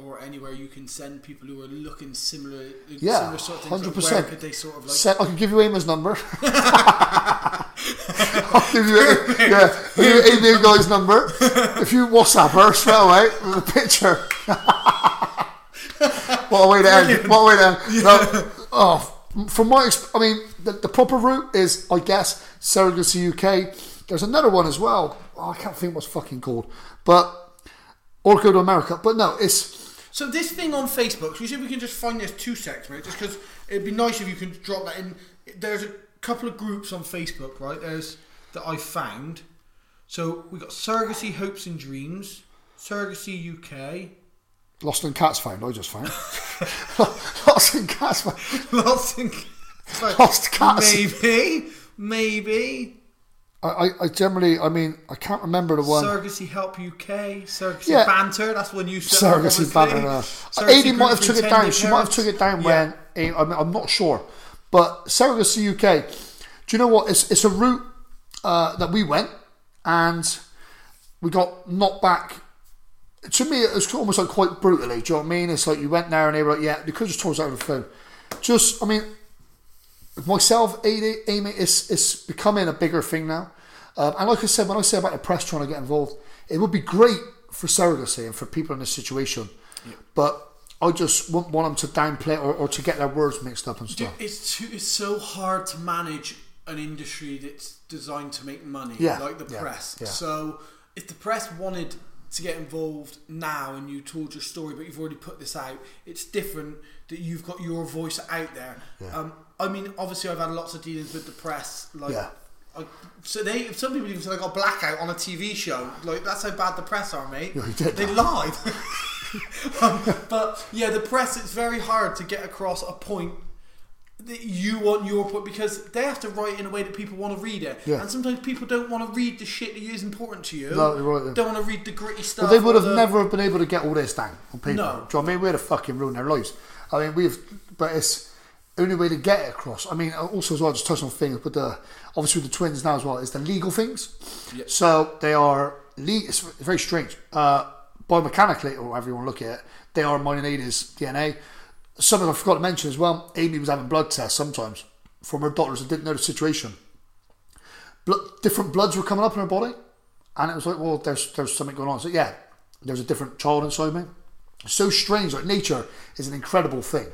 or anywhere you can send people who are looking similar, Yeah, similar sort of hundred percent. could they sort of like? Set, I can give you Amy's number. I'll give you, yeah, give you Amy Guy's number. If you WhatsApp her straight away with a picture. What a way to end! What a way to end! No, oh, from my, exp- I mean, the, the proper route is, I guess, surrogacy UK. There's another one as well. Oh, I can't think what's fucking called, but or go to America. But no, it's So this thing on Facebook, so you see if we can just find this two secs, mate, just because it'd be nice if you can drop that in. There's a couple of groups on Facebook, right? There's that I found. So we got surrogacy hopes and dreams, surrogacy UK, Lost and Cats found. I just found Lost and Cats found. lots in Like, Lost cats. Maybe, maybe. I, I, I generally, I mean, I can't remember the one. Surrogacy Help UK, Surrogacy Yeah. Banter. That's when you up, Surrogacy banner. Uh, Surrogacy might have took it down. She might have took it down Yeah. when I'm, I'm not sure. But Surrogacy UK, do you know what? It's it's a route uh, that we went and we got knocked back. To me, it was almost like quite brutally. Do you know what I mean? It's like you went there and they were like, "Yeah, they could just told us over the phone." Just, I mean, myself, Amy, Amy it's, it's becoming a bigger thing now. Um, and like I said, when I say about the press trying to get involved, it would be great for surrogacy and for people in this situation. But I just wouldn't want them to downplay or, or to get their words mixed up and stuff. It's too, it's so hard to manage an industry that's designed to make money, Yeah, like the yeah, press. yeah. So if the press wanted to get involved now and you told your story, but you've already put this out, it's different that you've got your voice out there. Um, I mean, obviously, I've had lots of dealings with the press, like. Yeah. I, so they, some people even say I got blackout on a TV show. Like that's how bad the press are, mate. Yeah, you they that. lied. um, but yeah, the press. It's very hard to get across a point that you want your point because they have to write in a way that people want to read it. Yeah. And sometimes people don't want to read the shit that is important to you. No, right. Don't want to read the gritty stuff. But they would have the- never been able to get all this down on paper. No. Do you know what I mean? We'd have fucking ruined their lives. I mean, we've, but it's the only way to get it across. I mean, also as well, just touch on things, but the obviously with the twins now as well is the legal things. So they are le- It's very strange. Uh, biomechanically, or however you want to look at it, they are Minonides DNA. Something I forgot to mention as well. Amy was having blood tests sometimes from her doctors that didn't know the situation. Blood, different bloods were coming up in her body, and it was like, well, there's there's something going on. So yeah, there's a different child inside me. So strange. Like nature is an incredible thing. Do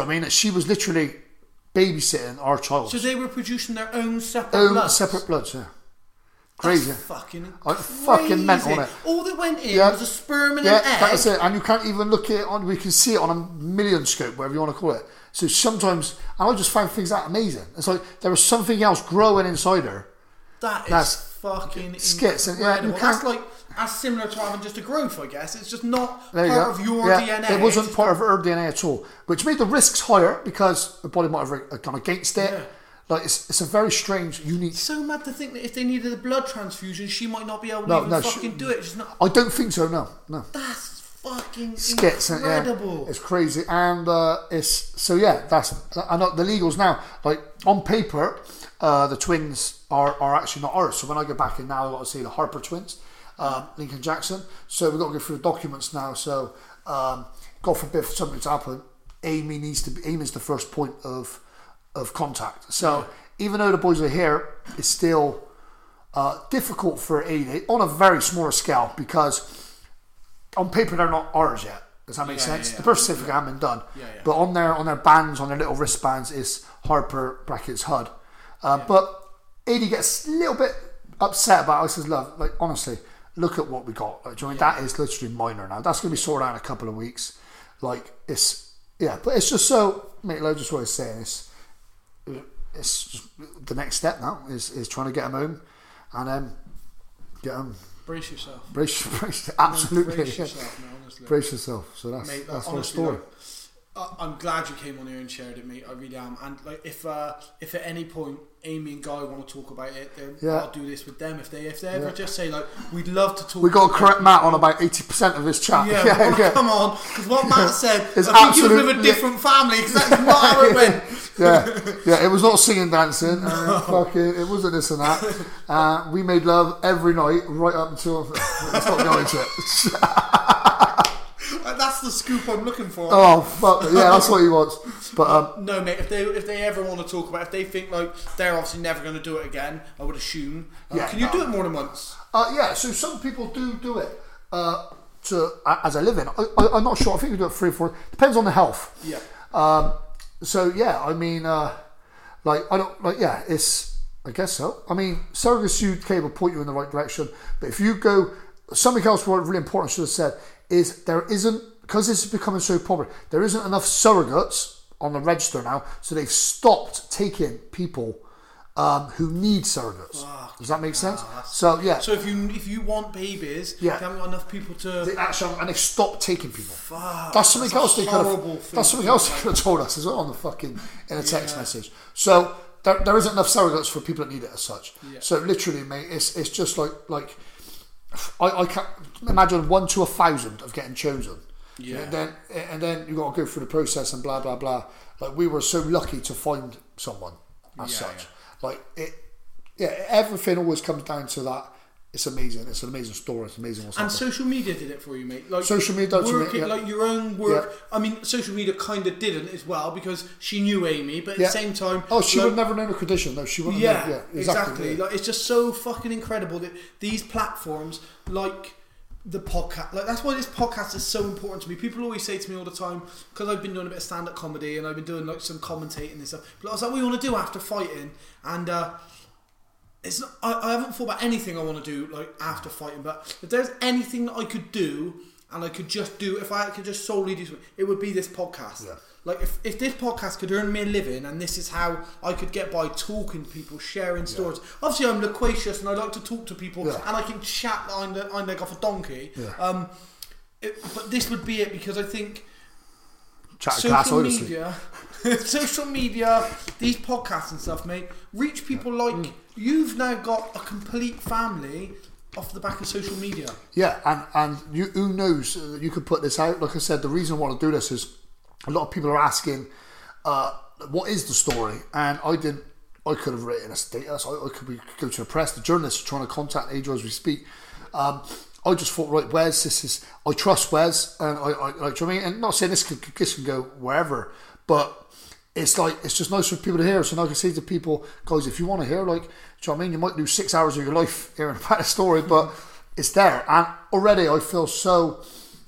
you know what I mean? She was literally babysitting our child. So they were producing their own separate Own bloods. separate bloods. Yeah, crazy. That's fucking I fucking on it. All that went in Yeah. was a sperm and Yeah, an egg. that's it. And you can't even look at it on. We can see it on a million scope, whatever you want to call it. So sometimes, and I just find things that amazing. It's like there was something else growing inside her. That is That's fucking skits, and yeah. That's like that's similar to having just a growth, I guess. It's just not There you part of your Yeah, DNA. It wasn't part of her DNA at all, which made the risks higher because the body might have gone against it. Yeah. Like it's, it's a very strange, unique. so mad to think that if they needed a blood transfusion, she might not be able to No, even no, she- fucking do it. She's not. I don't think so. No, no. That's fucking skits and yeah, incredible. it's crazy and uh, it's so yeah that's I know the legals now like on paper uh, the twins are, are actually not ours so when I go back in now I've got to see the Harper twins uh, Lincoln Jackson so we've got to go through the documents now so um, God forbid for something to happen Amy needs to be Amy's the first point of of contact so even though the boys are here it's still uh, difficult for Amy on a very small scale because on paper they're not ours yet. Does that make Yeah, sense? yeah, yeah. The birth certificate hasn't been done, Yeah, yeah. but on their on their bands, on their little wristbands, is Harper brackets Hudd. Uh, But Adie gets a little bit upset about. I says, "Love, like honestly, look at what we got. Like, do you know mean? that is literally minor now. That's going to be sorted out in a couple of weeks. Like it's yeah, but it's just so. Mate, like just what I was saying. It's it's the next step now is is trying to get them home, and then get them Brace yourself. brace, brace absolutely Brace yourself, man, honestly. brace yourself. So that's Mate, that's honestly, story. I- I'm glad you came on here and shared it, mate. I really am. And like, if uh, if at any point Amy and Guy want to talk about it, then Yeah. I'll do this with them. If they if they ever Yeah. just say like, we'd love to talk. We got to correct Matt on about eighty percent of his chat. Yeah, yeah, well, yeah. come on, because what Matt said, It's I think was with a different family, because that's not how it went. yeah, yeah. It was not singing, dancing. Uh, fucking, it wasn't this and that. Uh, we made love every night, right up until. Let's not go into it. That's the scoop I'm looking for. Oh fuck! Yeah, that's what he wants. But um, No, mate. If they if they ever want to talk about, if they think like they're obviously never going to do it again, I would assume. Uh, Yeah, can you no. do it more than once? Uh, yeah, so some people do do it uh, to as a living. I, I, I'm not sure. I think we do it three or four. Depends on the health. Yeah. Um, so yeah, I mean, uh, like I don't like yeah, it's I guess so. I mean, surrogacy UK will point you in the right direction, but if you go something else what really important should have said is there isn't because this is becoming so popular. There isn't enough surrogates on the register now, so they've stopped taking people um, who need surrogates. Does that make sense? So yeah, So if you if you want babies, Yeah. you haven't got enough people to. they actually and they stopped taking people. Fuck, that's something that's else they could have. thing That's something else they could have told us as well on the fucking in a text Yeah. message. So there, there isn't enough surrogates for people that need it as such. Yeah. So literally, mate, it's it's just like like I, I can't imagine one to a thousand of getting chosen. Yeah. And then and then you got to go through the process and blah blah blah. Like we were so lucky to find someone as Yeah, such. Like it, yeah. Everything always comes down to that. It's amazing. It's an amazing story. It's amazing what's And happened. social media did it for you, mate. Like Social media does it, yeah. like your own work. Yeah. I mean, social media kind of didn't as well because she knew Amy, but at Yeah. the same time, Oh, she like, would never known a condition. No, she wouldn't. Yeah, known, yeah, exactly. exactly. yeah. Like it's just so fucking incredible that these platforms, like the podcast, like that's why this podcast is so important to me. People always say to me all the time because I've been doing a bit of stand-up comedy and I've been doing like some commentating and stuff. But I was like, what do you want to do after fighting? And uh, it's not, I, I haven't thought about anything I want to do like after fighting. But if there's anything that I could do and I could just do, if I could just solely do something, it would be this podcast. Yeah. Like if, if this podcast could earn me a living and this is how I could get by talking to people, sharing stories. Obviously I'm loquacious and I like to talk to people Yeah. and I can chat behind the hind leg off a donkey. Yeah. Um, it, but this would be it because I think Chat glass, social honestly. media, social media, these podcasts and stuff, mate, reach people like Mm. you've now got a complete family off the back of social media. Yeah, and and you who knows uh, you could put this out. Like I said, the reason I want to do this is a lot of people are asking, uh, what is the story? And I didn't. I could have written a status. I, I could be, go to the press. The journalists are trying to contact Adrian as we speak. Um, I just thought, right, Wes, this is. I trust Wes, and I, I. Do you know I mean? And not saying this could this can go wherever, but it's like it's just nice for people to hear. So now I can say to people, guys, if you want to hear, like, do you know what I mean? You might lose six hours of your life hearing about a story, but it's there. And already I feel so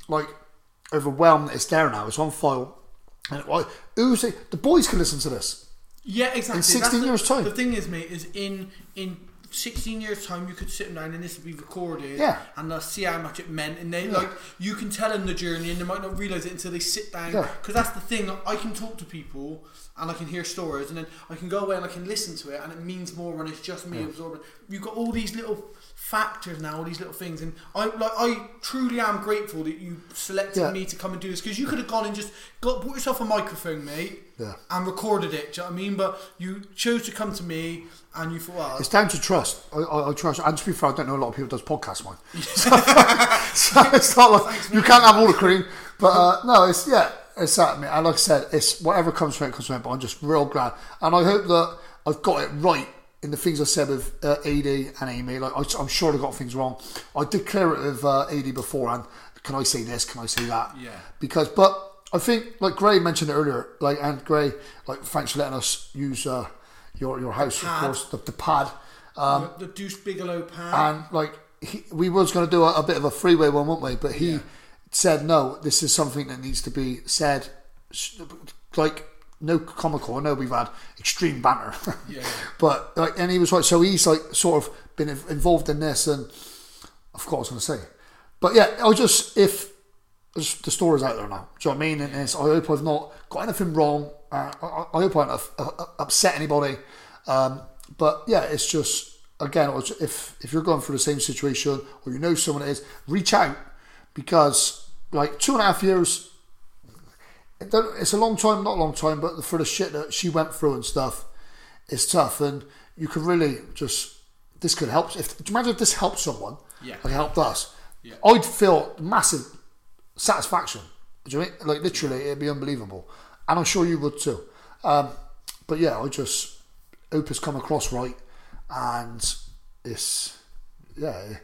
like overwhelmed that it's there now. It's on file. And I, who's it? The boys can listen to this. Yeah, exactly. In 16 That's the- years' time. The thing is, mate, is in in 16 years' time, you could sit them down and this would be recorded. Yeah. And they'll see how much it meant. And they, like, you can tell them the journey and they might not realise it until they sit down. Yeah. Because that's the thing. I can talk to people and I can hear stories and then I can go away and I can listen to it and it means more when it's just me absorbing. You've got all these little factors now, all these little things, and I like I truly am grateful that you selected Yeah. me to come and do this because you could have gone and just got bought yourself a microphone, mate, Yeah. and recorded it. Do you know what I mean? But you chose to come to me, and you thought, well, It's down to trust. I, I, I trust. And to be fair, I don't know a lot of people does podcasts, mine. so, so it's not like you can't have all the cream. But uh, no, it's yeah, it's that. mate. And like I said, it's whatever comes from it comes from it. But I'm just real glad, and I hope that I've got it right in the things I said with uh, Adie and Amy. Like I, I'm sure I got things wrong. I did clear it with uh, Adie beforehand. Can I say this? Can I say that? Yeah. Because, but I think like Gray mentioned it earlier. Like and Gray, like thanks for letting us use uh, your your house, of course, the, the pad. Um, the Deuce Bigalow pan. and like he, we was going to do a, a bit of a freeway one, weren't we? But he said no. This is something that needs to be said. Like no comical. I know we've had extreme banter, Yeah. but like, and he was right. So he's like sort of been involved in this, and forgot what I was going to say. But yeah, I'll just if just- the story's out there now. Do you know what I mean? And it's, I hope I've not got anything wrong. Uh, I, I hope I haven't uh, uh, upset anybody. Um, but yeah, it's just again, if if you're going through the same situation or you know someone that is, reach out because like two and a half years. It's a long time, not a long time, but for the shit that she went through and stuff, it's tough. And you could really just this could help. If do you imagine if this helped someone, Yeah. like it helped us, Yeah. I'd feel massive satisfaction. Do you mean? Like literally, it'd be unbelievable, and I'm sure you would too. Um, but yeah, I just hope it's come across right, and it's yeah,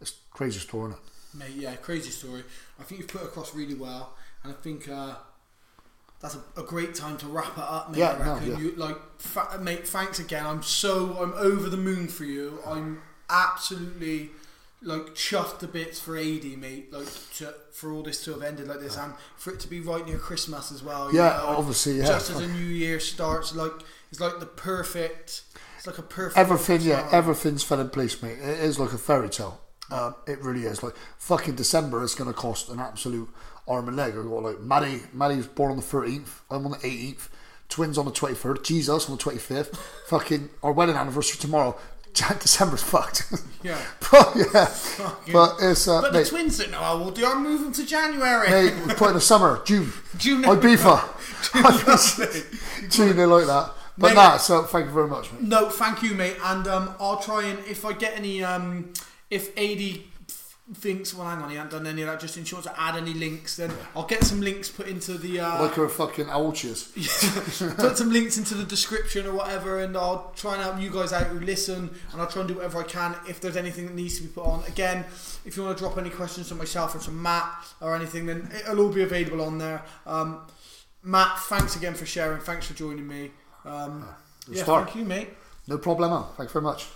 it's crazy story, isn't it? Mate, yeah, crazy story. I think you've put across really well, and I think uh, that's a, a great time to wrap it up, mate. Yeah, no, yeah. You like, fa- mate. Thanks again. I'm so I'm over the moon for you. I'm absolutely like chuffed to bits for Adie, mate. Like to, for all this to have ended like this, and for it to be right near Christmas as well. Yeah, know, obviously, yeah. Just as a new year starts, like it's like the perfect. It's like a perfect. Everything, yeah, everything's fell in place, mate. It is like a fairy tale. Um, it really is. Like fucking December is going to cost an absolute arm and leg. I've got like Maddie. Maddie was born on the thirteenth. I'm on the eighteenth. twins on the 23rd, Jesus on the 25th, fucking our wedding anniversary tomorrow. December's fucked. Yeah. but yeah, but it's uh, But the mate, twins don't know how old they are. Move them to January. mate, we put in the summer, June, June. Ibiza, Ibiza, June, they like that. But Mate. nah, so thank you very much, mate. No, thank you, mate. And um, I'll try and if I get any, um, if Adie thinks, well, hang on, he hasn't done any of that. Just in short, to add any links, then I'll get some links put into the. Uh, Like her fucking how old she is. put some links into the description or whatever, and I'll try and help you guys out who listen, and I'll try and do whatever I can if there's anything that needs to be put on. Again, if you want to drop any questions to myself or to Matt or anything, then it'll all be available on there. Um, Matt, thanks again for sharing. Thanks for joining me. Um, yeah, thank you, mate. No problemo. Thanks very much.